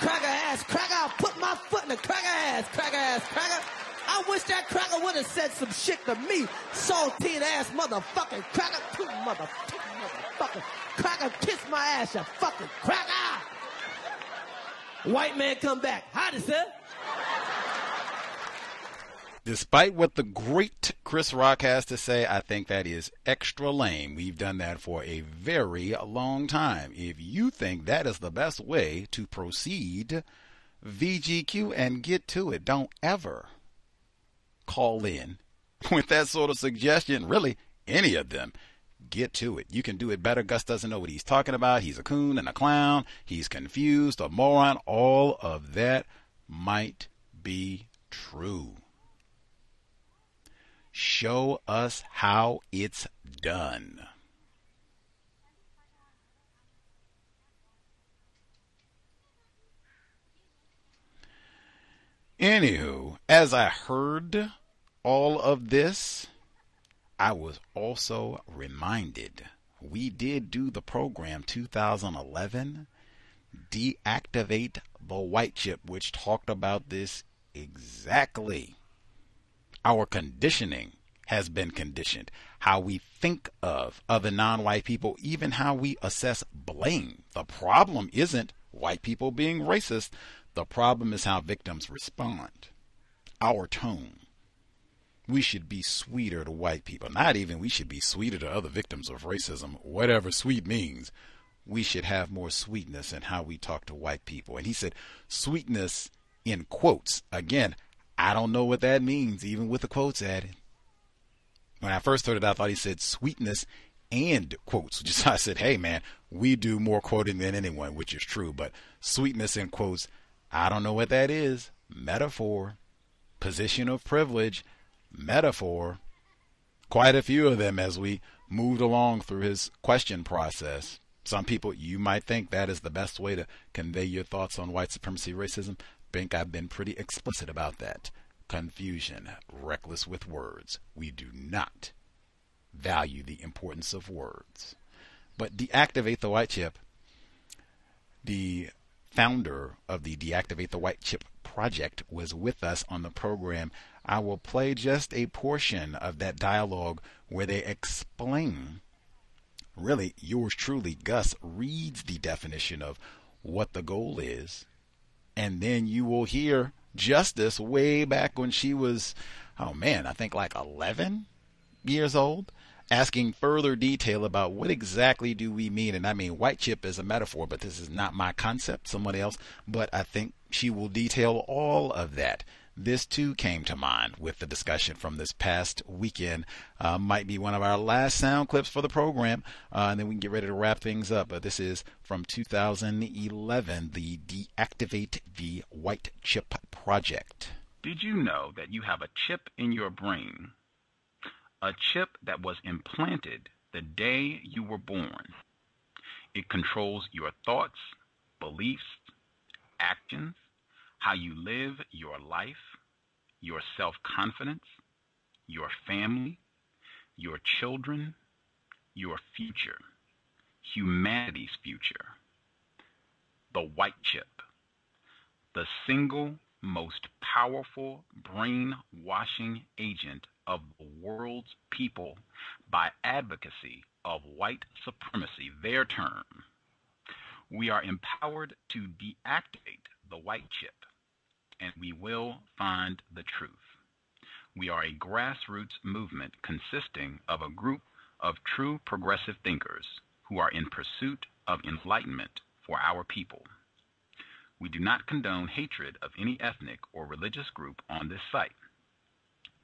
Cracker ass, cracker. I'll put my foot in the cracker ass, cracker ass, cracker. I wish that cracker would have said some shit to me. Saltine ass motherfucking cracker. Motherfucking motherfucker. Cracker, kiss my ass, you fucking cracker. White man come back. Howdy, sir. Despite what the great Chris Rock has to say, I think that is extra lame. We've done that for a very long time. If you think that is the best way to proceed, VGQ and get to it. Don't ever call in <laughs> with that sort of suggestion. Really, any of them get to it. You can do it better. Gus doesn't know what he's talking about. He's a coon and a clown. He's confused, a moron. All of that might be true. Show us how it's done. Anywho, as I heard all of this, I was also reminded we did do the program 2011 Deactivate the White Chip, which talked about this exactly. Our conditioning has been conditioned. How we think of other non white people, even how we assess blame. The problem isn't white people being racist, the problem is how victims respond. Our tone we should be sweeter to white people. Not even we should be sweeter to other victims of racism, whatever sweet means. We should have more sweetness in how we talk to white people. And he said, sweetness in quotes. Again, I don't know what that means, even with the quotes added. When I first heard it, I thought he said sweetness and quotes. Just I said, hey man, we do more quoting than anyone, which is true. But sweetness in quotes, I don't know what that is. Metaphor, position of privilege metaphor, quite a few of them as we moved along through his question process. Some people, you might think that is the best way to convey your thoughts on white supremacy racism. think I've been pretty explicit about that. Confusion, reckless with words. We do not value the importance of words. But deactivate the white chip. The founder of the Deactivate the White Chip project was with us on the program I will play just a portion of that dialogue where they explain. Really, yours truly, Gus, reads the definition of what the goal is. And then you will hear Justice way back when she was, oh man, I think like 11 years old, asking further detail about what exactly do we mean. And I mean, white chip is a metaphor, but this is not my concept, somebody else. But I think she will detail all of that this too came to mind with the discussion from this past weekend. Uh, might be one of our last sound clips for the program, uh, and then we can get ready to wrap things up. But this is from 2011, the Deactivate the White Chip Project. Did you know that you have a chip in your brain? A chip that was implanted the day you were born. It controls your thoughts, beliefs, actions, how you live your life, your self confidence, your family, your children, your future, humanity's future. The white chip, the single most powerful brainwashing agent of the world's people by advocacy of white supremacy, their term. We are empowered to deactivate the white chip, and we will find the truth. We are a grassroots movement consisting of a group of true progressive thinkers who are in pursuit of enlightenment for our people. We do not condone hatred of any ethnic or religious group on this site.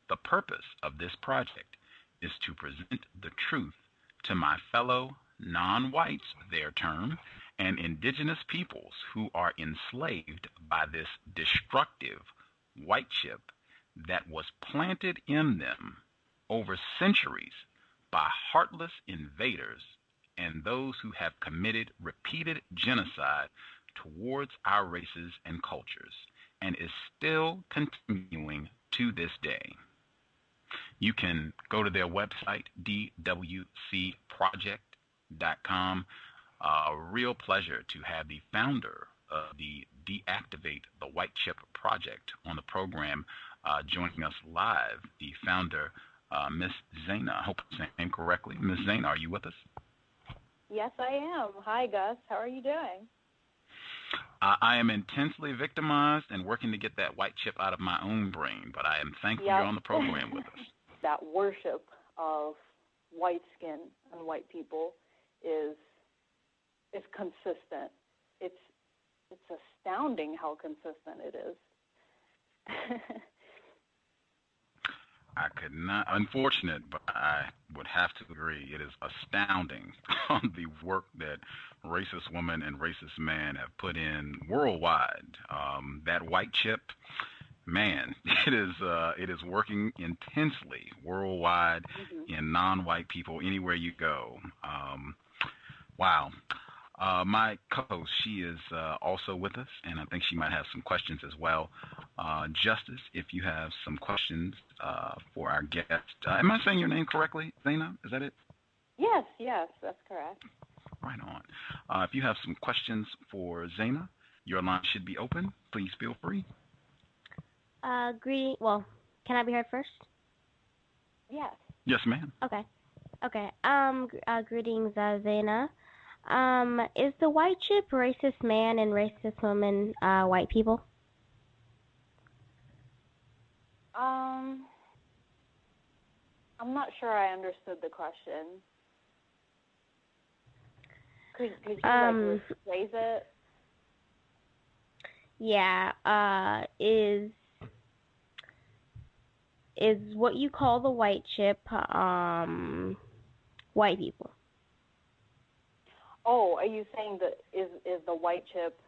The purpose of this project is to present the truth to my fellow non whites, their term, and indigenous peoples who are enslaved by this destructive white chip that was planted in them over centuries by heartless invaders and those who have committed repeated genocide towards our races and cultures and is still continuing to this day. You can go to their website, dwcproject.com. A real pleasure to have the founder of the Deactivate the White Chip Project on the program uh, joining us live, the founder, uh, Miss Zaina. I hope I'm saying name correctly. Miss Zaina, are you with us? Yes, I am. Hi, Gus. How are you doing? Uh, I am intensely victimized and working to get that white chip out of my own brain, but I am thankful yep. you're on the program with us. <laughs> that worship of white skin and white people is is consistent. It's it's astounding how consistent it is. <laughs> I could not, unfortunate, but I would have to agree. It is astounding <laughs> on the work that racist women and racist men have put in worldwide. Um, that white chip, man, <laughs> it is uh, it is working intensely worldwide mm-hmm. in non-white people anywhere you go. Um, wow. Uh, my co-host, she is uh, also with us, and I think she might have some questions as well. Uh, Justice, if you have some questions uh, for our guest, uh, am I saying your name correctly, Zaina? Is that it? Yes, yes, that's correct. Right on. Uh, if you have some questions for Zaina, your line should be open. Please feel free. Uh, greeting. Well, can I be heard first? Yes. Yes, ma'am. Okay. Okay. Um. Uh, greetings, uh, Zaina. Um. Is the white chip racist man and racist woman uh, white people? Um. I'm not sure I understood the question. Could could you um, like rephrase it? Yeah. Uh. Is is what you call the white chip um white people. Oh, are you saying that is is the white chip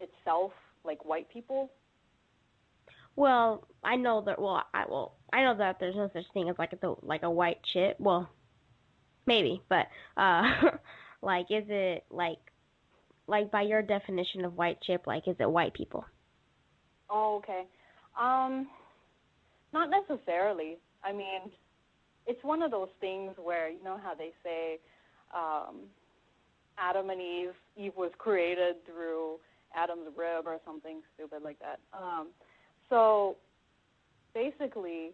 itself like white people? Well, I know that. Well, I well, I know that there's no such thing as like a like a white chip. Well, maybe, but uh, <laughs> like, is it like like by your definition of white chip? Like, is it white people? Oh, okay. Um, not necessarily. I mean, it's one of those things where you know how they say um, Adam and Eve. Eve was created through Adam's rib or something stupid like that. Um, so basically,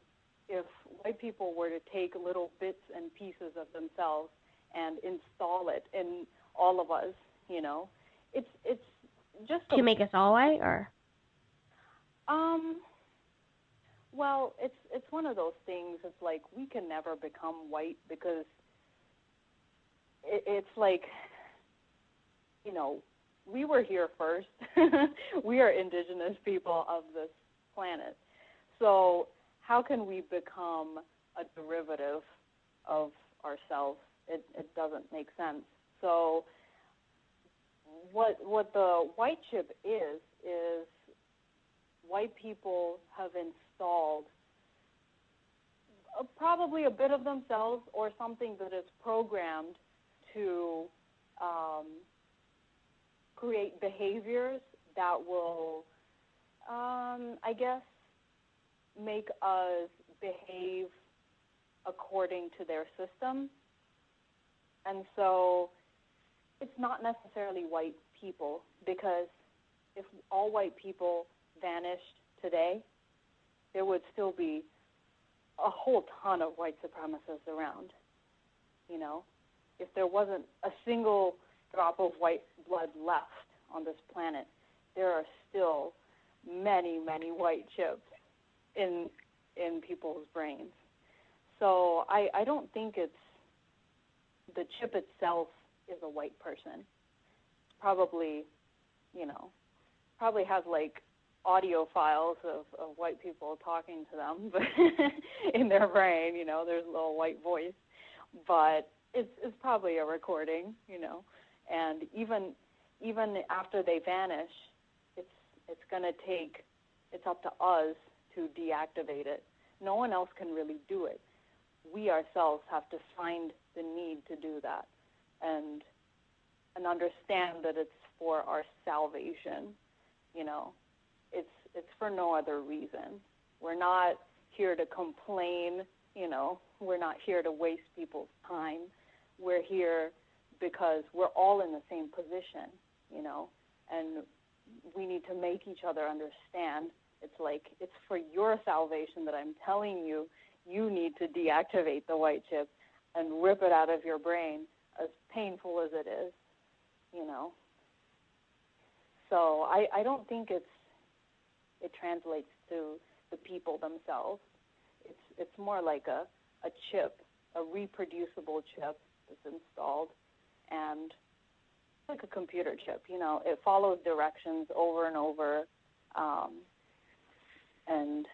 if white people were to take little bits and pieces of themselves and install it in all of us, you know, it's it's just to a, make us all white, or um, well, it's it's one of those things. It's like we can never become white because it, it's like, you know, we were here first. <laughs> we are indigenous people of this planet. So how can we become a derivative of ourselves? It, it doesn't make sense. So what what the white chip is is white people have installed uh, probably a bit of themselves or something that is programmed to um, create behaviors that will, um, I guess, make us behave according to their system. And so it's not necessarily white people because if all white people vanished today, there would still be a whole ton of white supremacists around. You know, if there wasn't a single drop of white blood left on this planet, there are still many, many white chips in in people's brains. So I, I don't think it's the chip itself is a white person. Probably, you know, probably has like audio files of, of white people talking to them <laughs> in their brain, you know, there's a little white voice. But it's it's probably a recording, you know. And even even after they vanish, it's it's gonna take it's up to us to deactivate it. No one else can really do it. We ourselves have to find the need to do that and and understand that it's for our salvation. You know, it's it's for no other reason. We're not here to complain. You know, we're not here to waste people's time. We're here because we're all in the same position. You know, and we need to make each other understand. It's like it's for your salvation that I'm telling you. You need to deactivate the white chip and rip it out of your brain, as painful as it is, you know. So I, I don't think it's it translates to the people themselves. It's it's more like a, a chip, a reproducible chip that's installed and like a computer chip, you know, it follows directions over and over, um, and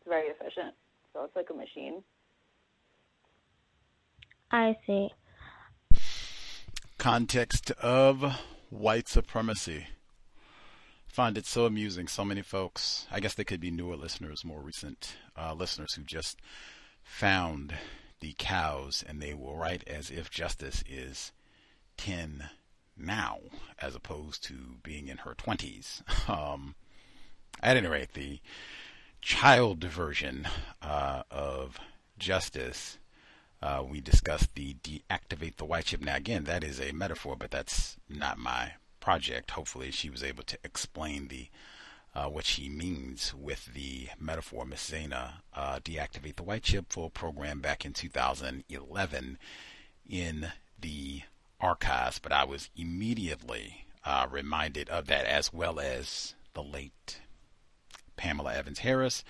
it's very efficient. So it's like a machine. I see. Context of white supremacy. Find it so amusing. So many folks, I guess they could be newer listeners, more recent uh, listeners who just found the COWS and they will write as if Justice is 10 now as opposed to being in her 20s. <laughs> Um, at any rate, the child version uh, of Justice uh, we discussed the deactivate the white chip. Now, again, that is a metaphor, but that's not my project. Hopefully, she was able to explain the uh, what she means with the metaphor. Miss Zana, uh, deactivate the white chip full program back in 2011 in the archives, but I was immediately uh, reminded of that as well as the late Pamela Evans Harris,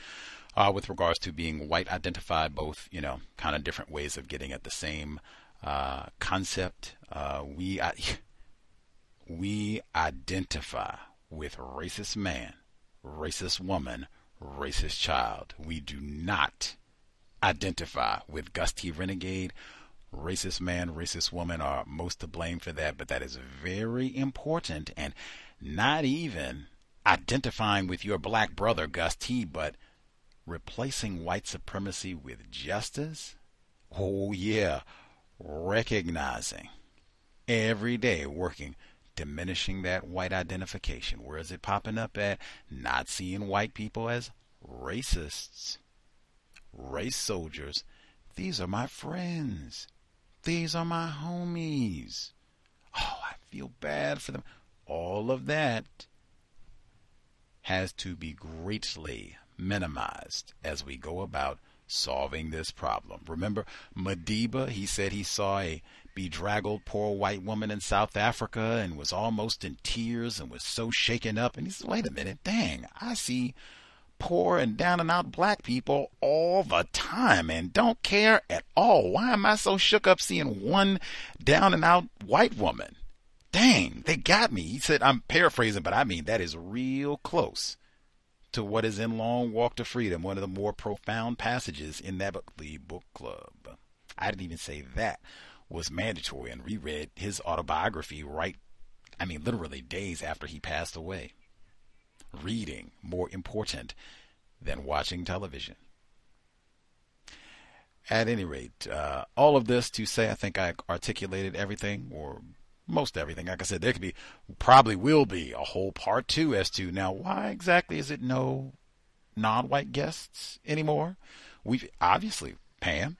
uh, with regards to being white identified, both, you know, kind of different ways of getting at the same uh, concept. Uh, we, <laughs> we identify with racist man, racist woman, racist child. We do not identify with Gus T. Renegade. Racist man, racist woman are most to blame for that, but that is very important and not even identifying with your black brother, Gus T., but replacing white supremacy with justice? Oh, yeah, recognizing every day working, diminishing that white identification. Where is it popping up at? Not seeing white people as racists, race soldiers. These are my friends. These are my homies. Oh, I feel bad for them. All of that has to be greatly minimized as we go about solving this problem. Remember Madiba, he said he saw a bedraggled poor white woman in South Africa and was almost in tears and was so shaken up. And he said, wait a minute, dang, I see poor and down and out black people all the time and don't care at all. Why am I so shook up seeing one down and out white woman? Dang, they got me. He said, I'm paraphrasing, but I mean, that is real close to what is in Long Walk to Freedom, one of the more profound passages in that book, the book club. I didn't even say that was mandatory and reread his autobiography right, I mean, literally days after he passed away. Reading more important than watching television. At any rate, uh, all of this to say, I think I articulated everything, or most everything. Like I said, there could be, probably will be a whole part two as to now why exactly is it no non-white guests anymore? We obviously Pam,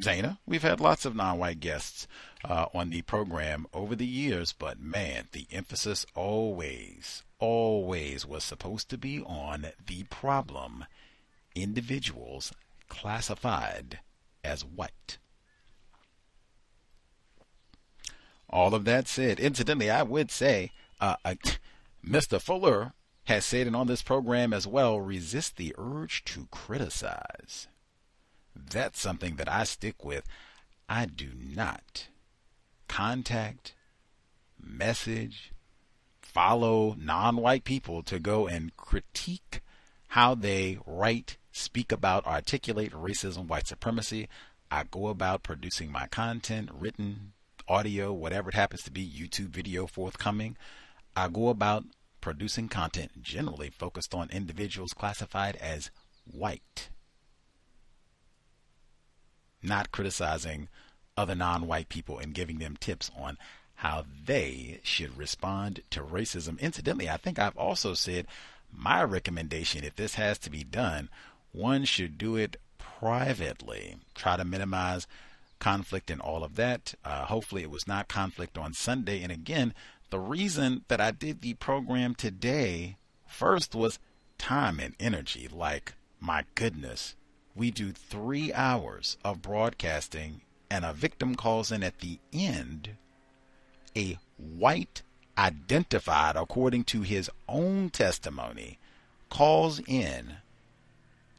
Zana. We've had lots of non white guests uh, on the program over the years, but man, the emphasis always, always was supposed to be on the problem individuals classified as white. All of that said, incidentally, I would say uh, uh, <laughs> Mr. Fuller has said it on this program as well resist the urge to criticize. That's something that I stick with. I do not contact, message, follow non white people to go and critique how they write, speak about, articulate racism, white supremacy. I go about producing my content, written, audio, whatever it happens to be, YouTube video forthcoming. I go about producing content generally focused on individuals classified as white not criticizing other non white people and giving them tips on how they should respond to racism. Incidentally, I think I've also said my recommendation if this has to be done, one should do it privately. Try to minimize conflict and all of that. Uh, hopefully, it was not conflict on Sunday. And again, the reason that I did the program today first was time and energy. Like, my goodness, we do three hours of broadcasting, and a victim calls in at the end, a white identified according to his own testimony, calls in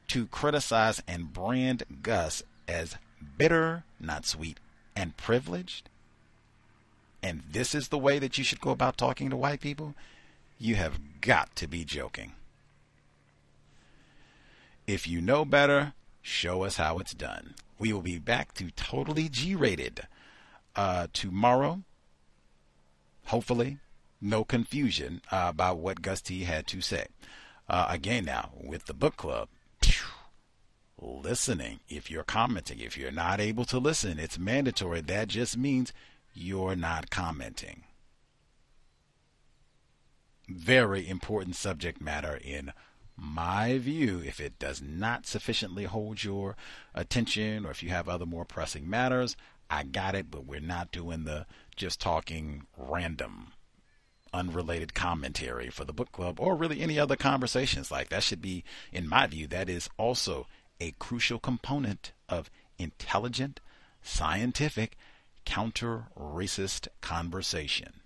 to criticize and brand Gus as bitter, not sweet, and privileged. And this is the way that you should go about talking to white people? You have got to be joking. If you know better, show us how it's done. We will be back to totally G rated uh, tomorrow. Hopefully, no confusion uh, about what Gus T had to say. Uh, again, now with the book club, phew, listening. If you're commenting, if you're not able to listen, it's mandatory. That just means you're not commenting. Very important subject matter in my view, if it does not sufficiently hold your attention or if you have other more pressing matters, I got it, but we're not doing the just talking random, unrelated commentary for the book club or really any other conversations. Like that should be, in my view, that is also a crucial component of intelligent, scientific, counter racist conversation.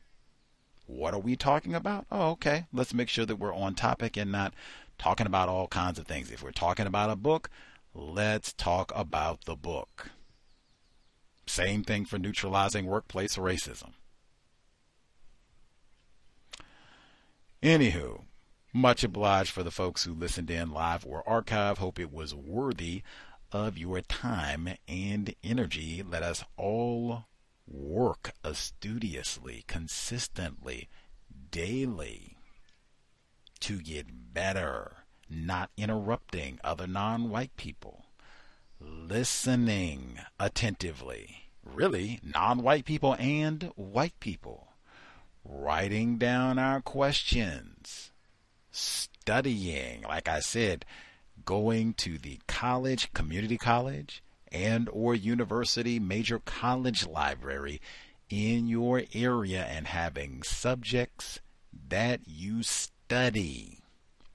What are we talking about? Oh, okay. Let's make sure that we're on topic and not talking about all kinds of things. If we're talking about a book, let's talk about the book. Same thing for neutralizing workplace racism. Anywho, much obliged for the folks who listened in live or archive. Hope it was worthy of your time and energy. Let us all work studiously, consistently, daily to get better, not interrupting other non white people, listening attentively, really, non white people and white people, writing down our questions, studying, like I said, going to the college, community college, and or university major college library in your area and having subjects that you study study.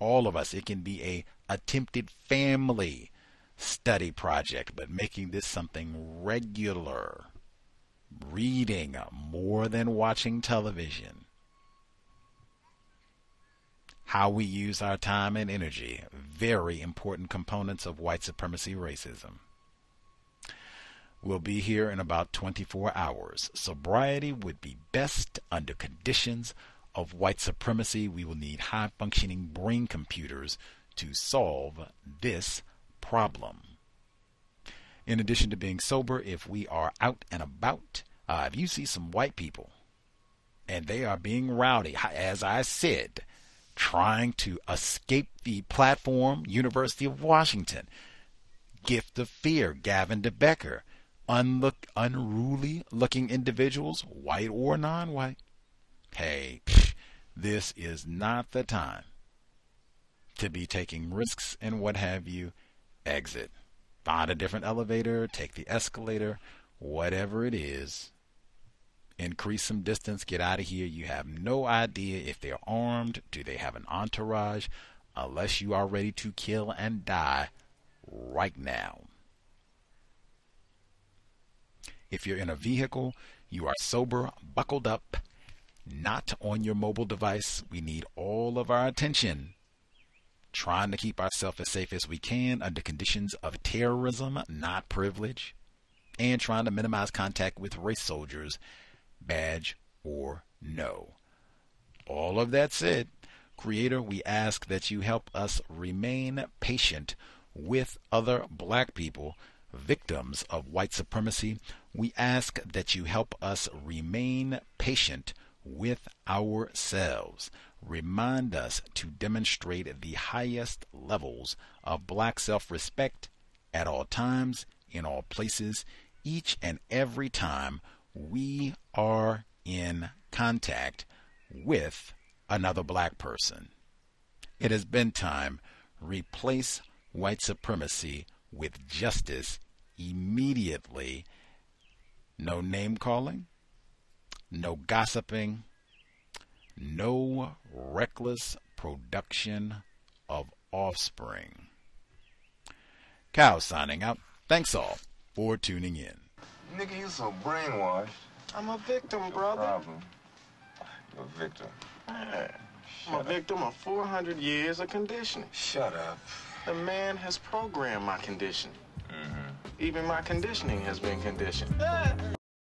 All of us. It can be a attempted family study project, but making this something regular. Reading more than watching television. How we use our time and energy. Very important components of white supremacy racism. We'll be here in about 24 hours. Sobriety would be best under conditions of white supremacy, we will need high functioning brain computers to solve this problem. In addition to being sober, if we are out and about, uh, if you see some white people and they are being rowdy, as I said, trying to escape the platform, University of Washington, gift of fear, Gavin de Becker, unlook, unruly looking individuals, white or non white, hey, this is not the time to be taking risks and what have you. Exit. Find a different elevator, take the escalator, whatever it is. Increase some distance, get out of here. You have no idea if they're armed, do they have an entourage, unless you are ready to kill and die right now. If you're in a vehicle, you are sober, buckled up, not on your mobile device. We need all of our attention trying to keep ourselves as safe as we can under conditions of terrorism, not privilege, and trying to minimize contact with race soldiers, badge or no. All of that said, Creator, we ask that you help us remain patient with other black people, victims of white supremacy. We ask that you help us remain patient with ourselves remind us to demonstrate the highest levels of black self respect at all times, in all places, each and every time we are in contact with another black person. It has been time. Replace white supremacy with justice immediately. No name calling, no gossiping, no reckless production of offspring. Cow signing out. Thanks all for tuning in. Nigga, you so brainwashed. I'm a victim, no brother. Problem. You're a victim. Man, I'm a victim of 400 years of conditioning. Shut up. The man has programmed my conditioning. Mm-hmm. Even my conditioning has been conditioned.